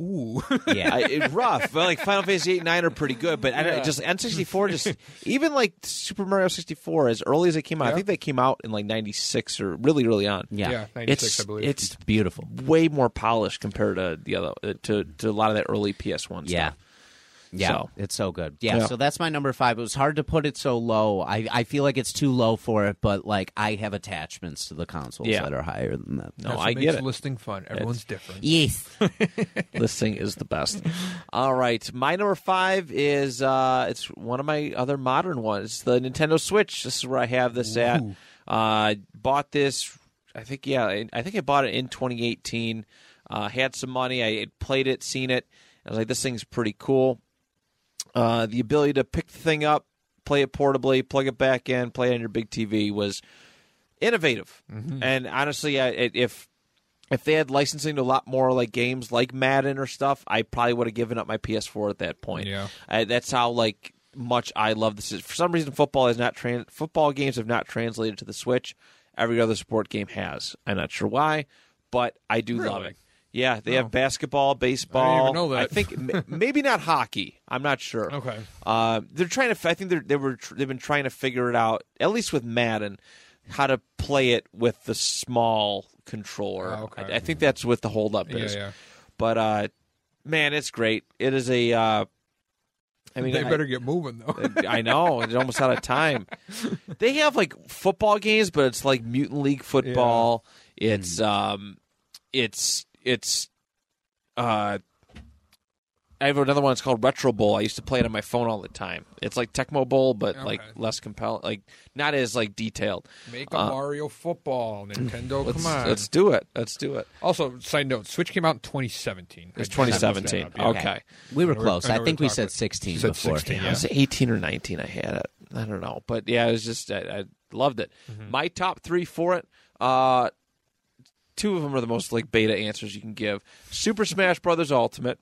ooh. Yeah, I, it, rough. But like Final Fantasy 8 and 9 are pretty good, but I don't, just N64 just even like Super Mario 64 as early as it came out. I Yeah. think they came out in like 96 or really early on. yeah. yeah, 96, It's I believe. it's beautiful. way more polished compared to the other uh, to to a lot of that early PS1 Yeah. stuff. Yeah, So- it's so good. Yeah, Yeah. so that's my number five. It was hard to put it so low. I, I feel like it's too low for it, but like I have attachments to the consoles Yeah. that are higher than that. No, That's I what get it. Listing fun. Everyone's different. Yes. this thing is the best. All right, my number five is uh, it's one of my other modern ones, the Nintendo Switch. This is where I have this at. Uh, bought this, I think, yeah, I- I think I bought it in 2018. Uh, had some money, I had played it, seen it. I was like, this thing's pretty cool. Uh, the ability to pick the thing up, play it portably, plug it back in, play it on your big TV was innovative. And honestly, I, if if they had licensing to a lot more like games like Madden or stuff, I probably would have given up my PS4 at that point. Yeah. That's how like much I love this. For some reason, football is not tran- football games have not translated to the Switch. Every other sport game has. I'm not sure why, but I do love it. Yeah, they have basketball, baseball. even know that. I think maybe not hockey. I'm not sure. Okay. Uh, they're trying to. I think they're, they were. They've been trying to figure it out. At least with Madden, how to play it with the small controller. Oh, okay. I, I think that's what the holdup Yeah, is. yeah. But uh, man, it's great. It is a. Uh, I mean, they I- better get moving though. I know it's almost out of time. They have like football games, but it's like mutant league football. It's um, it's it's uh. I have another one. It's called Retro Bowl. I used to play it on my phone all the time. It's like Tecmo Bowl, but like less compelling, like not as like detailed. Make a Uh, Mario football, Nintendo. Let's, come on. let's do it. Let's do it. Also, side note: Switch came out in 2017. It's I just looked that 2017. up, yeah. Okay. We were close. we I think we talking- said 16 said before. 16, I yeah. was 18 or 19. I had it. I don't know, but yeah, it was just I, I loved it. My top three for it. Uh, two of them are the most like beta answers you can give: Super Smash Brothers Ultimate,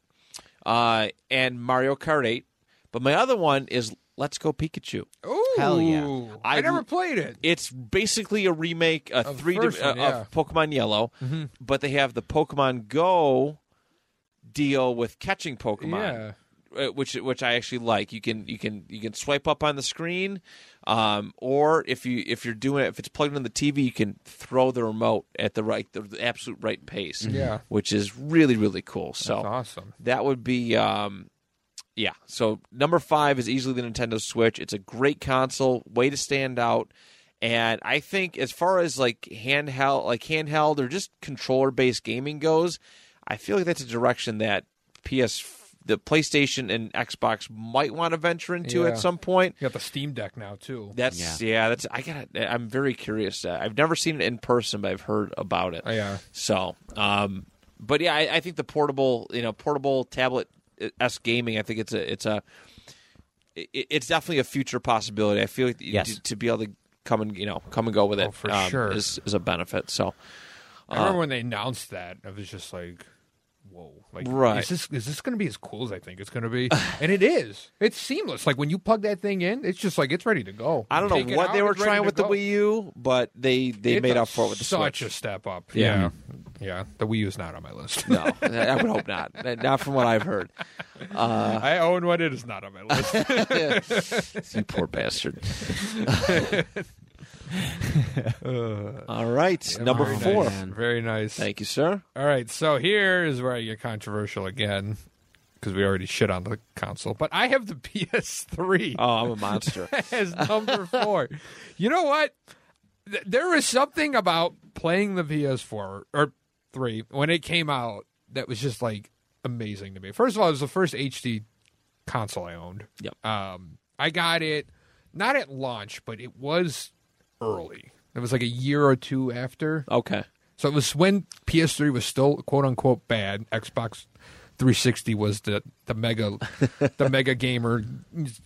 uh, and Mario Kart 8. But my other one is Let's Go Pikachu. Oh, Hell yeah. I, I- never played it. It's basically a remake, a Of the three first uh, one, yeah. of Pokemon Yellow, but they have the Pokemon Go deal with catching Pokemon Yeah. Uh, which which I actually like. You can you can you can swipe up on the screen, um, or if you if you're doing it if it's plugged in the TV, you can throw the remote at the right the, the absolute right pace. Yeah. which is really really cool. So That's awesome. that would be um, yeah. So number five is easily the Nintendo Switch. It's a great console, way to stand out. And I think as far as like handheld, like handheld or just controller based gaming goes, I feel like that's a direction that PS the PlayStation and Xbox might want to venture into Yeah. at some point. You got the Steam Deck now too. That's yeah. That's I got. I'm very curious. Uh, I've never seen it in person, but I've heard about it. Oh, yeah. So, um, but yeah, I, I think the portable, you know, portable tablet s gaming. I think it's a, it's a, it, it's definitely a future possibility. I feel like Yes. to, to be able to come and you know come and go with it Oh, for um, sure. is is a benefit. So, I remember when they announced that, I was just like, "Whoa! Like, Right. is this is this going to be as cool as I think it's going to be?" and it is. It's seamless. Like when you plug that thing in, it's just like it's ready to go. I don't Take know what out, they were trying to with the. Wii U, but they they It's made up for it with the such Switch. a step up. Yeah. Yeah, yeah. The Wii U is not on my list. no, I would hope not. Not from what I've heard. Uh, I own one. It is not on my list. You poor bastard. All right, number Very four. nice. Very nice. Thank you, sir. All right, so here is where I get controversial again because we already shit on the console, but I have the PS3 Oh, I'm a monster. as number four. you know what? Th- There was something about playing the PS4 or three when it came out that was just like amazing to me. First of all, it was the first HD console I owned. Yep. Um, I got it not at launch, but it was early. It was like a year or two after. Okay. So it was when PS3 was still quote unquote bad. Xbox 360 was the the mega the mega gamer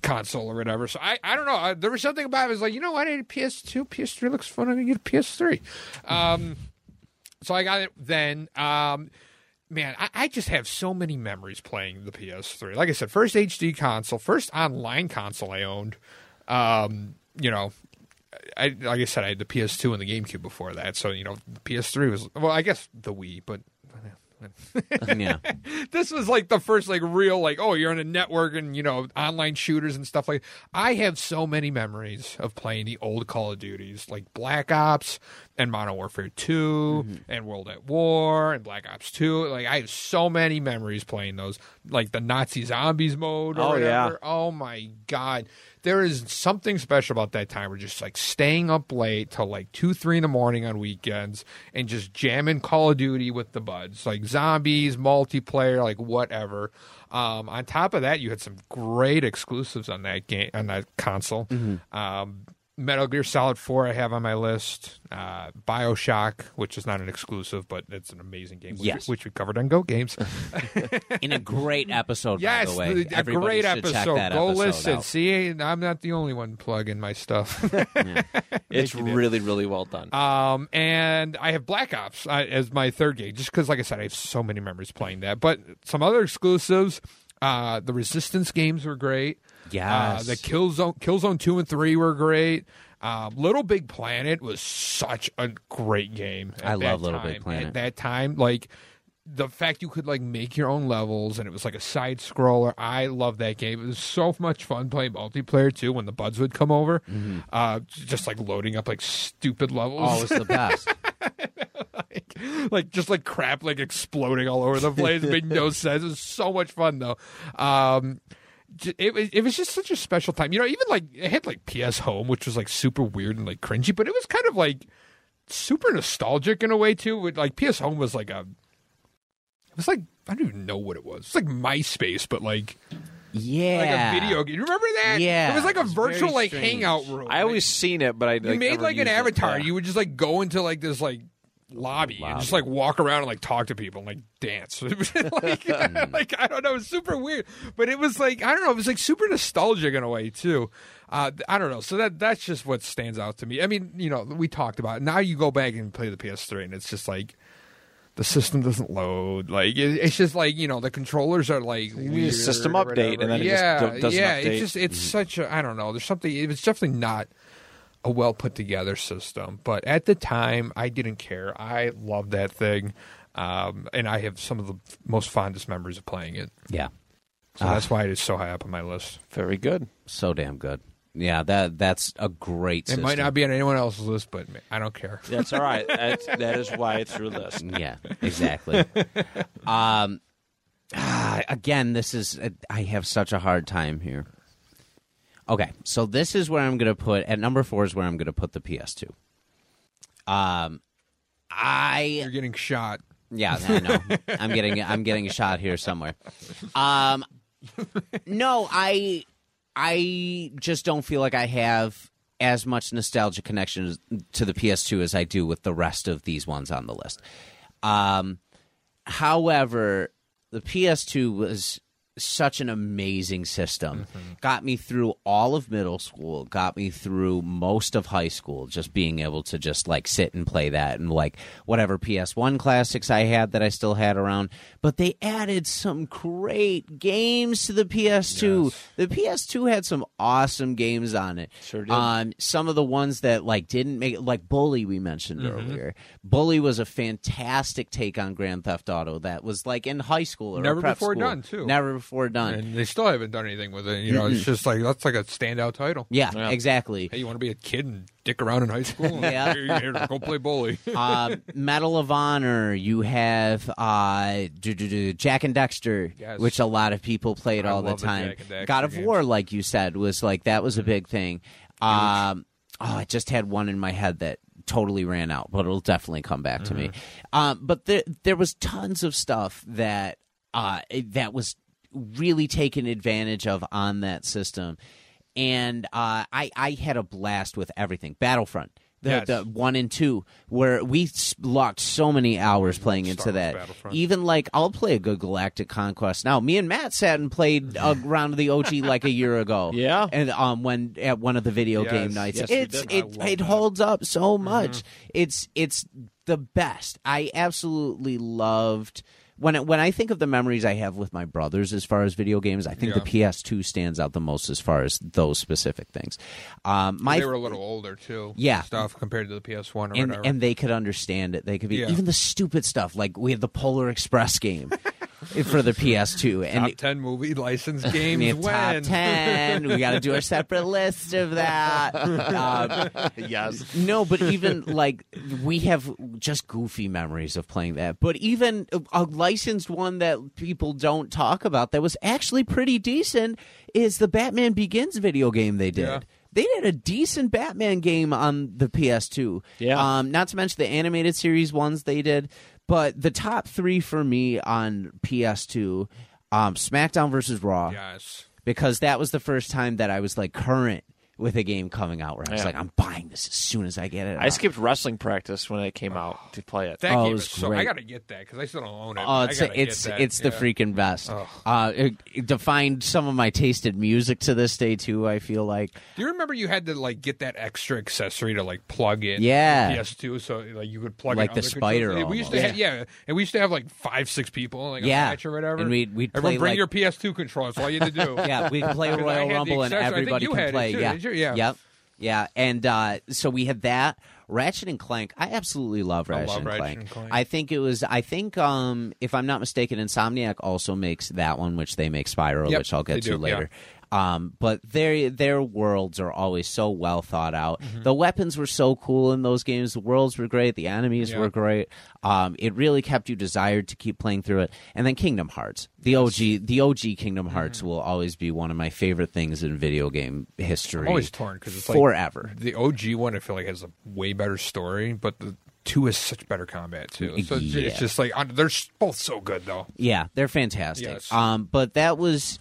console or whatever. So I, I don't know. I, there was something about it. I was like, you know what? I need a PS2. PS3 looks fun. I'm gonna get a PS3. Um, so I got it then. Um, man, I, I just have so many memories playing the PS3. Like I said, first HD console, first online console I owned. Um, you know, I like I said, I had the PS2 and the GameCube before that. So you know, the PS3 was well, I guess the Wii, but yeah. this was like the first like real like oh you're on a network and you know online shooters and stuff like I have so many memories of playing the old Call of Duties like Black Ops and Modern Warfare 2 mm-hmm. and World at War and Black Ops 2 like I have so many memories playing those like the Nazi zombies mode or Oh, yeah. whatever. oh my god there is something special about that time. We're just like staying up late till like two, three in the morning on weekends and just jamming Call of Duty with the buds, like zombies, multiplayer, like whatever. Um, on top of that, you had some great exclusives on that game on that console. Um, Metal Gear Solid 4 I have on my list. Uh, Bioshock, which is not an exclusive, but it's an amazing game, which, Yes. we, which we covered on Go Games. In a great episode, yes, by the way. the- a great episode. that Go episode listen. out. See, I'm not the only one plugging my stuff. It's really, really well done. Um, and I have Black Ops uh, as my third game, just because, like I said, I have so many memories playing that. But some other exclusives, uh, the Resistance games were great. Yeah, uh, the Killzone, Killzone two and three were great. Um, Little Big Planet was such a great game. I love Little Big. Planet. At that time, like the fact you could like make your own levels and it was like a side scroller. I love that game. It was so much fun playing multiplayer too when the buds would come over. Mm-hmm. Uh, just like loading up like stupid levels Oh, it's the best. like, like just like crap like exploding all over the place. It made no sense. It was so much fun though. Um, it was it was just such a special time. You know, even like it had like PS Home, which was like super weird and like cringy, but it was kind of like super nostalgic in a way too. With like PS Home was like a, it was like I don't even know what it was. It's like MySpace, but like Yeah. like a video game. You remember that? Yeah. it was like a was virtual like strange. hangout room. I always seen it, but I you like, made never like an used it. avatar. Yeah. You would just like go into like this like lobby, and just like walk around and like talk to people and like dance. Like, like I don't know, it was super weird, but it was like I don't know, it was like super nostalgic in a way too. Uh, I don't know, so that that's just what stands out to me. I mean, you know, we talked about it. now. You go back and play the PS3, and it's just like. The system doesn't load. Like it, it's just like you know the controllers are like system update, and then it just yeah, do- doesn't yeah. update. It's just it's such a I don't know. There's something. It's definitely not a well put together system. But at the time, I didn't care. I loved that thing, um, and I have some of the most fondest memories of playing it. yeah. So that's why it is so high up on my list. Very good. So damn good. Yeah, that that's a great It system. might not be on anyone else's list, but I don't care. That's all right. That's, that is why it's your list. Yeah, exactly. um, ah, again, this is I have such a hard time here. Okay, so this is where I'm going to put at number four is where I'm going to put the PS2. Um, I You're getting shot. Yeah, I know. I'm getting I'm getting a shot here somewhere. Um, no, I I just don't feel like I have as much nostalgia connection to the PS2 as I do with the rest of these ones on the list. Um, however, the PS2 was such an amazing system. Got me through all of middle school, got me through most of high school, just being able to just like sit and play that and like whatever PS1 classics I had that I still had around. But they added some great games to the PS2. Yes. The PS2 had some awesome games on it. Sure did. Um, some of the ones that like didn't make it, like Bully we mentioned Mm-hmm. earlier. Bully was a fantastic take on Grand Theft Auto that was like in high school or Never before school. done, too. Never before done. and they still haven't done anything with it. You know, it's just like that's like a standout title. yeah, Yeah. exactly. Hey, you want to be a kid and dick around in high school? Yeah. Here, here, go play bully. uh, Medal of Honor. You have uh, do, do, do, Jak and Daxter, Yes. which a lot of people played I all the love the time. Jak and Daxter God of games. War, like you said, was like that was a big thing. Um, oh, I just had one in my head that totally ran out, but it'll definitely come back to me. Mm-hmm. Um, but there, there was tons of stuff that uh, that was really taken advantage of on that system, and uh, I I had a blast with everything. Battlefront. The, Yes. the one and two, where we locked so many hours playing into Star Wars that. Even like I'll play a good Galactic Conquest now. Me and Matt sat and played a round of the OG like a year ago. Yeah. and um, when at one of the video Yes. game nights, Yes, it's it it that. Mm-hmm. holds up so much. It's it's the best. I absolutely loved. When, it, when I think of the memories I have with my brothers as far as video games, I think Yeah. the PS2 stands out the most as far as those specific things. Um, my they were a little older too. Yeah. stuff compared to the PS One or and whatever. and they could understand it. They could be Yeah. even the stupid stuff like we had the Polar Express game for the PS2 and top ten movie licensed we games. have top when? ten. we got to do a separate list of that. Um, yes. no, but even like we have just goofy memories of playing that. But even a- a licensed one that people don't talk about that was actually pretty decent is the Batman Begins video game they did. Yeah. They did a decent Batman game on the PS2. Yeah. Um, not to mention the animated series ones they did. But the top three for me on PS2, um, SmackDown versus Raw Yes. because that was the first time that I was like current with a game coming out where I was Yeah. like, I'm buying this as soon as I get it. I out. skipped wrestling practice when it came out to play it. That Oh, it was is so. I gotta get that because I still don't own it. Oh, I gotta get it's that. it's the Yeah. freaking best. Ugh. Uh, it, it defined some of my tasted music to this day too. I feel like Do you remember you had to like get that extra accessory to like plug in? Yeah. PS2, so like you could plug Like in the other spider. We used to almost. have, yeah, and we used to have like five, six people, like Yeah. a match or whatever. And we'd- we'd everyone bring like- your PS2 controller. That's all you had to do. yeah, we could play 'Cause I Royal Rumble and accessory. I think everybody can play. yeah, Yeah. yep, yeah. And uh, so we had that. Ratchet and Clank. I absolutely love I Ratchet, love and, Ratchet Clank. and Clank. I think it was. I think, um, if I'm not mistaken, Insomniac also makes that one, which they make Spyro, Yep, which I'll get to do, later. Um, but their their worlds are always so well thought out. Mm-hmm. The weapons were so cool in those games. The worlds were great. The enemies Yeah. were great. Um, it really kept you desired to keep playing through it. And then Kingdom Hearts, the OG, the OG Kingdom Mm-hmm. Hearts will always be one of my favorite things in video game history. I'm always torn because it's like forever. the OG one. I feel like has a way better story, but the two is such better combat too. So it's, Yeah. it's just like uh, they're both so good though. Yeah, they're fantastic. Yes. Um, but that was,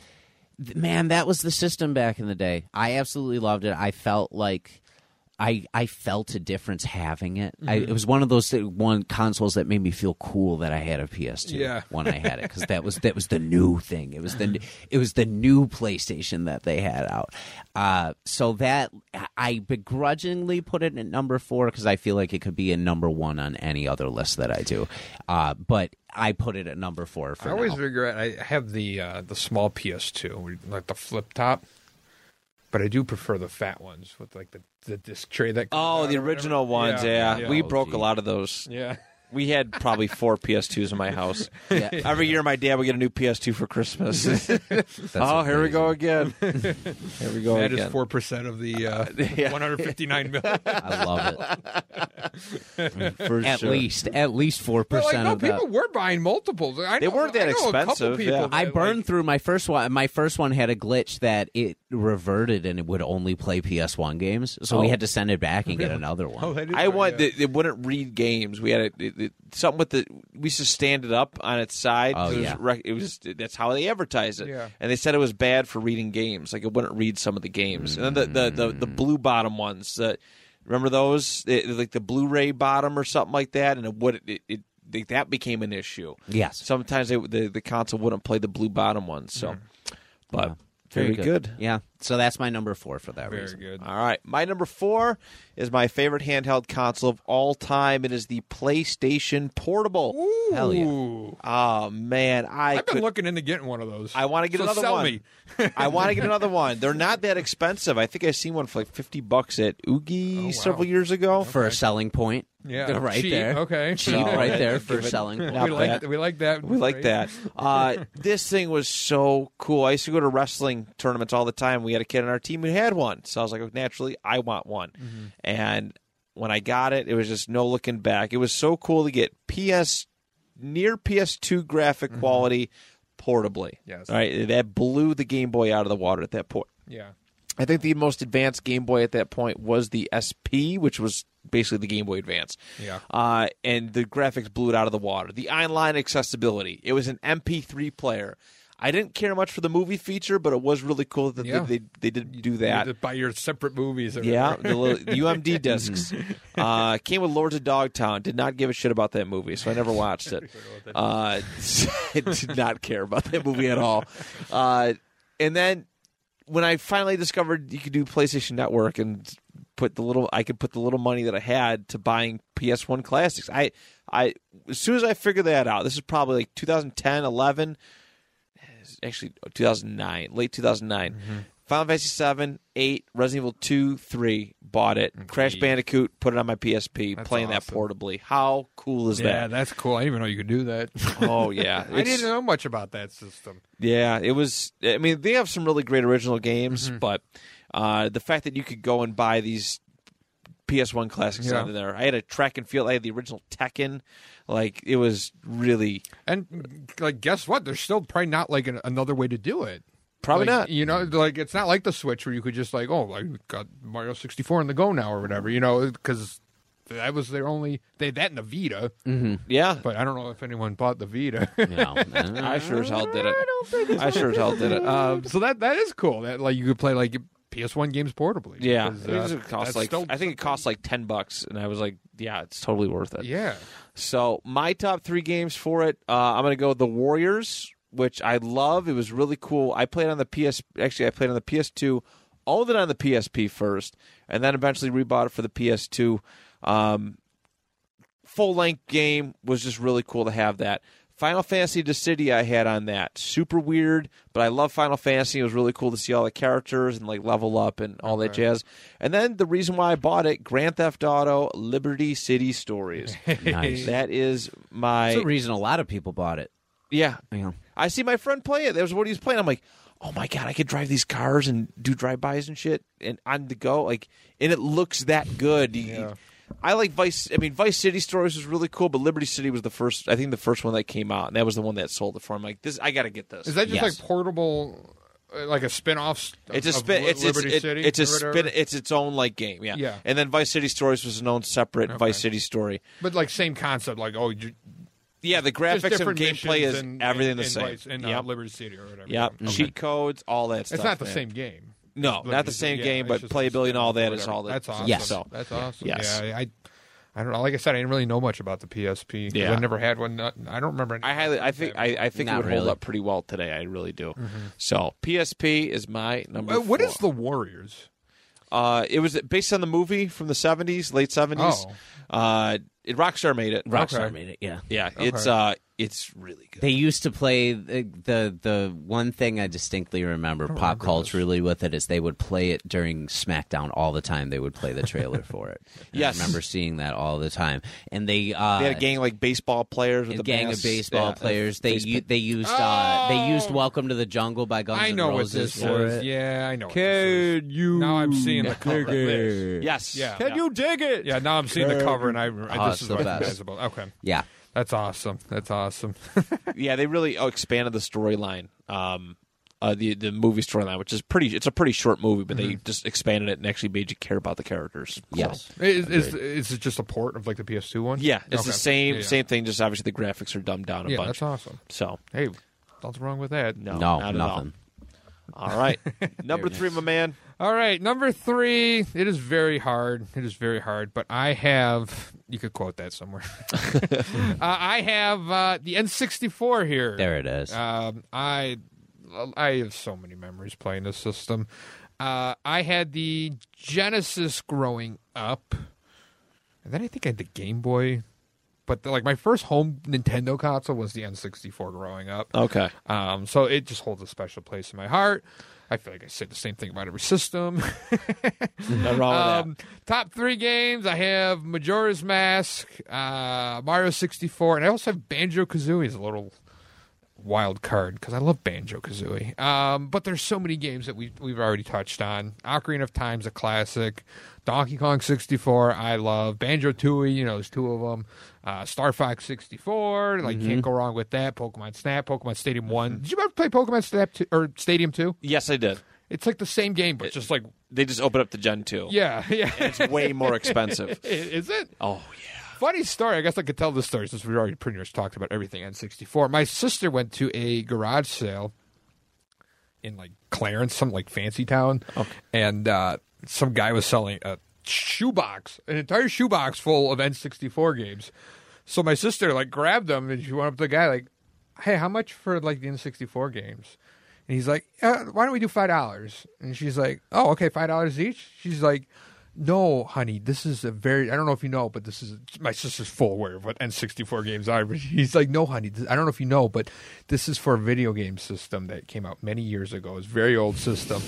man, that was the system back in the day. I absolutely loved it. I felt like. I, I felt a difference having it. Mm-hmm. it was one of those one consoles that made me feel cool that I had a PS2 Yeah. when I had it because that was that was the new thing. It was the it was the new PlayStation that they had out. Uh, so that I begrudgingly put it at number four because I feel like it could be a number one on any other list that I do. Uh, but I put it at number four for I always now. regret. I have the uh, the small PS2, like the flip top, but I do prefer the fat ones with like the the disc tray that. comes Oh, out the original ones. Yeah, we Oh, broke gee. a lot of those. yeah. We had probably four PS2s in my house. Yeah. Every year, my dad would get a new PS2 for Christmas. oh, here we go again. Here we go again. That is again. four percent of the uh, Yeah. 159 million. I love it. For At sure. least, at least four But like, percent no, of that. people were buying multiples. I They know, weren't that I know A couple expensive, people yeah. that, I like- burned through my first one. My first one had a glitch that it reverted and it would only play PS1 games, so we Oh. had to send it back and get another one. Oh, that is I right, want yeah. it, it wouldn't read games. We had a, it, it- something with the we used to stand it up on its side. Oh, it was, yeah. rec- it was that's how they advertised it. Yeah. And they said it was bad for reading games. Like it wouldn't read some of the games. And then the the, the, the mm. blue bottom ones. That remember those It- like the Blu-ray bottom or something like that. And it would it, it, they, that became an issue. Yes. Sometimes they, the the console wouldn't play the blue bottom ones. So, mm. but Yeah. very, good. Yeah. So that's my number four for that Very reason. good. All right. My number four is my favorite handheld console of all time. It is the PlayStation Portable. Hell yeah. Ooh. Oh man, I I've been could- looking into getting one of those. I want to get So another sell one. me. I want to get another one. They're not that expensive. I think I seen one for like fifty bucks at Oogie Oh, wow. several years ago. For a selling point. Yeah, right cheap, there. Okay, Cheap No, right there for give selling point. Not we like bad. we like that. We like Great. that. Uh, this thing was so cool. I used to go to wrestling tournaments all the time. We had a kid on our team who had one, so I was like, naturally, I want one. Mm-hmm. And when I got it, it was just no looking back. It was so cool to get PS near PS2 graphic quality portably. Mm-hmm. Yes. right. That blew the Game Boy out of the water at that point. Yeah. I think the most advanced Game Boy at that point was the SP, which was basically the Game Boy Advance. Yeah. Uh, and the graphics blew it out of the water. The online accessibility. It was an MP3 player. I didn't care much for the movie feature, but it was really cool that Yeah. they, they, they did do that. to buy your separate movies. or Yeah, the little UMD discs uh, came with Lords of Dogtown. Did not give a shit about that movie, so I never watched it. Uh, I did not care about that movie at all. Uh, and then when I finally discovered you could do PlayStation Network and put the little, I could put the little money that I had to buying PS1 classics. I, I as soon as I figured that out, this is probably like 2010, 11 actually 2009, late 2009. Mm-hmm. Final Fantasy 7, 8, Resident Evil 2, 3, bought it. Crash Bandicoot, put it on my PSP, That's playing awesome. that portably. How cool is Yeah, that? Yeah, that's cool. I didn't even know you could do that. Oh yeah, I didn't know much about that system. Yeah, it was. I mean, they have some really great original games, Mm-hmm. but uh, the fact that you could go and buy these PS1 classics Yeah. on there. I had a track and field. I had the original Tekken. Like it was really And like, guess what? There's still probably not like an, another way to do it. probably Like, not. You know, like it's not like the Switch where you could just like, oh, I got Mario 64 on the go now or whatever. You know, because that was their only they had that in the Vita. Yeah, But I don't know if anyone bought the Vita. No. I sure as hell did it. I sure as hell did it. um, so that that is cool. That like you could play like PS1 games portably. Yeah, because, uh, it cost that's like I think it cost like ten bucks, and I was like, yeah, it's totally worth it. Yeah. So my top three games for it, uh, I'm gonna go with the Warriors, which I love. It was really cool. I played on the PS. Actually, I played on the PS2. Owned it on the PSP first, and then eventually rebought it for the PS2. Um, full length game was just really cool to have that. Final Fantasy Dissidia I had on that. Super weird, but I love Final Fantasy. It was really cool to see all the characters and like level up and all that jazz. And then the reason why I bought it, Grand Theft Auto Liberty City Stories. Nice. that is my That's the reason a lot of people bought it. yeah. You know. I see my friend play it. That was what he was playing. I'm like, oh my god, I could drive these cars and do drive-bys and shit and on the go. Like, and it looks that good. Yeah. I like Vice. I mean, Vice City Stories was really cool, but Liberty City was the first. I think the first one that came out, and that was the one that sold it for him. Like this, I got to get this. Is that just Yes. like portable, uh, like a spin-off? Of, It's a spin. Li- It's it's, it- City. it's a or whatever? spin. It's its own like game. Yeah. Yeah. And then Vice City Stories was an own separate Okay. Vice City story. but like same concept. Like oh, you, Yeah, the graphics and gameplay is in- everything in, the in same. Vice- in uh, Yep. Liberty City or whatever. Yep. Okay. Cheat codes, all that stuff. It's not the man. same game. No, It's not the same City. game, Yeah, but it's just a playability and all spin-off that or is all that. That's awesome. Yes. So That's awesome. Yes. Yeah, I, I don't know. Like I said, I didn't really know much about the PSP. 'cause Yeah. I never had one. Not- I don't remember. I highly, I think, I, I think it Not would hold up pretty well today. I really do. So PSP is my number. Uh, what four. is the Warriors? Uh, it was based on the movie from the seventies, late seventies. Oh. Uh, it, Rockstar made it. Rockstar Okay. made it. Yeah. Yeah, Okay. it's uh, it's really good. They used to play the the, the one thing I distinctly remember pop remember culturally with it is they would play it during SmackDown all the time. They would play the trailer for it. And Yes. I remember seeing that all the time. And they uh, they had a gang of, like baseball players with a the gang masks. of baseball Yeah, players. They face u- they used uh, they used Oh! "Welcome to the Jungle" by Guns I N' know what Roses this for is. it. Yeah, I know. What this is. you? Now I'm seeing the cover of this. Yes. Yeah. Can you dig it? Yeah, now I'm seeing the cover, and I, I Oh, this it's is the what best. Okay, Yeah. That's awesome. That's awesome. Yeah, they really oh, expanded the storyline. Um, uh, the the movie storyline, which is pretty. It's a pretty short movie, but they just expanded it and actually made you care about the characters. So- Yes. is, is is it just a port of like the PS2 one? Yeah, it's the same Yeah, yeah. same thing. Just obviously the graphics are dumbed down a Yeah, bunch. that's awesome. So Hey, nothing wrong with that. no, No, not at nothing. All. All right, number three, my man. All right, number three. It is very hard. It is very hard, but I have. You could quote that somewhere. uh, I have uh, the N64 here. There it is. Um, I I have so many memories playing this system. Uh, I had the Genesis growing up, and then I think I had the Game Boy. But like my first home Nintendo console was the N64 growing up. Okay, Um, so it just holds a special place in my heart. I feel like I say the same thing about every system. nothing wrong Um, top three games I have Majora's Mask, uh, Mario 64, and I also have Banjo Kazooie as a little wild card because I love Banjo Kazooie. Um, but there's so many games that we we've already touched on. Ocarina of Time's a classic. Donkey Kong 64, I love. Banjo Tooie, you know, there's two of them. Uh, Star Fox 64, like can't go wrong with that. Pokemon Snap, Pokemon Stadium One. Did you ever play Pokemon Snap 2, or Stadium 2? Yes, I did. It's like the same game, but just like They just open up the Gen two. yeah, yeah. it's way more expensive. Is it? Oh yeah. Funny story. I guess I could tell this story since we already pretty much talked about everything N64. My sister went to a garage sale in like Clarence, some like fancy town, and uh, some guy was selling a shoebox, an entire shoebox full of N64 games. So my sister like grabbed them and she went up to the guy like, "Hey, how much for like the N64 games?" And he's like, uh, "Why don't we do five dollars?" And she's like, "Oh, okay, five dollars each." She's like, "No, honey, this is a very I don't know if you know, but this is my sister's full aware of what N64 games are." But he's like, "No, honey, this, I don't know if you know, but this is for a video game system that came out many years ago. It's a very old system."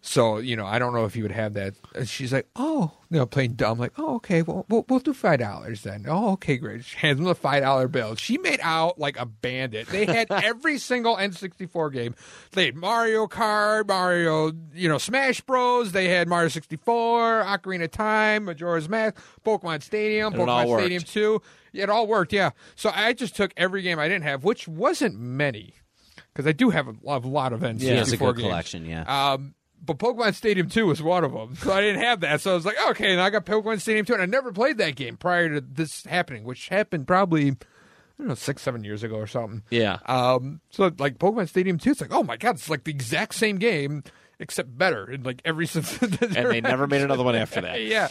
So you know, I don't know if you would have that. And she's like, "Oh, you know, playing dumb." Like, "Oh, okay, well, we'll, we'll do five dollars then." Oh, okay, great. She hands him the five dollar bill. She made out like a bandit. They had every single N64 game. They had Mario Kart, Mario, you know, Smash Bros. They had Mario 64, Ocarina of Time, Majora's Mask, Pokemon Stadium, And Pokemon. Stadium 2. It all worked. Yeah. So I just took every game I didn't have, which wasn't many, because I do have a, a lot of N64 He has a good games. collection. Yeah. Um, but Pokemon Stadium 2 was one of them. So I didn't have that. So I was like, okay, and I got Pokemon Stadium 2. And I never played that game prior to this happening, which happened probably, I don't know, six, seven years ago or something. Yeah. Um, so like Pokemon Stadium 2, it's like, oh my God, it's like the exact same game, except better in like every sense. and they never made another one after that. yeah.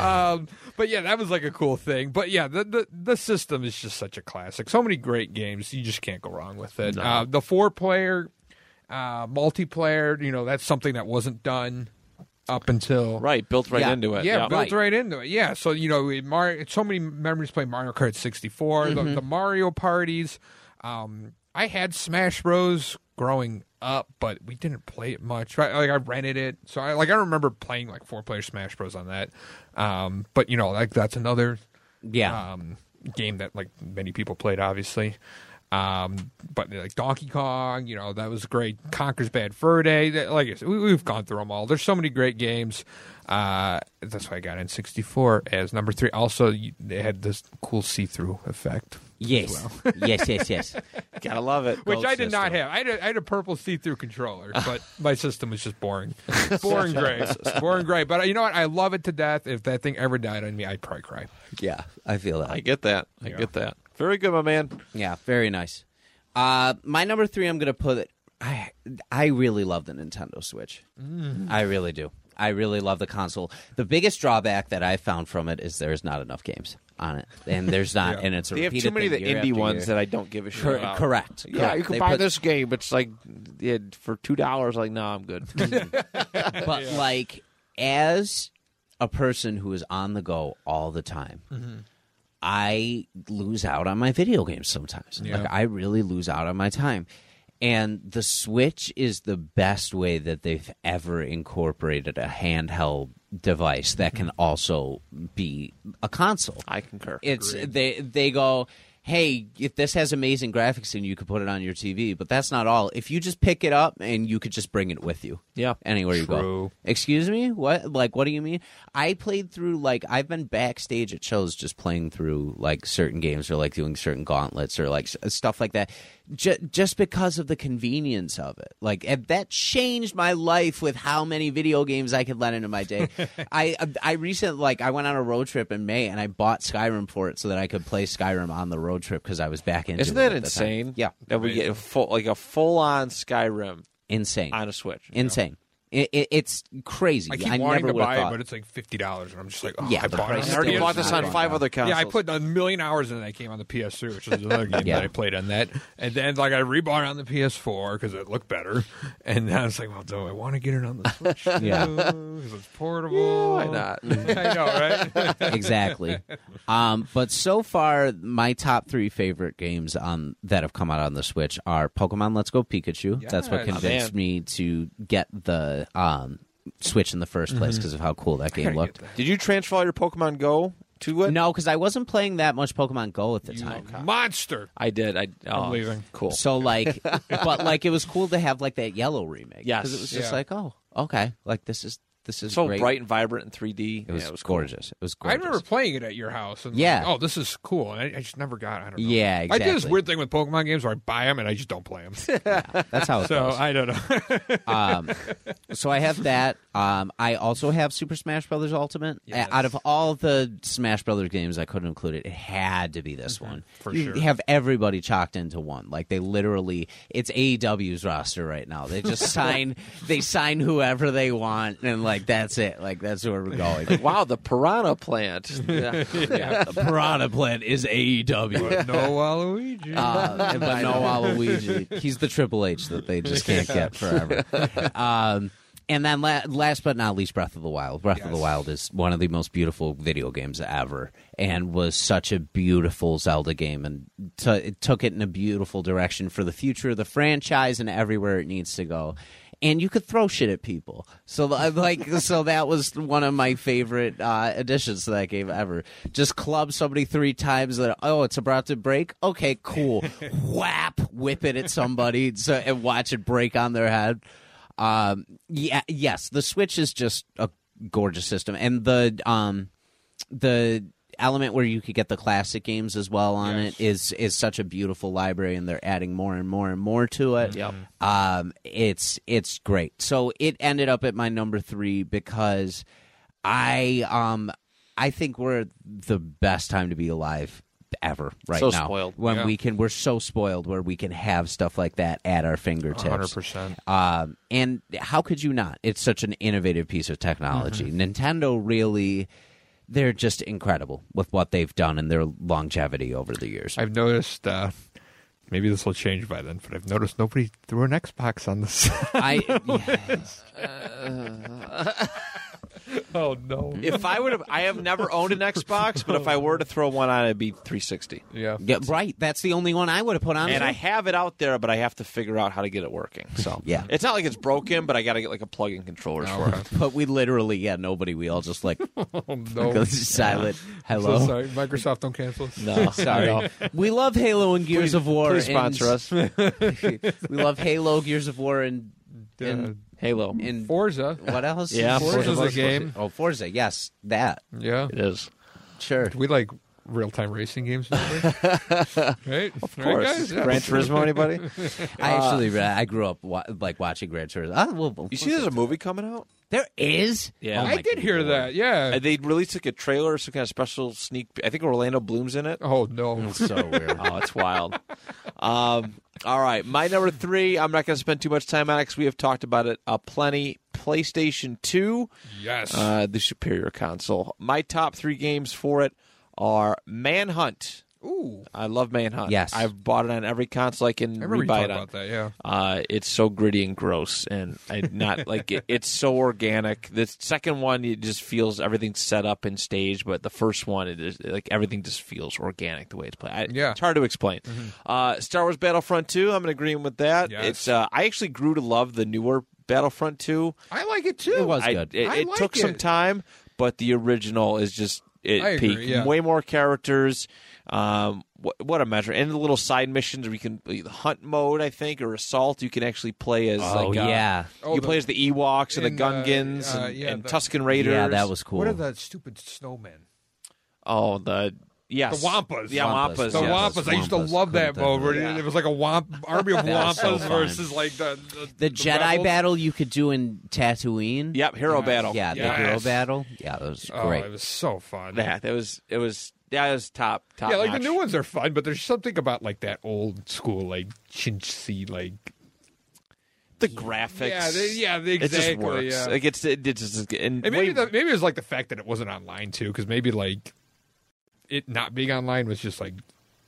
um, but yeah, that was like a cool thing. But yeah, the, the the system is just such a classic. So many great games, you just can't go wrong with it. No. Uh, the four player uh, multiplayer, you know, that's something that wasn't done up until Right, built right Yeah. into it. yeah, built Right. right. into it. Yeah, so you know, it- Mario. So many memories playing Mario Kart 64, the, the Mario parties. Um, I had Smash Bros. growing up, but we didn't play it much. Right, like I rented it, so I like I remember playing like four player Smash Bros. on that. Um, but you know, like that's another yeah. um, game that like many people played, obviously. Um, but like Donkey Kong, you know that was great. Conker's Bad Fur Day, that, like I said, we, we've gone through them all. There's so many great games. Uh, that's why I got N64 as number three. Also, you, they had this cool see-through effect, yes. yes. Yes. Yes. Gotta love it. which Gold I did not have. I had, a, I had a purple see-through controller, but my system was just boring, boring gray, boring gray. But uh, you know what? I love it to death. If that thing ever died on me, I'd probably cry. Yeah. I feel that. I get that. I Yeah. get that. Very good, my man. Yeah, very nice. Uh, my number three, I'm going to put it. I I really love the Nintendo Switch. I really do. I really love the console. The biggest drawback that I found from it is there's not enough games on it, and there's not, Yeah. and it's a They have too many of the indie ones year. that I don't give a shit Cor- about. correct. Yeah, correct. you can They buy put- this game. It's like yeah, for two dollars. Like, no, I'm good. but like as a person who is on the go all the time, I lose out on my video games sometimes. Yeah. Like I really lose out on my time. And the Switch is the best way that they've ever incorporated a handheld device that can also be a console. I concur. It's they they go, hey, if this has amazing graphics and you could put it on your TV, but that's not all. If you just pick it up and you could just bring it with you, Yeah. anywhere you go. Excuse me, what? Like, what do you mean? I played through like I've been backstage at shows just playing through like certain games or like doing certain gauntlets or like stuff like that. J- just because of the convenience of it, like and that changed my life with how many video games I could let into my day. I uh, I recently like I went on a road trip in May and I bought Skyrim for it so that I could play Skyrim on the road trip because I was back into Isn't that at the time. insane? Yeah, That we get a full like a full on Skyrim insane, on a Switch. insane. It, it, it's crazy. I keep I wanting never to buy have it, but it's like fifty dollars, and I'm just like, oh, Yeah, I bought it. I already bought this on five other consoles. Yeah, I put a million hours in it. I came on the PS3, which is another game Yeah. that I played on that. And then, like, I rebought it on the PS4 because it looked better. And then I was like, well, do I want to get it on the Switch? Yeah. Because it's portable. why not? I know, right? exactly. Um, but so far, my top three favorite games on that have come out on the Switch are Pokemon Let's Go Pikachu. That's what convinced Man. me to get the um, Switch in the first place because of how cool that game looked. that. Did you transfer all your Pokemon Go to it? No, because I wasn't playing that much Pokemon Go at the time. Monster. I did. I oh, I'm leaving. Cool. So like, but like it was cool to have like that yellow remake. Yes. because it was just Yeah. like, oh, okay, like this is this is so great. bright and vibrant in 3D. It was, yeah, it was cool. gorgeous. It was I remember playing it at your house. And Yeah. like, oh, this is cool. And I, I just never got. I don't know. Yeah, exactly. I do this weird thing with Pokemon games where I buy them and I just don't play them. That's how it goes. so goes. I don't know. um, so I have that. Um, I also have Super Smash Brothers Ultimate. Yes. Out of all the Smash Brothers games, I couldn't include it. It had to be this one. Mm-hmm. for you sure. have everybody chalked into one. Like they literally, it's AEW's roster right now. They just sign, they sign whoever they want, and like that's it. Like that's where we're going. Wow, the Piranha Plant. Yeah. yeah, the Piranha Plant is AEW. no Waluigi. Uh, but no Waluigi. He's the Triple H that they just can't get forever. Um, and then la- last but not least, Breath of the Wild. Breath of the Wild is one of the most beautiful video games ever, and was such a beautiful Zelda game, and t- it took it in a beautiful direction for the future of the franchise and everywhere it needs to go. And you could throw shit at people, so like, so that was one of my favorite uh, additions to that game ever. Just club somebody three times. That oh, it's about to break. Okay, cool. Whap, whip it at somebody, so and watch it break on their head. Um, yeah, yes, the Switch is just a gorgeous system, and the um, the element where you could get the classic games as well on Yes. it is is such a beautiful library, and they're adding more and more and more to it. Yep. Um, it's it's great. So it ended up at my number three because I um I think we're the best time to be alive ever right So now. spoiled. when Yeah. we can we're so spoiled where we can have stuff like that at our fingertips. 100%. Um, and how could you not? It's such an innovative piece of technology. Nintendo really, they're just incredible with what they've done and their longevity over the years. I've noticed. Uh, maybe this will change by then, but I've noticed nobody threw an Xbox on this. I yeah, oh no. if I would have, I have never owned an Xbox, but if I were to throw one on, it'd be 360. Yeah. yeah, right. That's the only one I would have put on. And too. I have it out there, but I have to figure out how to get it working. So Yeah. it's not like it's broken, but I got to get like a plug-in controllers for it. but we literally, yeah, nobody. We all just like Oh no. silent. So Hello. sorry, Microsoft, don't cancel us. No, Sorry. no. We love Halo and Gears Please- of War. Please sponsor and- us. we love Halo, Gears of War, and and, Halo. and Forza. what else? Yeah, Forza's Forza. a game. Oh, Forza. Yes, that. Yeah. It is. Sure. We like real time racing games. don't right? Of course. Guys? Yeah. Gran Turismo, anybody? I actually, uh, I grew up wa- like watching Gran Turismo. Ah, well, You see there's a movie coming out? There is. Yeah. Oh I my did hear that. Yeah. Uh, They released like a trailer, some kind of special sneak. I think Orlando Bloom's in it. oh no. So weird. Oh, it's wild. um, all right, my number three. I'm not going to spend too much time on it because we have talked about it uh, plenty. PlayStation Two, Yes. uh, the superior console. My top three games for it are Manhunt Ooh, I love Manhunt. Yes. I've bought it on every console I can I remember rebuy it on. about that. Yeah. Uh, it's so gritty and gross, and I not like it, it's so organic. The second one, it just feels everything set up and staged, but the first one, it is like everything just feels organic the way it's played. I, Yeah. it's hard to explain. Uh, Star Wars Battlefront Two, I'm in agreement with that. Yes. It's uh, I actually grew to love the newer Battlefront Two. I like it too. It was I, good. It, I it like took some time, but the original is just it I agree, peaked. yeah. Way more characters. Um, what, what a measure! And the little side missions where you can the hunt mode, I think, or assault. You can actually play as Oh like uh, yeah, Oh, you the- play as the Ewoks and, and, the uh, Gungans uh, and, yeah, and the- Tusken Raiders. yeah, that was cool. What are the stupid snowmen? oh the yes The Wampas. Yeah, Wampas, Wampas. The yes. Wampas. I used to Wampas. love that Couldn't mode. Where Yeah. it was like a wamp army of That was so Wampas versus like the the, the Jedi rebels. battle you could do in Tatooine. Yep, hero Yes. battle. Yeah, the Yes. hero battle. Yeah, that was Oh, great. it was so fun. yeah, that was it was yeah, it was top top. yeah, like notch. the new ones are fun, but there's something about like that old school like chintzy like the graphics. yeah they, yeah they, it exactly just works. yeah. Like it's it, it just and, And way- maybe the, maybe it was like the fact that it wasn't online too, because maybe like it not being online was just like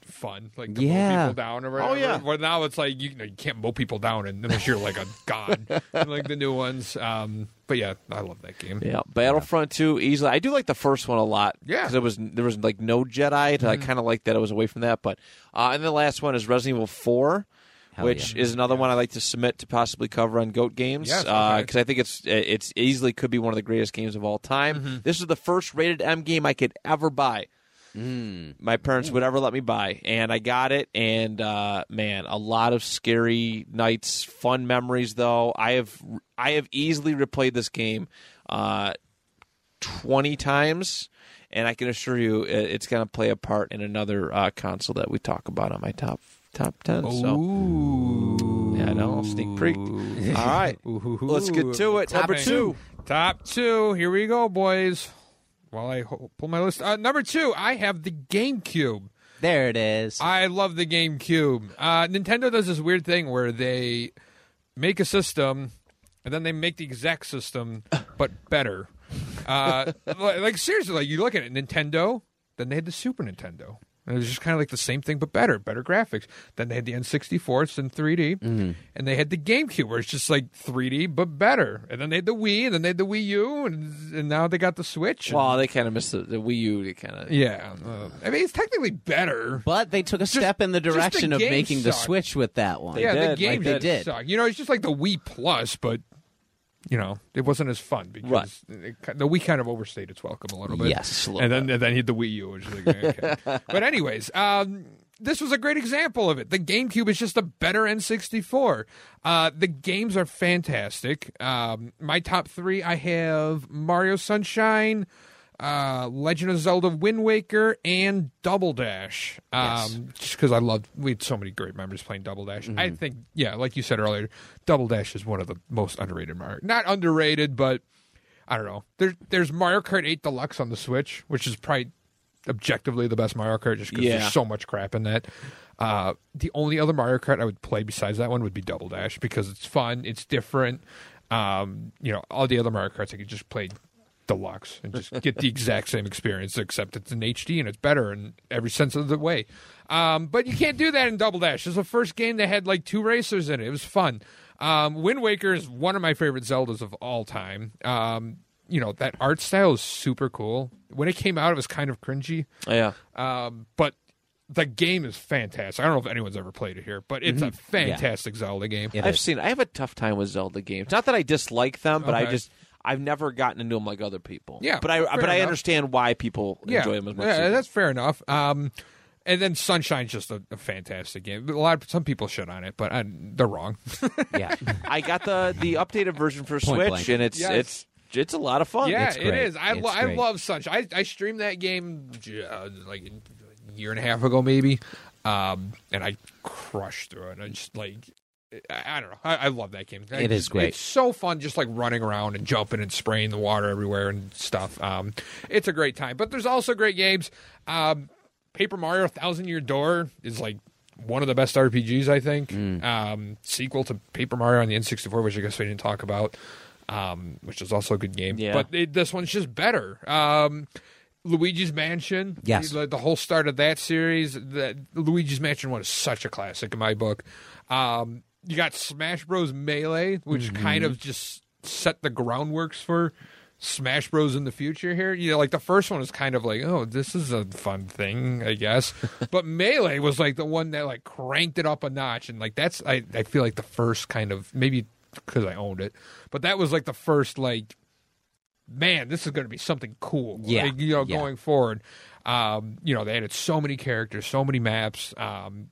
fun, like to Yeah. mow people down or whatever. Oh, yeah. But now it's like you, you know you can't mow people down unless you're like a god, like the new ones. Um, but yeah, I love that game. Yeah, Battlefront Two easily. I do like the first one a lot. Yeah. because it was there was like no Jedi. and I kind of like that it was away from that. But uh, and the last one is Resident Evil Four, Hell which yeah. is another one I like to submit to possibly cover on Goat Games. Yes, because okay. I think it's it's easily could be one of the greatest games of all time. This is the first rated M game I could ever buy. My parents would ever let me buy, and I got it. And uh, man, a lot of scary nights, fun memories. Though I have I have easily replayed this game uh, twenty times, and I can assure you, it's going to play a part in another uh, console that we talk about on my top top ten. So yeah, I know, sneak peek. All right, Ooh. let's get to it. Top Number two. Top two. Here we go, boys. While I ho- pull my list, uh, number two, I have the GameCube. There it is. I love the GameCube. Uh, Nintendo does this weird thing where they make a system and then they make the exact system but better. Uh, like, like, seriously, like you look at it, Nintendo. Then they had the Super Nintendo. And it was just kind of like the same thing but better, better graphics. Then they had the N64, it's in 3D, Mm-hmm. and they had the GameCube where it's just like 3D but better. And then they had the Wii, and then they had the Wii U, and, and now they got the Switch. and- Well, they kind of missed the, the Wii U. They kind of yeah, uh, I mean it's technically better. but they took a step in the just the direction of game making the. Switch with that one. They yeah, the did, game like they did did. suck. You know, it's just like the Wii Plus, but you know, it wasn't as fun because Right. it, the Wii kind of overstayed its welcome a little bit. Yes, a little and then and then he had the Wii U, which is like, okay. but anyways, um, this was a great example of it. The GameCube is just a better N64. Uh, the games are fantastic. Um, my top three, I have Mario Sunshine. Uh, Legend of Zelda Wind Waker and Double Dash. Um, Just because I loved, we had so many great memories playing Double Dash. I think, yeah, like you said earlier, Double Dash is one of the most underrated Mario. Not underrated, but I don't know. There, there's Mario Kart 8 Deluxe on the Switch, which is probably objectively the best Mario Kart just because Yeah. there's so much crap in that. Uh, the only other Mario Kart I would play besides that one would be Double Dash because it's fun, it's different. Um, you know, all the other Mario Karts I could just play deluxe and just get the exact same experience, except it's in HD and it's better in every sense of the way. Um, but you can't do that in Double Dash. It's the first game that had like two racers in it. It was fun. Um, Wind Waker is one of my favorite Zeldas of all time. Um, you know that art style is super cool. When it came out, it was kind of cringy, yeah. um, but the game is fantastic. I don't know if anyone's ever played it here, but it's a fantastic Zelda game. It I've is. seen. I have a tough time with Zelda games. Not that I dislike them, but I just I've never gotten into them like other people. Yeah, but I fair but I understand why people enjoy them as much. yeah, as that's fair enough. Um, and then Sunshine's just a, a fantastic game. A lot, of, some people shit on it, but I, they're wrong. yeah. I got the the updated version for Point Switch, blank. and it's Yes. it's it's a lot of fun. yeah, it's it great. is. I, lo- I love Sunshine. I, I streamed that game uh, like a year and a half ago, maybe, um, and I crushed through it. I just like. I I don't know. I, I love that game. I It is great. It's so fun, just like running around and jumping and spraying the water everywhere and stuff. Um, it's a great time. But there's also great games. Um, Paper Mario: Thousand Year Door is like one of the best RPGs, I think. Mm. Um, sequel to Paper Mario on the N64, which I guess we didn't talk about, um, which is also a good game. Yeah. But it, this one's just better. Um, Luigi's Mansion. Yes. the, the whole start of that series. That Luigi's Mansion one is such a classic in my book. Um, you got Smash Bros. Melee, which Mm-hmm. kind of just set the groundworks for Smash Bros. in the future. Here, you know, like the first one is kind of like, oh, this is a fun thing, I guess. but Melee was like the one that like cranked it up a notch, and like that's I I feel like the first kind of maybe because I owned it, but that was like the first like man, this is going to be something cool. Yeah, Like, you know, yeah. going forward. Um, you know, they added so many characters, so many maps. Um,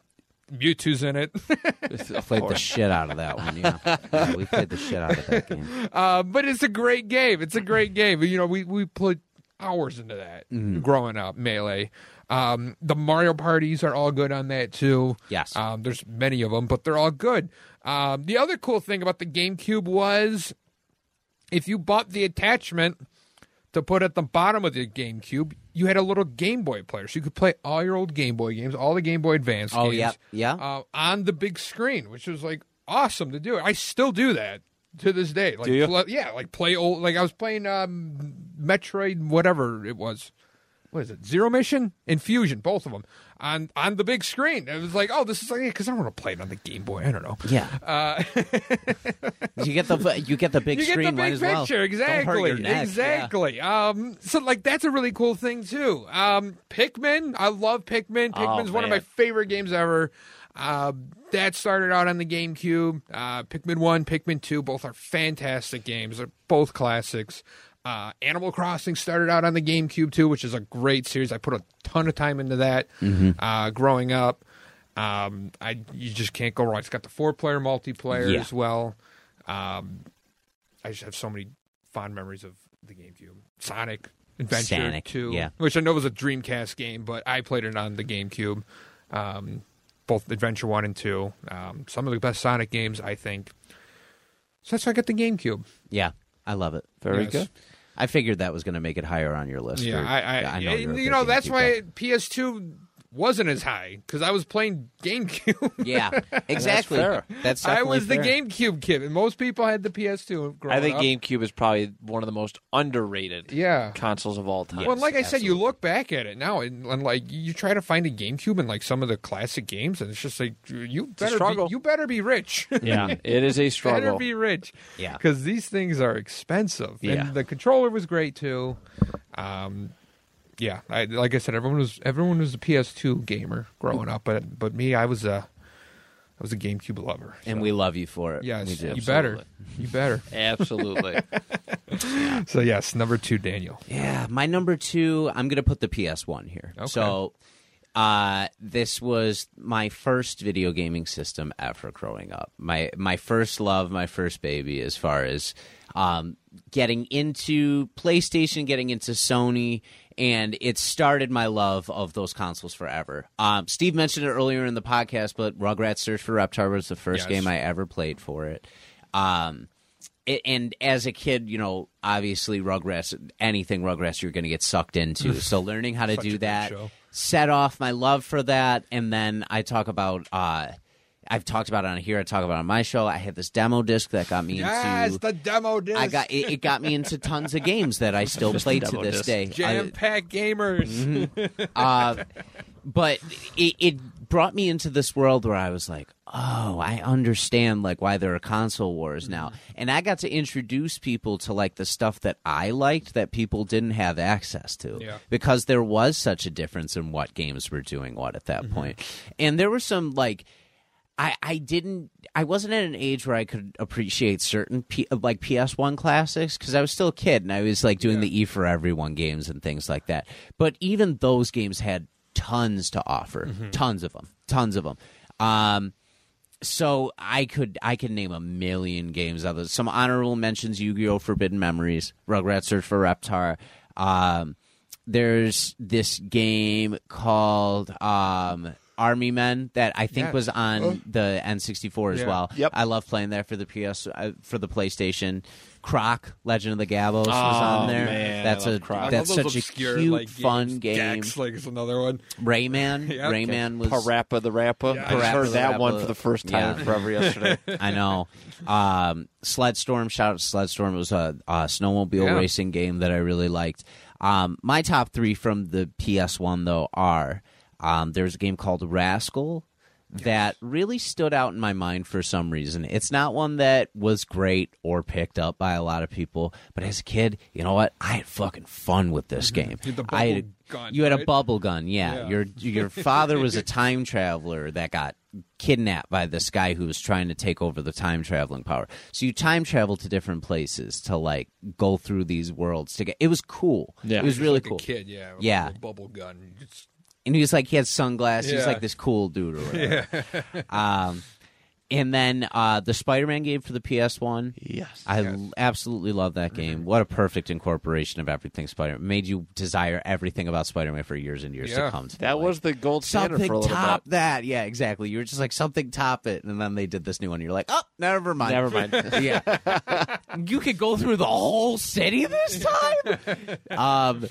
Mewtwo's in it, Played the shit out of that one. Yeah. Yeah, we played the shit out of that game. uh, but it's a great game. It's a great game. You know, we we put hours into that Mm-hmm. growing up. Melee. Um, the Mario parties are all good on that too. Yes. Um, there's many of them, but they're all good. Um, the other cool thing about the GameCube was if you bought the attachment to put at the bottom of the GameCube, you had a little Game Boy player, so you could play all your old Game Boy games, all the Game Boy Advance Oh, games, yeah, yeah. uh, on the big screen, which was like awesome to do. I still do that to this day. Like, Do you? pl- yeah, like play old. Like I was playing um, Metroid, whatever it was. What is it? Zero Mission, Infusion, both of them on on the big screen. It was like, oh, this is like because I don't want to play it on the Game Boy. I don't know. Yeah. Uh, You get the you get the big you get screen. the big as well. picture Don't exactly yeah. exactly um so like that's a really cool thing too um pikmin i love pikmin Oh, pikmin's one of my favorite games ever uh, that started out on the GameCube. Uh, Pikmin 1, Pikmin 2, both are fantastic games. They're both classics. Uh, Animal Crossing started out on the GameCube too, which is a great series. I put a ton of time into that Mm-hmm. uh, growing up. Um, I you just can't go wrong. It's got the four player multiplayer Yeah. as well. Um, I just have so many fond memories of the GameCube. Sonic Adventure Sonic, 2, yeah. which I know was a Dreamcast game, but I played it on the GameCube. Um, both Adventure 1 and 2. Um, some of the best Sonic games, I think. So that's why I got the GameCube. Yeah, I love it. Very Yes. good. I figured that was going to make it higher on your list. Yeah, or- I, I, know you, you're a big know, that's why guy. PS2 wasn't as high because I was playing GameCube. Yeah, exactly. fair. That's I definitely was the. GameCube kid, and most people had the PS2. Growing I think up. GameCube is probably one of the most underrated Yeah. consoles of all time. Well, like I said, you look back at it now, and, and like you try to find a GameCube in like some of the classic games, and it's just like you better be, you better be rich. yeah, it is a struggle. You better be rich. Yeah. because these things are expensive. Yeah. and the controller was great too. Um, yeah, I, like I said, everyone was everyone was a PS2 gamer growing up, but but me, I was a I was a GameCube lover. and we love you for it. yes, we do. you better, you better. Absolutely. So yes, number two, Daniel. Yeah, my number two, I'm going to put the PS1 here. Okay. So, uh, this was my first video gaming system ever growing up. My my first love, my first baby, as far as um, getting into PlayStation, getting into Sony, and it started my love of those consoles forever. Um, Steve mentioned it earlier in the podcast, but Rugrats Search for Reptar was the first Yes. game I ever played for it. Um, it, and as a kid, you know, obviously Rugrats, anything Rugrats, you're going to get sucked into. so learning how to do that set off my love for that, and then I talk about. uh I've talked about it on here. I talk about it on my show. I had this demo disc that got me Yes, into. the demo disc. I got it, it. Got me into tons of games that I still Just play to this disc. day. jam packed gamers. Mm-hmm. uh, but it, it brought me into this world where I was like, oh, I understand like why there are console wars now, mm-hmm. and I got to introduce people to like the stuff that I liked that people didn't have access to Yeah. because there was such a difference in what games were doing what at that mm-hmm. point. and there were some like. I, I didn't I wasn't at an age where I could appreciate certain P, like PS1 classics because I was still a kid and I was like doing the E for everyone games and things like that. But even those games had tons to offer, tons of them, tons of them. Um, so I could I could name a million games out of those. Some honorable mentions: Yu-Gi-Oh! Forbidden Memories, Rugrats Search for Reptar. Um, there's this game called um, Army Men that I think Yeah. was on Oh. the N64 as Yeah. well. Yep. I love playing that for the PS uh, for the PlayStation. Croc, Legend of the Gobbos was Oh, on there. man, that's I a love Croc. That's love those such a cute, like, fun games. game. Gex, like is another one. Rayman, Yeah, okay. Rayman was PaRappa the Rapper. Yeah. I just heard the that one for the first time Yeah. forever yesterday. I know. Um, Sledstorm, shout out to Sledstorm. It was a, a snowmobile Yeah. racing game that I really liked. Um, my top three from the PS1 though are um, there's a game called Rascal that really stood out in my mind for some reason. It's not one that was great or picked up by a lot of people, but as a kid, you know what? I had fucking fun with this game. You had the I had bubble gun, you had a bubble gun, yeah. Yeah. Your your father was a time traveler that got kidnapped by this guy who was trying to take over the time traveling power. So you time travel to different places to like go through these worlds to get. It was cool. Yeah. it was Just really like cool. A kid, yeah. Yeah. a bubble gun. It's- and he was like he had sunglasses. He was Yeah. like this cool dude or whatever. um, and then uh, the Spider-Man game for the PS1. Yes. I Yes. l- absolutely love that game. What a perfect incorporation of everything Spider. Man made you desire everything about Spider-Man for years and years to Yeah. come. To that was the gold standard something for a little top bit. that. Yeah, exactly. You were just like something top it, and then they did this new one. You're like, oh, never mind. Never mind. yeah, you could go through the whole city this time. um, n-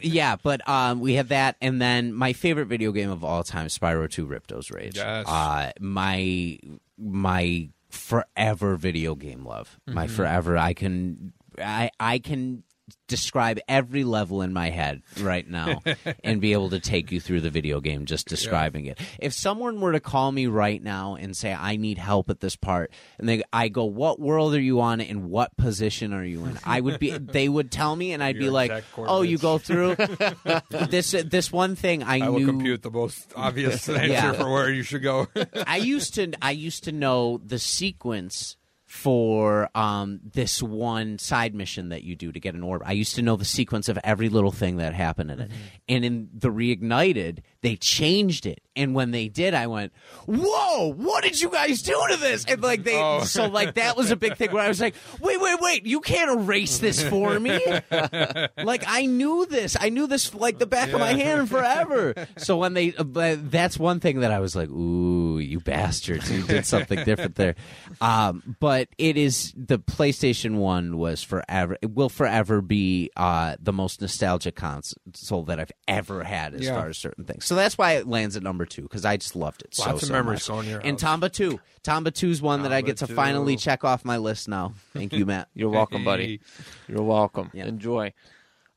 yeah, but um, we had that, and then my favorite video game of all time, Spyro Two: Ripto's Rage. Yes. Uh, my my forever video game love. My forever. I can I I can describe every level in my head right now and be able to take you through the video game just describing it. If someone were to call me right now and say I need help at this part and they I go what world are you on and what position are you in? I would be they would tell me and I'd be like, "Oh, you go through this this one thing I, I will compute the most obvious answer Yeah. for where you should go. I used to I used to know the sequence for um, this one side mission that you do to get an orb. I used to know the sequence of every little thing that happened in it. And in the reignited, they changed it. And when they did, I went, "Whoa! What did you guys do to this?" And like they, Oh. so like that was a big thing where I was like, "Wait, wait, wait! You can't erase this for me." like I knew this. I knew this like the back of my hand forever. So when they, uh, that's one thing that I was like, "Ooh, you bastards! You did something different there." Um, but it is the PlayStation One was forever. It will forever be uh, the most nostalgic console that I've ever had as Yeah. far as certain things. So that's why it lands at number two because I just loved it so Lots of so memories much. going in your And house. Tomba Two, Tomba Two's one that I get to Tomba finally check off my list now. Thank you, Matt. You're welcome, buddy. You're welcome. Yeah. Enjoy.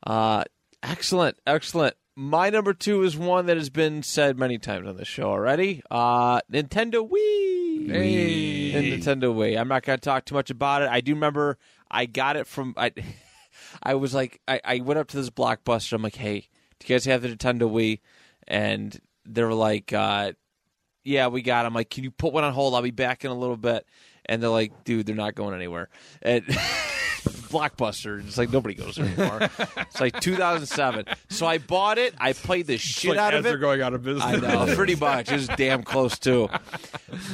Uh, excellent, excellent. My number two is one that has been said many times on the show already. Uh, Nintendo Wii. Hey. And Nintendo Wii. I'm not going to talk too much about it. I do remember I got it from. I, I was like, I, I went up to this blockbuster. I'm like, hey, do you guys have the Nintendo Wii? And they were like, uh, yeah, we got. I'm like, can you put one on hold? I'll be back in a little bit. And they're like, dude, they're not going anywhere. And Blockbuster, it's like nobody goes there anymore. it's like 2007. So I bought it. I played the shit Like, out of they're going out of business. I know, pretty much. It was damn close too.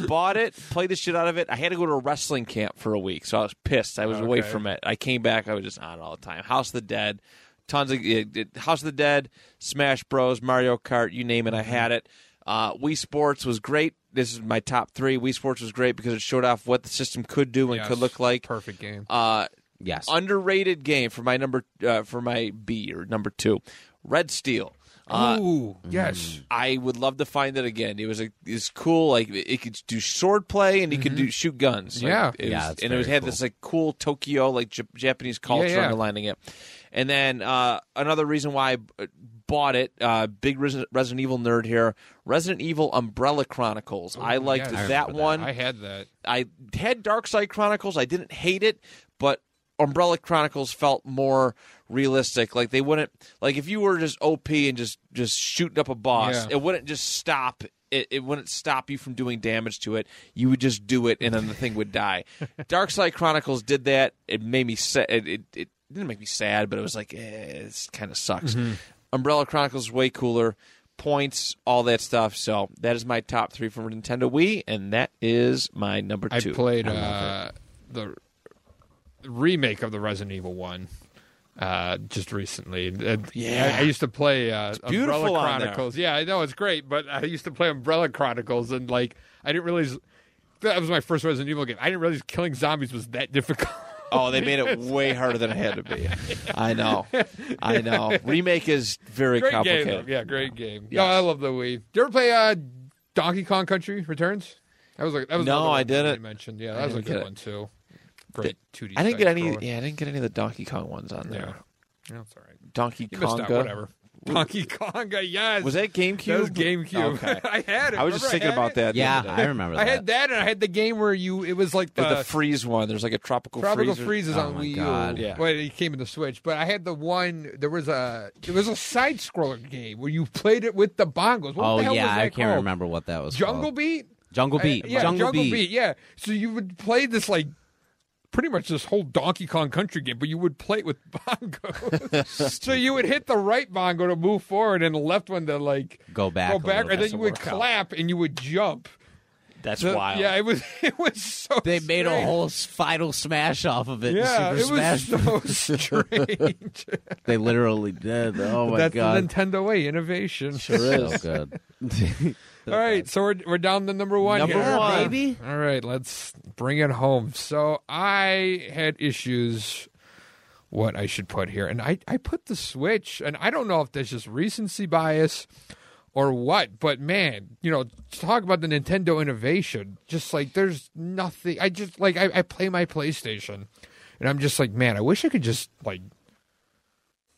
Bought it, played the shit out of it. I had to go to a wrestling camp for a week, so I was pissed. I was away from it. I came back. I was just on it all the time. House of the Dead, tons of it, it- House of the Dead, Smash Bros, Mario Kart, you name it. I had it. Uh, Wii Sports was great. This is my top three. Wii Sports was great because it showed off what the system could do and Yes. could look like. Perfect game. Uh, Yes. underrated game for my number uh, for my B or number two, Red Steel. Uh, Ooh, yes. I would love to find it again. It was a it's cool. Like it could do sword play and you could do shoot guns. Like, Yeah. it was, Yeah, and it was very had this like cool Tokyo like J- Japanese culture yeah. underlining it. And then uh, another reason why I bought it, uh, big Resident, Evil nerd here. Resident Evil Umbrella Chronicles. I liked yes. I that remember that. one. I had that. I had Dark Side Chronicles. I didn't hate it, but Umbrella Chronicles felt more realistic. Like they wouldn't like if you were just OP and just just shooting up a boss, Yeah. it wouldn't just stop. It, it wouldn't stop you from doing damage to it. You would just do it, and then the thing would die. Dark Side Chronicles did that. It made me sad. It, it, it didn't make me sad, but it was like eh, it kind of sucks. Umbrella Chronicles way cooler. Points, all that stuff. So that is my top three from Nintendo Wii, and that is my number two. I played uh, the remake of the Resident Evil one uh, just recently. Uh, Yeah. I, I used to play uh, beautiful Umbrella. Chronicles. Yeah, I know it's great, but I used to play Umbrella Chronicles, and like I didn't realize that was my first Resident Evil game. I didn't realize killing zombies was that difficult. Oh, they made it way harder than it had to be. I know. I know. Remake is very great complicated. though. Yeah, great game. Yes. No, I love the Wii. Did you ever play uh, Donkey Kong Country Returns? That was like that was No, I didn't. You mentioned, yeah, that was a good one too. Great two D. I didn't get any. Yeah, I didn't get any of the Donkey Kong ones on Yeah. there. That's all right. Donkey You missed Konga. out. Whatever. Donkey Konga. Yes. Was that GameCube? That was GameCube. Okay. I had it. I was just Remember thinking had about it? that. the Yeah, other day. I remember that. I had that, and I had the game where you. It was like The, the, the freeze one. There's like a tropical, Tropical freezer. Freeze is Oh on my Wii God. U. Yeah. Well, it came in the Switch, but I had the one. There was a. It was a side scroller game where you played it with the bongos. What oh the hell yeah, was that I can't called? remember what that was. Jungle called. Beat. Jungle Beat. Uh, yeah, Jungle, Beat. Yeah. So you would play this like pretty much this whole Donkey Kong Country game, but you would play it with bongos. so you would hit the right bongo to move forward, and the left one to like Go back. go back, and then you would work out. clap and you would jump. That's So- wild. Yeah, it was it was so. They made a whole final smash off of it. Yeah, Super it Smash. was so strange. They literally did. Oh my That's god, the Nintendo way innovation. Sure so is. good. All right, so we're we're down to number one. Number here. one. baby. All right, let's bring it home. So I had issues what I should put here. And I, I put the Switch, and I don't know if that's just recency bias or what, but man, you know, talk about the Nintendo innovation. Just like there's nothing I just like I, I play my PlayStation and I'm just like, man, I wish I could just like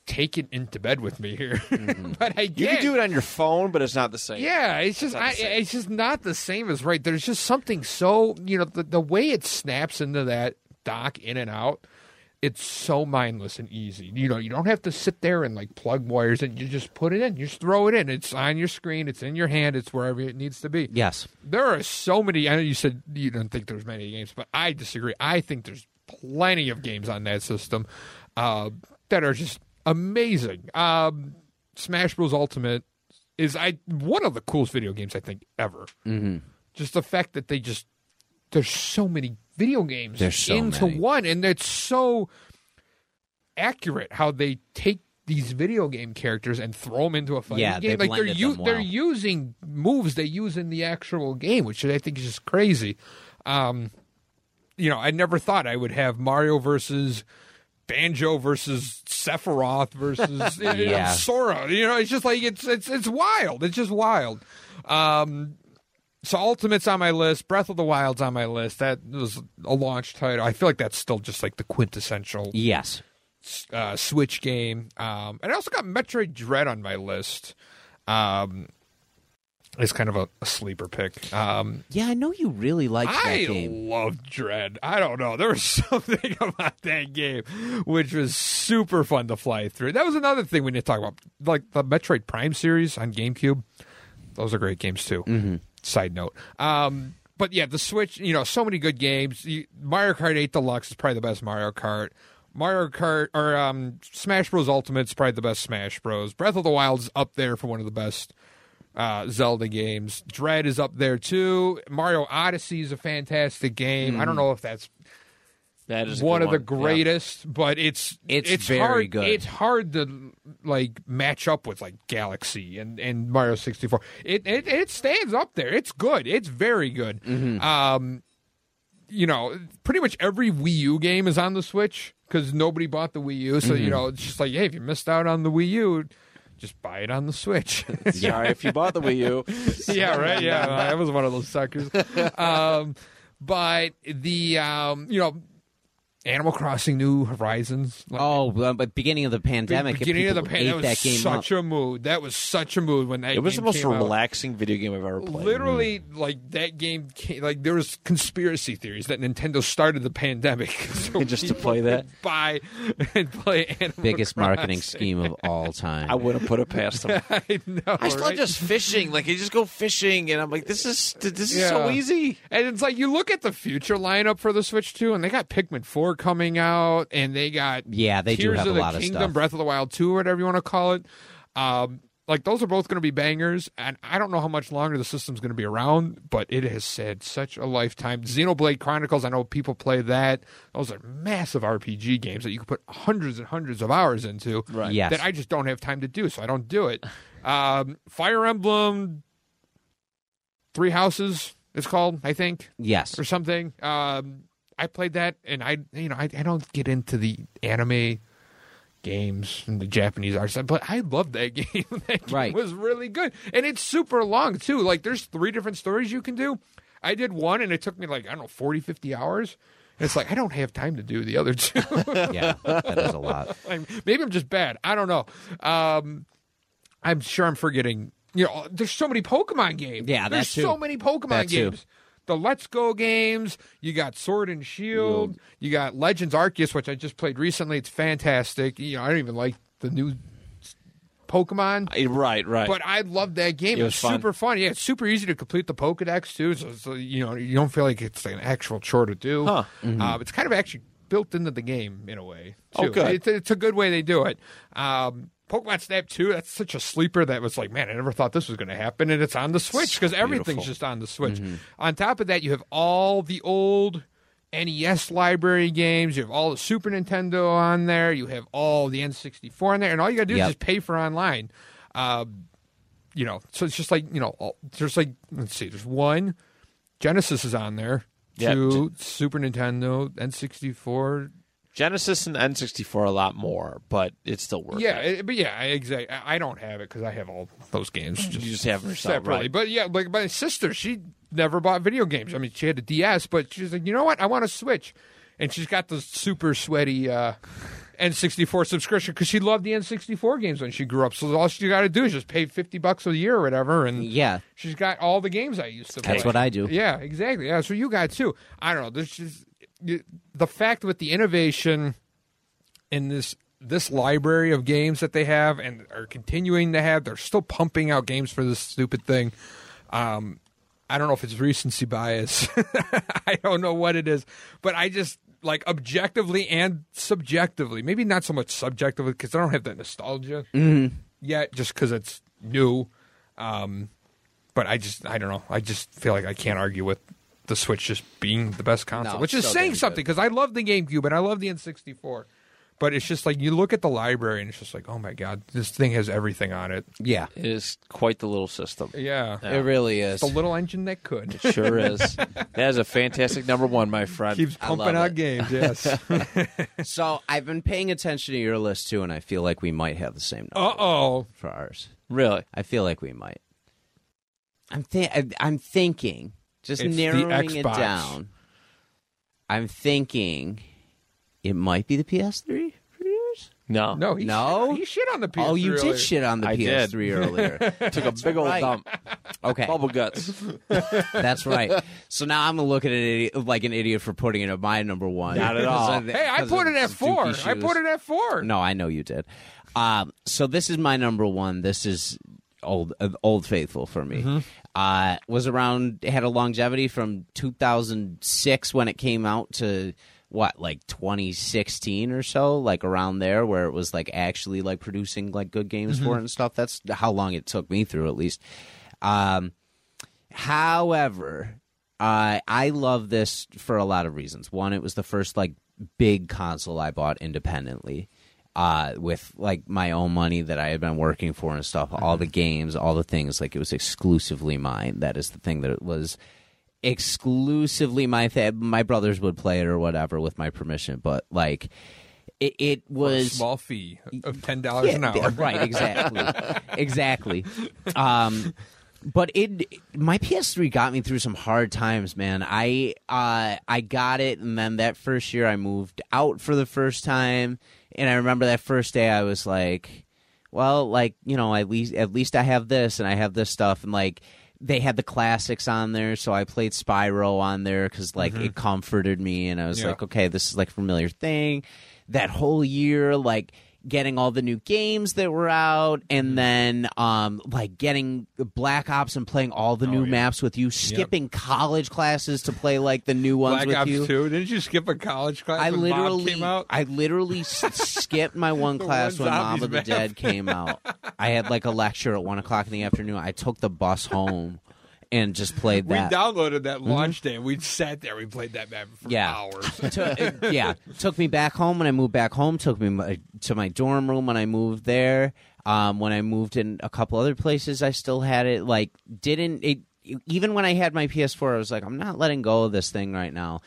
take it into bed with me here. but I You can do it on your phone, but it's not the same. Yeah, it's just not the I, same. it's just not the same as right. There's just something so you know the the way it snaps into that dock in and out. It's so mindless and easy. You know, you don't have to sit there and like plug wires and you just put it in. You just throw it in. It's on your screen. It's in your hand. It's wherever it needs to be. Yes. There are so many. I know you said you don't think there's many games, but I disagree. I think there's plenty of games on that system uh, that are just amazing. Um, Smash Bros. Ultimate is I one of the coolest video games I think ever. Mm-hmm. Just the fact that they just there's so many video games so into many. one, and it's so accurate how they take these video game characters and throw them into a fighting Yeah, game. like they're u- them they're using moves they use in the actual game, which I think is just crazy. Um, you know, I never thought I would have Mario versus Banjo versus Sephiroth versus you know, Yeah. Sora. You know, it's just like it's it's it's wild. It's just wild. Um, so Ultimate's on my list. Breath of the Wild's on my list. That was a launch title. I feel like that's still just like the quintessential Yes. uh, Switch game. Um, and I also got Metroid Dread on my list. Um, it's kind of a, a sleeper pick. Um, Yeah, I know you really liked that I game. love Dread. I don't know. There was something about that game which was super fun to fly through. That was another thing we need to talk about. Like the Metroid Prime series on GameCube. Those are great games too. Mm-hmm. Side note. Um, but yeah, the Switch, you know, so many good games. You, Mario Kart 8 Deluxe is probably the best Mario Kart. Mario Kart or um, Smash Bros. Ultimate is probably the best Smash Bros. Breath of the Wild's up there for one of the best uh, Zelda games. Dread is up there too. Mario Odyssey is a fantastic game. I don't know if that's That is one of the one. Yeah. greatest, but it's It's very hard, good. It's hard to like match up with like Galaxy and, and Mario sixty four. It, it it stands up there. It's good. It's very good. Mm-hmm. Um, you know, pretty much every Wii U game is on the Switch because nobody bought the Wii U. So Mm-hmm. you know, it's just like, hey, if you missed out on the Wii U, just buy it on the Switch. Sorry if you bought the Wii U. yeah, right. Yeah, I was one of those suckers. Um, but the um, you know, Animal Crossing: New Horizons. like, Oh, well, but beginning of the pandemic, if beginning of the people pandemic, that that game was up. such a mood. That was such a mood when that. It was the most came out. relaxing video game I've ever played. Literally, like that game, came, like there was conspiracy theories that Nintendo started the pandemic so Just to play that? could buy and play Animal biggest marketing scheme of all time. I wouldn't put it past them. I know. I just love right? just fishing. Like you just go fishing, and I'm like, this is this is so easy. And it's like you look at the future lineup for the Switch 2, and they got Pikmin 4 coming out, and they got Yeah, they do have of a the lot of Kingdom, stuff. Breath of the Wild 2, whatever you want to call it. Um, like those are both going to be bangers, and I don't know how much longer the system's going to be around, but it has had such a lifetime. Xenoblade Chronicles, I know people play that. Those are massive RPG games that you can put hundreds and hundreds of hours into. Right. Yes. That I just don't have time to do, so I don't do it. Um, Fire Emblem, Three Houses, it's called, I think yes. or something. Um, I played that, and I, you know, I, I don't get into the anime games and the Japanese art stuff, but I love that game. that game Right. was really good, and it's super long too. Like, there's three different stories you can do. I did one, and it took me like I don't know 40, 50 hours. It's like I don't have time to do the other two. yeah, that is a lot. I'm- Maybe I'm just bad. I don't know. Um, I'm sure I'm forgetting. You know, there's so many Pokemon games. Yeah, there's so many Pokemon That too. The Let's Go games. You got Sword and Shield. You got Legends Arceus, which I just played recently. It's fantastic. You know, I don't even like the new Pokemon. Uh, Right, right. But I love that game. It It was was fun. super fun. Yeah, it's super easy to complete the Pokedex too. So, so you know you don't feel like it's an actual chore to do. Huh. Uh, it's kind of actually built into the game in a way. Oh, good. It's, it's a good way they do it. Um, Pokemon Snap 2, that's such a sleeper that was like, man, I never thought this was going to happen. And it's on the Switch because everything's just on the Switch. On top of that, you have all the old NES library games. You have all the Super Nintendo on there. You have all the N64 on there. And all you got to do Yep. is just pay for online. Um, you know, so it's just like, you know, all, there's like, let's see, there's one, Genesis is on there. Yeah. Two, Super Nintendo, N64, Genesis and N64 a lot more, but it's still worth Yeah, it. it, but yeah, exactly. I don't have it because I have all those games just, You just have them yourself, separately. right. But yeah, like my sister, she never bought video games. I mean, she had a DS, but she's like, you know what? I want a Switch, and she's got the super sweaty uh, N64 subscription because she loved the N64 games when she grew up. So all she got to do is just pay fifty bucks a year or whatever, and Yeah, she's got all the games I used to play. that's what I do. Yeah, exactly. Yeah, so you got too. I don't know. There's just you- the fact with the innovation in this this library of games that they have and are continuing to have. They're still pumping out games for this stupid thing. Um, I don't know if it's recency bias. I don't know what it is, but I just like objectively and subjectively. Maybe not so much subjectively because I don't have that nostalgia yet, just because it's new. Um, but I just I don't know. I just feel like I can't argue with the Switch just being the best console, No, which is saying something because I love the GameCube and I love the N64. But it's just like you look at the library and it's just like, oh my god, this thing has everything on it. yeah, It is quite the little system. Yeah, it really is. the little engine that could It Sure is. that is a fantastic number one, my friend. keeps pumping out it. games. Yes. So I've been paying attention to your list too, and I feel like we might have the same Uh oh. for ours. really? I feel like we might. I'm thi- I- I'm thinking, just It's narrowing it down. I'm thinking it might be the PS3 for yours. No. No, he No? Shit, he shit on the PS3. oh, you earlier. did shit on the I did. PS3 earlier. Took a big old right. dump. Okay, Bubble guts. that's right. So now I'm gonna look at an idiot, like an idiot for putting it at my number one. Not at all. of Hey, I put it at four. dookie I put it at four. No, I know you did. Um, so this is my number one. This is old, uh, old faithful for me. Mm-hmm. Uh, was around had a longevity from 2006 when it came out to what like 2016 or so, like around there, where it was like actually like producing like good games Mm-hmm. for it and stuff. That's how long it took me through, at least. Um, however, uh, I love this for a lot of reasons. One, it was the first like big console I bought independently. Uh, with like my own money that I had been working for and stuff, all the games, all the things, like it was exclusively mine. That is the thing that it was exclusively my th- my brothers would play it or whatever with my permission, but like it, it A was small fee of ten dollars an hour. right, exactly. exactly. Um but it my PS3 got me through some hard times, man. I uh I got it and then that first year I moved out for the first time and I remember that first day I was like well, like, you know, at least at least I have this and I have this stuff and like they had the classics on there, so I played Spyro on there because like mm-hmm. it comforted me, and I was Yeah. like, okay, this is like a familiar thing. That whole year, like getting all the new games that were out, and then um like getting Black Ops and playing all the new yeah. maps with you, skipping college classes to play like the new ones Black with Ops you. 2. Didn't you skip a college class I literally, came out? I literally skipped my one class one when Mob of the map. Dead came out. I had like a lecture at one o'clock in the afternoon. I took the bus home and just played that. we downloaded that launch day. We sat there. We played that map for Yeah. hours. To- uh, yeah, took me back home when I moved back home. Took me my, to my dorm room when I moved there. Um, when I moved in a couple other places, I still had it. Like, didn't it? Even when I had my PS4, I was like, I'm not letting go of this thing right now.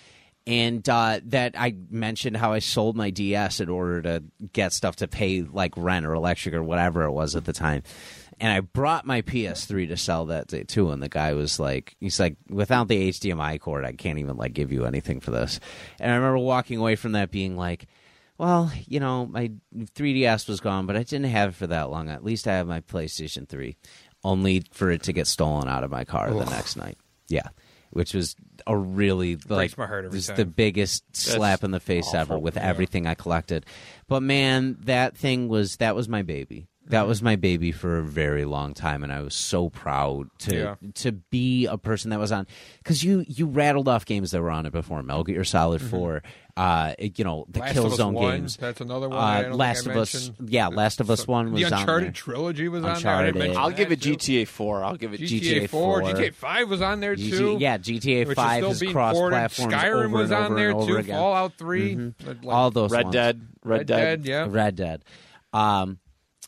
And uh, that I mentioned how I sold my DS in order to get stuff to pay like rent or electric or whatever it was at the time. And I brought my PS3 to sell that day too, and the guy was like, "He's like, without the HDMI cord, I can't even like give you anything for this." And I remember walking away from that being like, "Well, you know, my 3DS was gone, but I didn't have it for that long. At least I have my PlayStation 3." Only for it to get stolen out of my car the next night. Yeah, which was a really like my heart every was time. the biggest slap in the face ever awful. with everything I collected. But man, that thing was that was my baby. That was my baby for a very long time, and I was so proud to Yeah. to be a person that was on. Because you you rattled off games that were on it before, Metal Gear Solid Four, uh, you know the Mm-hmm. Last of Us Killzone 1, games. That's another one. Uh, don't Last think of I Us, yeah, Last of Us One was the on Uncharted there. trilogy was on there. I Uncharted. didn't mention I'll give it too. GTA 4. I'll give it GTA, GTA 4, 4. GTA 5 was on there GT too. yeah, GTA Five is is cross ported. platforms. Skyrim was over on there too. again. Fallout 3 like, All those Red ones. Dead. Red, Red Dead. Dead, yeah. Red Dead. Um,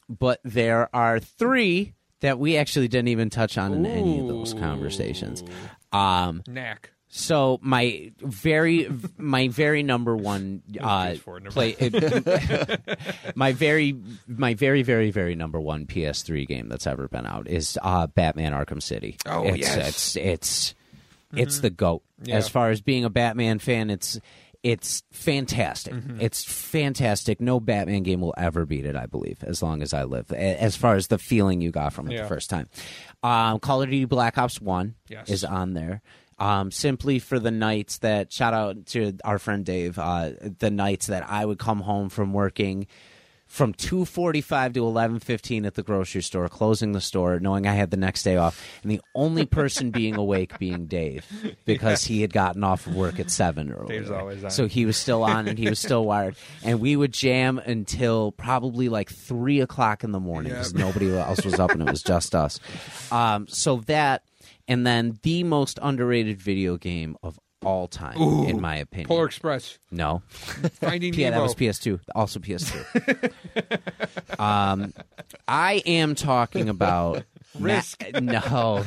but there are three that we actually didn't even touch on in any of those conversations. Um, Knack. so my very, my very number one uh, PS4, never play, my very, my very, very, very number one PS3 game that's ever been out is uh, Batman Arkham City. Oh, it's, yes. it's it's it's the goat Yeah. as far as being a Batman fan. It's it's fantastic. It's fantastic. No Batman game will ever beat it. I believe, as long as I live. As far as the feeling you got from it Yeah. the first time, um, Call of Duty Black Ops One Yes. is on there. Um, simply for the nights that shout out to our friend Dave. Uh, the nights that I would come home from working from 2:45 to 11:15 at the grocery store, closing the store, knowing I had the next day off, and the only person being awake being Dave because he had gotten off of work at seven or Dave's always on. So he was still on and he was still wired, and we would jam until probably like three o'clock in the morning Yeah. because nobody else was up and it was just us. Um, so that, and then the most underrated video game of all time, in my opinion. Polar Express. no, Finding yeah, that Nemo. was PS2. Also PS2. um, I am talking about Risk. Ma- no,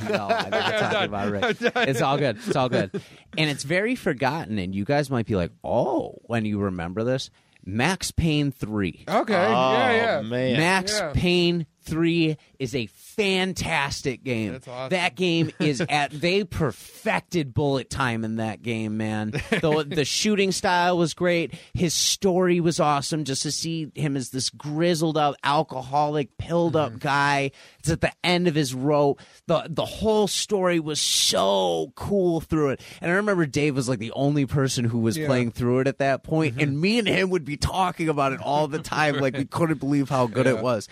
no, I'm not talking about risk. It's all good. It's all good. And it's very forgotten. And you guys might be like, "Oh, when you remember this, Max Payne three." Okay. Oh, yeah, yeah. man. Max Yeah. Payne 3 is a fantastic game. That's awesome. That game is at they perfected bullet time in that game, man. the the shooting style was great. His story was awesome just to see him as this grizzled up alcoholic pilled Mm-hmm. up guy. It's at the end of his rope. The the whole story was so cool through it. And I remember Dave was like the only person who was Yeah. playing through it at that point, Mm-hmm. and me and him would be talking about it all the time like we couldn't believe how good it was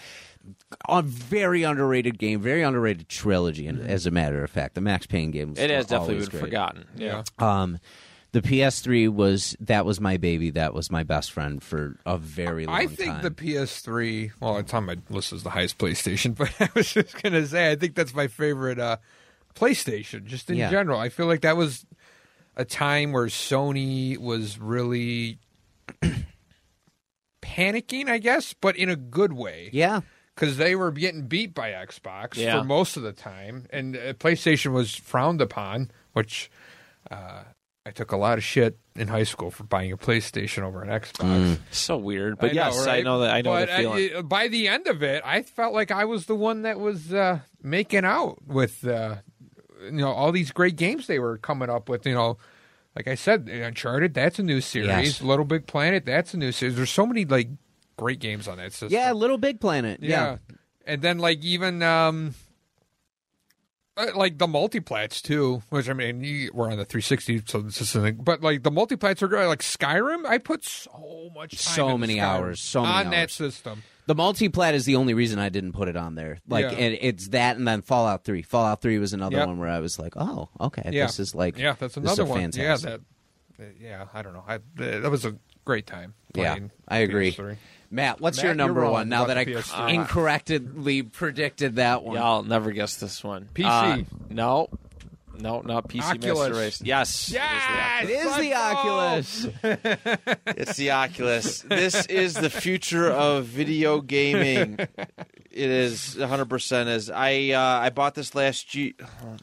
a very underrated game, very underrated trilogy. And as a matter of fact, the Max Payne games It has definitely been great. forgotten. Yeah. Um, the PS3 was that was my baby. That was my best friend for a very long time. I think time. the PS3. Well, it's on my list as the highest PlayStation, but I was just gonna say I think that's my favorite uh, PlayStation, just in Yeah. general. I feel like that was a time where Sony was really panicking, I guess, but in a good way. yeah, because they were getting beat by Xbox Yeah. for most of the time, and uh, PlayStation was frowned upon. Which uh, I took a lot of shit in high school for buying a PlayStation over an Xbox. So weird. But I know, yes, I know that. I know but the feeling. uh, by the end of it, I felt like I was the one that was uh, making out with uh, you know all these great games they were coming up with. You know, like I said, Uncharted, that's a new series. Yes. Little Big Planet, that's a new series. There's so many like great games on that system. yeah, Little Big Planet. Yeah, Yeah. And then like even um uh, like the multiplats too, which I mean you, we're on the 360, so this isn't. But like the multiplats are great. Like Skyrim, I put so much time So many Skyrim hours, so many on that system. the multiplat is the only reason I didn't put it on there. Like, Yeah. it, it's that, and then Fallout Three. Fallout Three was another Yep. one where I was like, oh, okay, Yeah. this is like, Yeah, that's another one. Fantastic. Yeah, that. Yeah, I don't know. I, that was a great time. Yeah, I agree. PS3. Matt, what's Matt, your you're number wrong one? Now about that I PS3. incorrectly predicted that one. Y'all never guess this one. PC. Uh, no. No, not PC Oculus. Master Race. Yes. Yes! It is the Let's go! Oculus. It's the Oculus. This is the future of video gaming. It is 100% is. I uh, I bought this last year.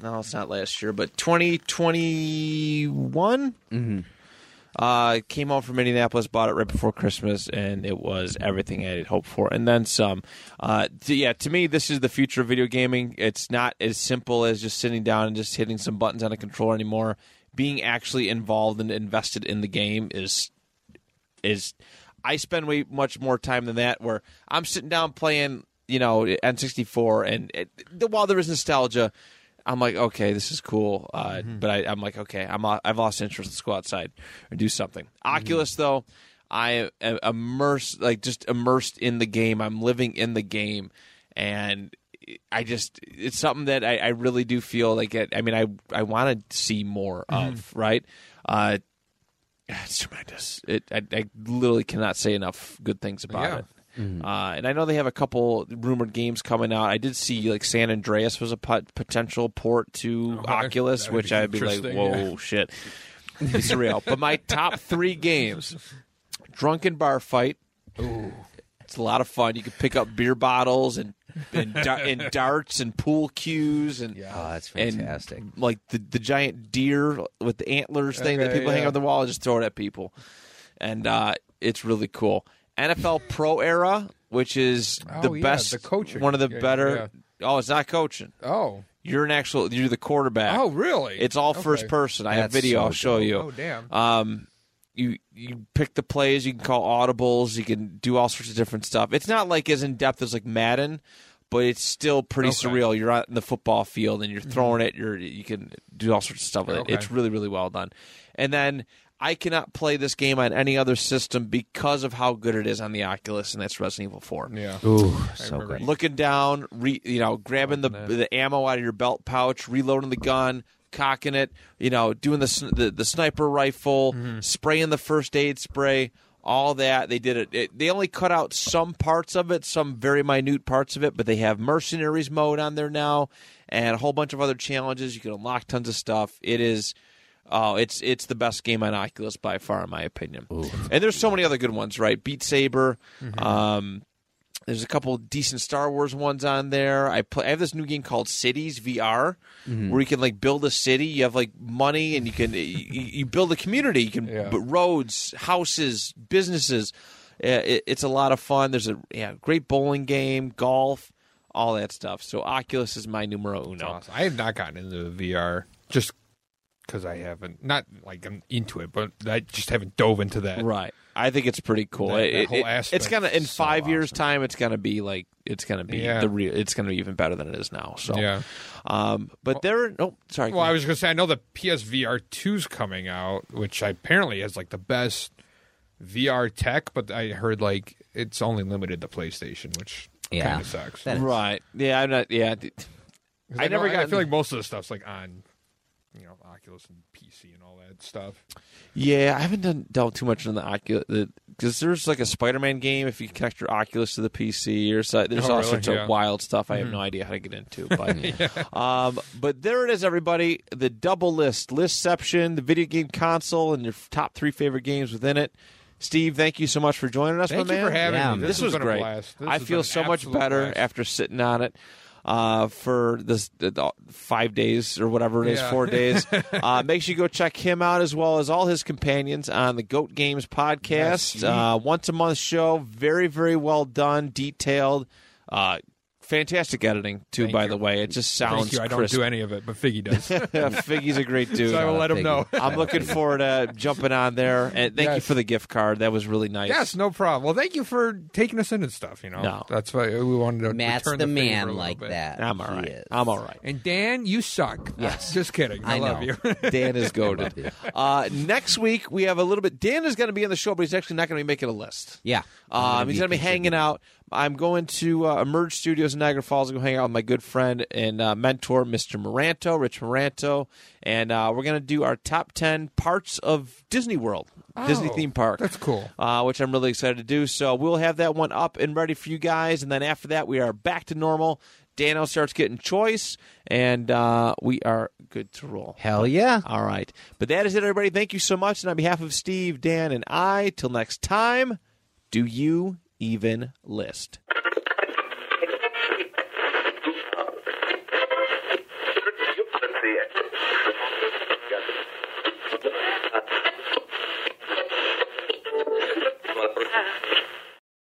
No, it's not last year, but 2021. Uh, came home from Indianapolis, bought it right before Christmas, and it was everything I had hoped for, and then some. Uh, t- yeah, to me, this is the future of video gaming. It's not as simple as just sitting down and just hitting some buttons on a controller anymore. Being actually involved and invested in the game is is I spend way much more time than that. Where I'm sitting down playing, you know, N64, and it, while there is nostalgia, I'm like, okay, this is cool. Uh, But I, I'm like, okay, I'm I've lost interest. Let's go outside or do something. Oculus, though, I am immersed, like just immersed in the game. I'm living in the game, and I just it's something that I, I really do feel like. It, I mean, I I want to see more of. Right. Uh, it's tremendous. It I, I literally cannot say enough good things about Yeah. it. Uh, and I know they have a couple rumored games coming out. I did see like San Andreas was a pot- potential port to Okay. Oculus, which be I'd be like, whoa, yeah. shit, it's surreal. But my top three games: Drunken Bar Fight. Ooh. It's a lot of fun. You can pick up beer bottles and and, da- and darts and pool cues and Oh, that's and fantastic. like the the giant deer with the antlers thing that Okay, people hang yeah. on the wall and just throw it at people, and uh, it's really cool. NFL Pro Era, which is the Oh, yeah, best, the coaching. one of the Yeah, better. Oh, it's not coaching. Oh. You're an actual. You're the quarterback. Oh, really? It's all Okay. first person. I have That's video. so I'll show dope. you. Oh, damn. Um, you you pick the plays. You can call audibles. You can do all sorts of different stuff. It's not like as in depth as like Madden, but it's still pretty Okay. Mm-hmm. surreal. You're out in the football field and you're throwing it. You're you can do all sorts of stuff with Okay. it. It's really really well done. And then I cannot play this game on any other system because of how good it is on the Oculus, and that's Resident Evil Four Yeah. Ooh, so remember. good. looking down, re, you know, grabbing the the ammo out of your belt pouch, reloading the gun, cocking it, you know, doing the the, the sniper rifle, spraying the first aid spray, all that. They did it, it. They only cut out some parts of it, some very minute parts of it, but they have mercenaries mode on there now, and a whole bunch of other challenges. You can unlock tons of stuff. It is. Oh, it's it's the best game on Oculus by far, in my opinion. And there's so many other good ones, right? Beat Saber, um, there's a couple decent Star Wars ones on there. I play. I have this new game called Cities VR, where you can like build a city. You have like money, and you can you, you build a community. You can Yeah. b- roads, houses, businesses. Uh, It, it's a lot of fun. There's a yeah, great bowling game, golf, all that stuff. So Oculus is my numero uno. Awesome. I have not gotten into the VR just because I haven't, not like I'm into it, but I just haven't dove into that. Right. I think it's pretty cool. That- that it- whole it- aspect it's gonna in so five years' awesome. time. It's gonna be like it's gonna be Yeah. the real. It's gonna be even better than it is now. So Yeah. Um, but there. Oh, sorry. Well, I was going to say, I know the PSVR 2's coming out, which apparently has like the best VR tech, but I heard like it's only limited to PlayStation, which Yeah. kind of sucks. That- right. Yeah. I'm not. Yeah. I I, never never got. I got- feel like most of the stuff's like on, you know, Oculus and PC and all that stuff. Yeah. I haven't done dealt too much in the Oculus because there's like a Spider-Man game. If you connect your Oculus to the PC, or so, there's Oh, all really? sorts Yeah. Mm-hmm. of wild stuff. I have no idea how to get into. But um, but there it is, everybody. The double list, listception, the video game console, and your top three favorite games within it. Steve, thank you so much for joining us, Thank my you man. for having Yeah, me. this, This, was been great. A blast. This I feel so much better blast. after sitting on it uh, for this five days or whatever it is, Yeah. four days. uh, make sure you go check him out as well as all his companions on the Goat Games podcast. Yes. uh, once a month show, very very well done, detailed. Uh, fantastic editing too. Thank by you. the way, it just sounds Thank you. I don't crisp. do any of it, but Figgy does. Figgy's a great dude. So I will let him know. I'm looking forward to jumping on there, and thank you for the gift card. That was really nice. yes, no problem. Well, thank you for taking us in and stuff. You know, No. that's why we wanted to. Matt's return the, favor a man like bit. that. I'm all right. He is. I'm all right. And Dan, you suck. Yes. just kidding. I, I love know. you. Dan is goaded. Uh, next week we have a little bit. Dan is going to be on the show, but he's actually not going to be making a list. Yeah. Um, he's going to be hanging out. I'm going to uh, Emerge Studios in Niagara Falls to go hang out with my good friend and uh, mentor, Mr. Moranto, Rich Moranto, and uh, we're going to do our top ten parts of Disney World, Disney Oh, theme park. That's cool. uh, which I'm really excited to do. So we'll have that one up and ready for you guys, and then after that, we are back to normal. Dano starts getting choice, and uh, we are good to roll. Hell yeah. All right. But that is it, everybody. Thank you so much. And on behalf of Steve, Dan, and I, till next time, do you even list.